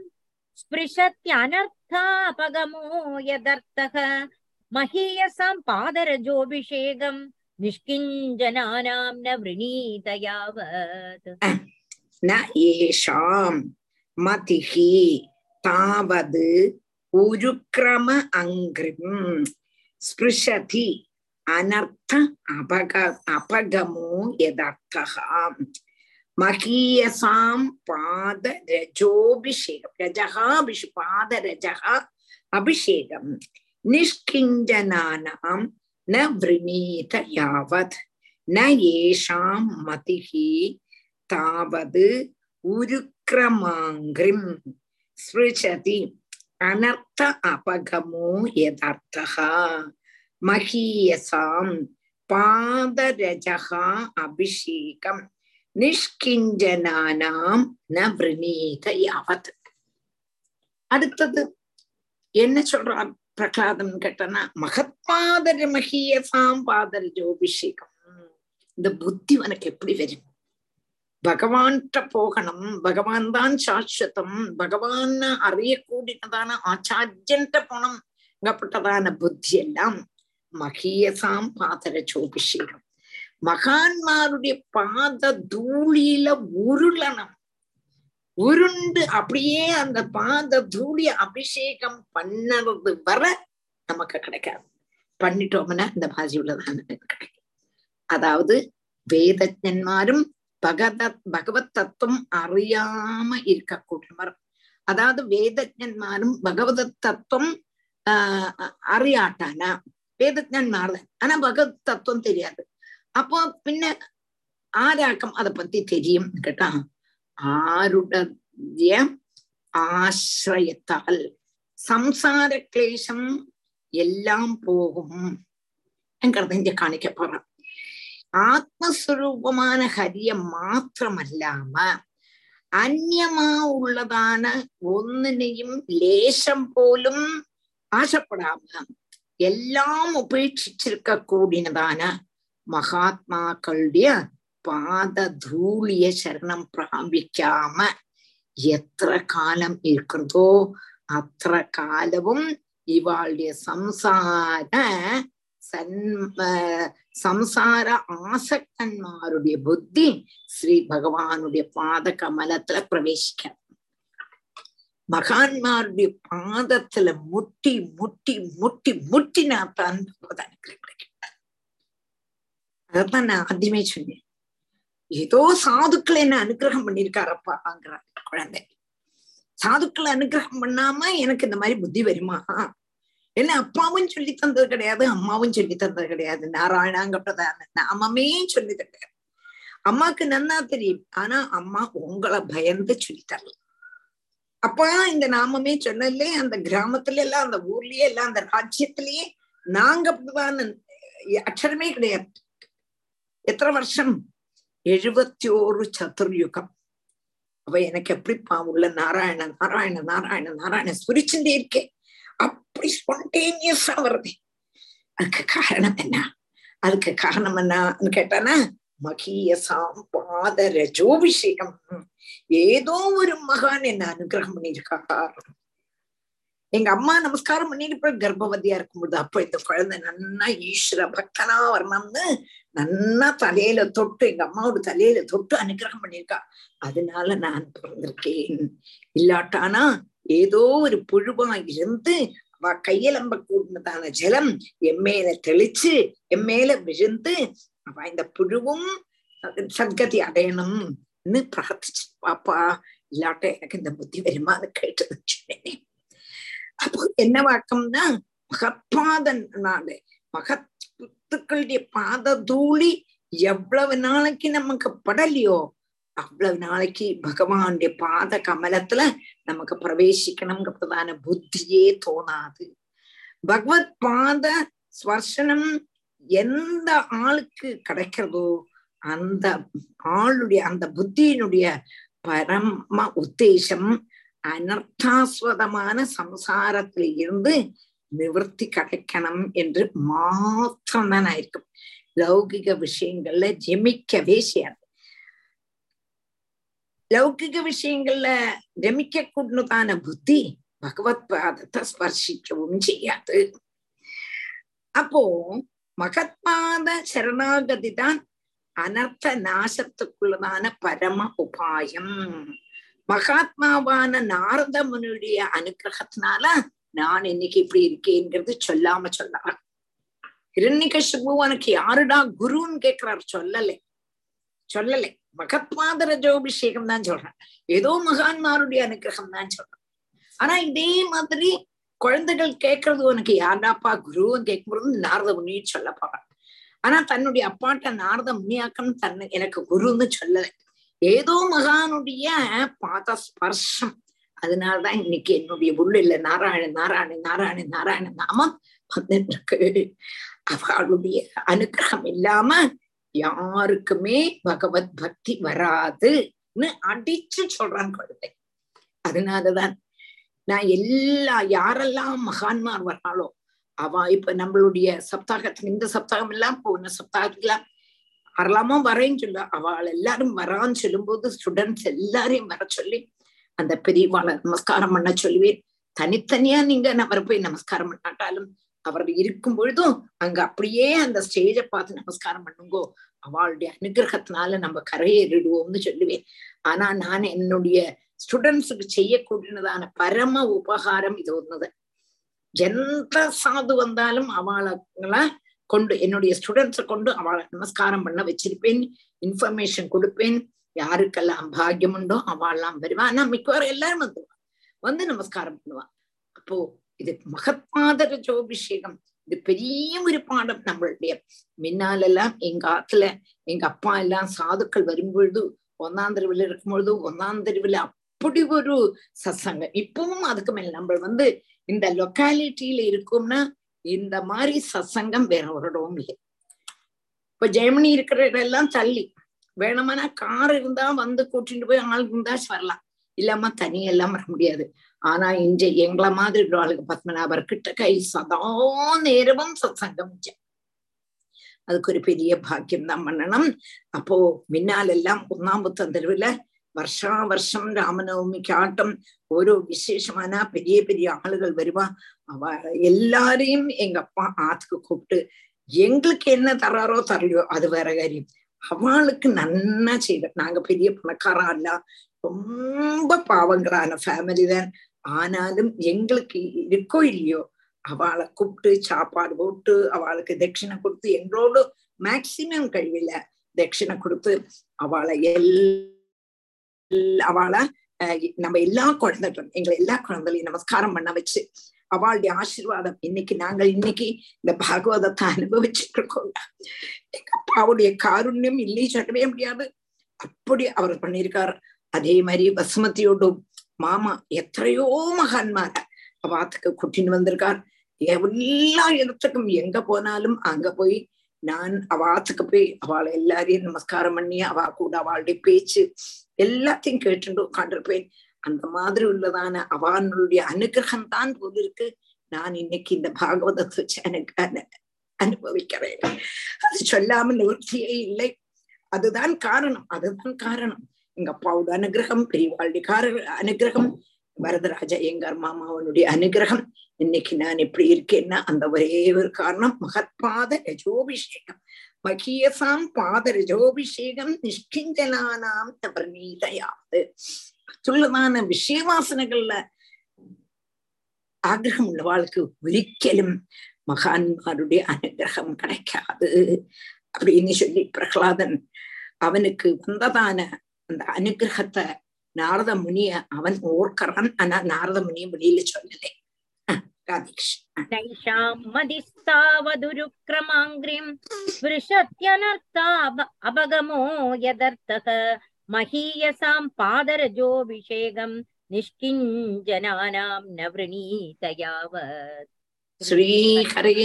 ஸ்பிருஷத்யனர்த்தாபகமோ யதர்த்தः மஹீயசாம் பாதரஜோபிஷேகம் निष्किञ्जनानां न वृणीतयावत् न येषां मतिः तावद् उरुक्रम अङ्घ्रिम् स्पृशति अनर्थ अपग अपगमो यदर्थः महीयसां पादरजोऽभिषेकं रजः पादरजः अभिषेकं निष्किञ्जनानां ந விரமீத யாவத் ந ஏஷாம் மதிஹி தாவது உருக்கிரமாங்கிரிம் ஸ்ருஷதி அனர்த்த அபகமோ யதர்த்தா மகீயசாம் பாதரஜகா அபிஷேகம் நிஷ்கிஞ்சனானாம் ந விரணீத யாவத் அடுத்தது என்ன சொல்றார் பிரகலாதம் கேட்டனா மகத்பாதர மகியசாம் பாதர் ஜோபிஷேகம் இந்த புத்தி உனக்கு எப்படி வரும் பகவான்கிட்ட போகணும் பகவான் தான் சாஸ்வதம் பகவான் அறியக்கூடியதான ஆச்சாரியன்ட்ட போனம் அங்கப்பட்டதான புத்தி எல்லாம் மகியசாம் பாதர ஜோபிஷேகம் மகான்மாருடைய பாத தூளியில உருளணும் உருண்டு அப்படியே அந்த பாத தூளி அபிஷேகம் பண்ணது வர நமக்கு கிடைக்காது. பண்ணிட்டோம்னா இந்த பாஜியுள்ளதான் கிடைக்கும். அதாவது வேதஜன்மாரும் பகத பகவத் தத்துவம் அறியாம இருக்கக்கூடியவர் அதாவது வேதஜன்மாரும் பகவத தத்துவம் ஆஹ் அறியாட்டானா? வேதஜன்மார் ஆனா பகவத் தத்துவம் தெரியாது. அப்போ பின்ன ஆராக்கும் அதை பத்தி தெரியும் கேட்டா ആരുടയ ആശ്രയത്താൽ. സംസാരക്ലേശം എല്ലാം പോകും. എൻകടന്ന് ഇന്ത്യ കാണിക്കപ്പറ ആത്മസ്വരൂപമാണ് ഹരിയെ മാത്രമല്ലാമ അന്യമാ ഉള്ളതാണ് ഒന്നിനെയും ലേശം പോലും ആശപ്പെടാമ. എല്ലാം ഉപേക്ഷിച്ചിരിക്ക കൂടിയതാണ് മഹാത്മാക്കളുടെ பாத தூளிய சரணம் பிராபிக்காம எத்த காலம் இருக்கிறதோ அத்த காலவும் இவாளுடைய சம்சார சம்சார ஆசக்தன்மாருடைய புத்தி ஸ்ரீ பகவானுடைய பாத கமலத்துல பிரவேசிக்க மகான்மாருடைய பாதத்துல முட்டி முட்டி முட்டி முட்டினாத்தான் பகவத் அனுகிரகம் அதான் நான் ஆத்தியமே சொன்னேன். ஏதோ சாதுக்கள் என்ன அனுகிரகம் பண்ணிருக்காரப்பாங்கிறார் குழந்தை. சாதுக்களை அனுகிரகம் பண்ணாம எனக்கு இந்த மாதிரி புத்தி வருமா? என்ன அப்பாவும் சொல்லி தந்தது கிடையாது அம்மாவும் சொல்லி தந்தது கிடையாது. நாராயணாங்கப்பட்டதான நாமமே சொல்லி கிடையாது அம்மாக்கு நன்னா தெரியும் ஆனா அம்மா உங்களை பயந்து சொல்லி தரல. அப்பா இந்த நாமமே சொன்னதுலே அந்த கிராமத்துல எல்லாம் அந்த ஊர்லயே எல்லாம் அந்த ராஜ்யத்திலேயே நாங்க அப்படிதான் அக்ஷரமே கிடையாது. எத்தனை வருஷம் எழுபத்தி ஓரு சதுர்யுகம் அவ எனக்கு எப்படிப்பா உள்ள நாராயண நாராயண நாராயண நாராயண ஸ்பிரிச்சுட்டே இருக்கே அப்படி ஸ்பான்டேனியஸா வருது அதுக்கு காரணம் என்ன அதுக்கு காரணம் என்னன்னு கேட்டானா மகியசாம் பாத ரஜோபிஷேகம் ஏதோ ஒரு மகான் என்ன அனுகிரகம் பண்ணியிருக்கார் எங்க அம்மா நமஸ்காரம் பண்ணிட்டு போய் கர்ப்பவதியா இருக்கும்போது அப்ப இந்த குழந்தை நன்னா ஈஸ்வர பக்தனா வரணும்னு நன்னா தலையில தொட்டு எங்க அம்மாவோட தலையில தொட்டு அனுகிரகம் பண்ணியிருக்கா. அதனால நான் பிறந்திருக்கேன். இல்லாட்டானா ஏதோ ஒரு புழுவா இருந்து அவ கையலம்ப கூடினதான ஜலம் எம்மேல தெளிச்சு எம்மேல விழுந்து அவ இந்த புழுவும் சத்கதி அடையணும்னு பிரார்த்திச்சு. பாப்பா இல்லாட்ட எனக்கு இந்த புத்தி வருமானு கேட்டது சொன்னேன். அப்போ என்ன வாக்கம்னா மகத்பாதன் மகத் புத்துக்களுடைய பாத தூளி எவ்வளவு நாளைக்கு நமக்கு படலையோ அவ்வளவு நாளைக்கு பகவானுடைய பாத கமலத்துல நமக்கு பிரவேசிக்கணுங்கிறதான புத்தியே தோணாது. பகவத் பாத ஸ்வர்ஷனம் எந்த ஆளுக்கு கிடைக்கிறதோ அந்த ஆளுடைய அந்த புத்தியினுடைய பரம உத்தேசம் அனர்த்தாஸ்வதமான சம்சாரத்துல இருந்து நிவர்த்தி கிடைக்கணும் என்று மாத்திரம் தான் ஆயிருக்கும். லௌகிக விஷயங்கள்ல ஜெமிக்கவே செய்யாது. லௌகிக விஷயங்கள்ல ரமிக்க கூடதான புத்தி பகவத் பாதத்தை ஸ்பர்சிக்கவும் செய்யாது. அப்போ மகத்பாத சரணாகதி தான் அனர்த்த நாசத்துக்குள்ளதான பரம உபாயம். மகாத்மாவான நாரத முனியுடைய அனுகிரகத்தினால நான் இன்னைக்கு இப்படி இருக்கேங்கிறது சொல்லாம சொல்லலாம் ஹிரண்யகசிபு உனக்கு யாருடா குருன்னு கேட்கிறார்? சொல்லலை. சொல்லலை. மகத்பாத ரஜோபிஷேகம் தான் சொல்றேன். ஏதோ மகான்மாருடைய அனுகிரகம் தான் சொல்றேன். ஆனா இதே மாதிரி குழந்தைகள் கேட்கறது உனக்கு யாருடாப்பா குருன்னு கேட்கும்போது நாரத முனின்னு சொல்ல போறான். ஆனா தன்னுடைய அப்பாட்ட நாரத முனியாக்கம் தன்னை எனக்கு குருன்னு சொல்லலை. ஏதோ மகானுடைய பாத ஸ்பர்ஷம். அதனாலதான் இன்னைக்கு என்னுடைய உள்ள நாராயண நாராயண நாராயண நாராயண நாமம் வந்துட்டு இருக்கு அவளுடைய அனுகிரகம் இல்லாம யாருக்குமே பகவத் பக்தி வராதுன்னு அடிச்சு சொல்றான் குழந்தை அதனாலதான் நான் எல்லா யாரெல்லாம் மகான்மார் வர்றாளோ அவ இப்ப நம்மளுடைய சப்தாகத்துக்கு இந்த சப்தாகம் எல்லாம் போன சப்தாகத்துக்கெல்லாம் வரலாமா? வரேன்னு சொல்ல. அவள் எல்லாரும் வரான்னு சொல்லும்போது ஸ்டூடெண்ட்ஸ் எல்லாரையும் வர சொல்லி அந்த பெரியவாளை நமஸ்காரம் பண்ண சொல்லுவேன். தனித்தனியா நீங்க அவர் போய் நமஸ்காரம் பண்ணாட்டாலும் அவர் இருக்கும் பொழுதும் அங்க அப்படியே அந்த ஸ்டேஜை பார்த்து நமஸ்காரம் பண்ணுங்கோ. அவளுடைய அனுகிரகத்தினால நம்ம கரையேறிடுவோம்னு சொல்லுவேன். ஆனா நான் என்னுடைய ஸ்டூடெண்ட்ஸுக்கு செய்யக்கூடியதான பரம உபகாரம் இது ஒண்ணுது எந்த சாது வந்தாலும் அவளை கொண்டு என்னுடைய ஸ்டூடெண்ட்ஸை கொண்டு அவளை நமஸ்காரம் பண்ண வச்சிருப்பேன் இன்ஃபர்மேஷன் கொடுப்பேன். யாருக்கெல்லாம் பாக்கியம் உண்டோ அவள்லாம் வருவா. ஆனா மிக்கவாறு எல்லாரும் வந்துருவா. வந்து நமஸ்காரம் பண்ணுவா. அப்போ இது மகத்மாதர ஜோபிஷேகம். இது பெரிய ஒரு பாடம் நம்மளுடைய. முன்னாலெல்லாம் எங்க ஆத்துல எங்க அப்பா எல்லாம் சாதுக்கள் வரும்பொழுது ஒன்னாம் தெருவில் இருக்கும்பொழுது ஒன்னாம் தெருவில் அப்படி ஒரு சத்சங்கம் இப்பவும் அதுக்கு மேல நம்ம வந்து இந்த லொக்காலிட்டியில இருக்கோம்னா இந்த மாதிரி சத்சங்கம் வேற ஒரு இடமும் இல்லை. இப்ப ஜெயமணி இருக்கிற எல்லாம் தள்ளி வேணுமானா கார் இருந்தா வந்து கூட்டிட்டு போய் ஆள் இருந்தா வரலாம். இல்லாம தனியெல்லாம் வர முடியாது. ஆனா இன்று எங்களை மாதிரி ஒரு ஆளுக்கு பத்மநாபர் கிட்ட கை சதா நேரமும் சத்சங்கம் அதுக்கு ஒரு பெரிய பாக்கியம் தான் பண்ணணும். அப்போ முன்னாலெல்லாம் ஒன்னாம்புத்தம் தெருவுல வருஷா வருஷம் ராமநவமிக்கு ஆட்டம் ஒரு விசேஷமான பெரிய பெரிய ஆளுகள் வருவா அவ எல்லாரையும் எங்க அப்பா ஆத்துக்கு கூப்பிட்டு எங்களுக்கு என்ன தர்றாரோ தரலையோ அது வேற காரியம் அவளுக்கு நன்னா செய்த நாங்க பெரிய பணக்காரா இல்ல ரொம்ப பாவங்களான ஃபேமிலி தான் ஆனாலும் எங்களுக்கு இருக்கோ இல்லையோ அவளை கூப்பிட்டு சாப்பாடு போட்டு அவளுக்கு தட்சிணை கொடுத்து எங்களோடு மேக்சிமம் கழிவில தட்சிணை கொடுத்து அவளை எல் அவளை நம்ம எல்லா குழந்தைகளும் எங்களை எல்லா குழந்தைகளையும் நமஸ்காரம் பண்ண வச்சு அவளுடைய ஆசீர்வாதம் இன்னைக்கு நாங்கள் இன்னைக்கு இந்த பாகவதத்தை அனுபவிச்சுட்டு இருக்கோம் எங்க அப்பாவுடைய காருண்யம் இல்லை சொல்லவே முடியாது. அப்படி அவர் பண்ணியிருக்கார். அதே மாதிரி வசுமதியோடும் மாமா எத்தனையோ மகான்மார அவாத்துக்கு கூட்டின்னு வந்திருக்கார். எல்லா இடத்துக்கும் எங்க போனாலும் அங்க போய் நான் அவாத்துக்கு போய் அவளை எல்லாரையும் நமஸ்காரம் பண்ணி அவ கூட அவளுடைய பேச்சு எல்லாத்தையும் கேட்டுட்டு உட்காண்டிருப்பேன் அந்த மாதிரி உள்ளதான அவனுடைய அனுகிரகம் தான் போல இருக்கு. நான் இன்னைக்கு இந்த பாகவதத்தை எனக்கு அனுபவிக்கிறேன். அது சொல்லாமல் நிவர்த்தியே இல்லை. அதுதான் காரணம். அதுதான் காரணம். எங்க அப்பாவோட அனுகிரகம் பெரியவாளுடைய கார அனுகிரகம் வரதராஜ எங்கார் மாமாவனுடைய அனுகிரகம். இன்னைக்கு நான் எப்படி இருக்கேன்னா அந்த ஒரே ஒரு காரணம் மகத்பாத யஜோபிஷேகம் மகீயசாம் பாதரஜோபிஷேகம் நிஷ்கிஞ்சனானாம் பிரநீதையாது சொல்லுதான விஷயவாசனைகள்ல ஆகிரகம் உள்ளவாளுக்கு ஒரிக்கலும் மகான்மாருடைய அனுகிரகம் கிடைக்காது. அப்படின்னு சொல்லி பிரகலாதன் அவனுக்கு வந்ததான அந்த அனுகிரகத்தை நாரத முனிய அவன் ஓர்க்கிறான். ஆனா நாரத முனிய வெளியில சொல்லலை. ैषामधिस्तावदुरुक्रमाङ्ग्रिम् स्पृशत्यनर्ताव अपगमो यदर्थः महीयसां पादरजोऽभिषेकम् निष्किञ्जनानां न वृणीत यावत् श्रीहरे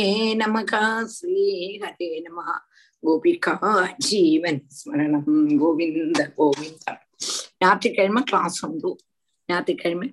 नमः श्रीहरे नमः கோபிகா ஜீவன் ஸ்மரணம் गोविन्द கோவிந்தம் ஞாயிற்றுக்கிழமை கிளாஸ் உண்டு ஞாயிற்றுக்கிழமை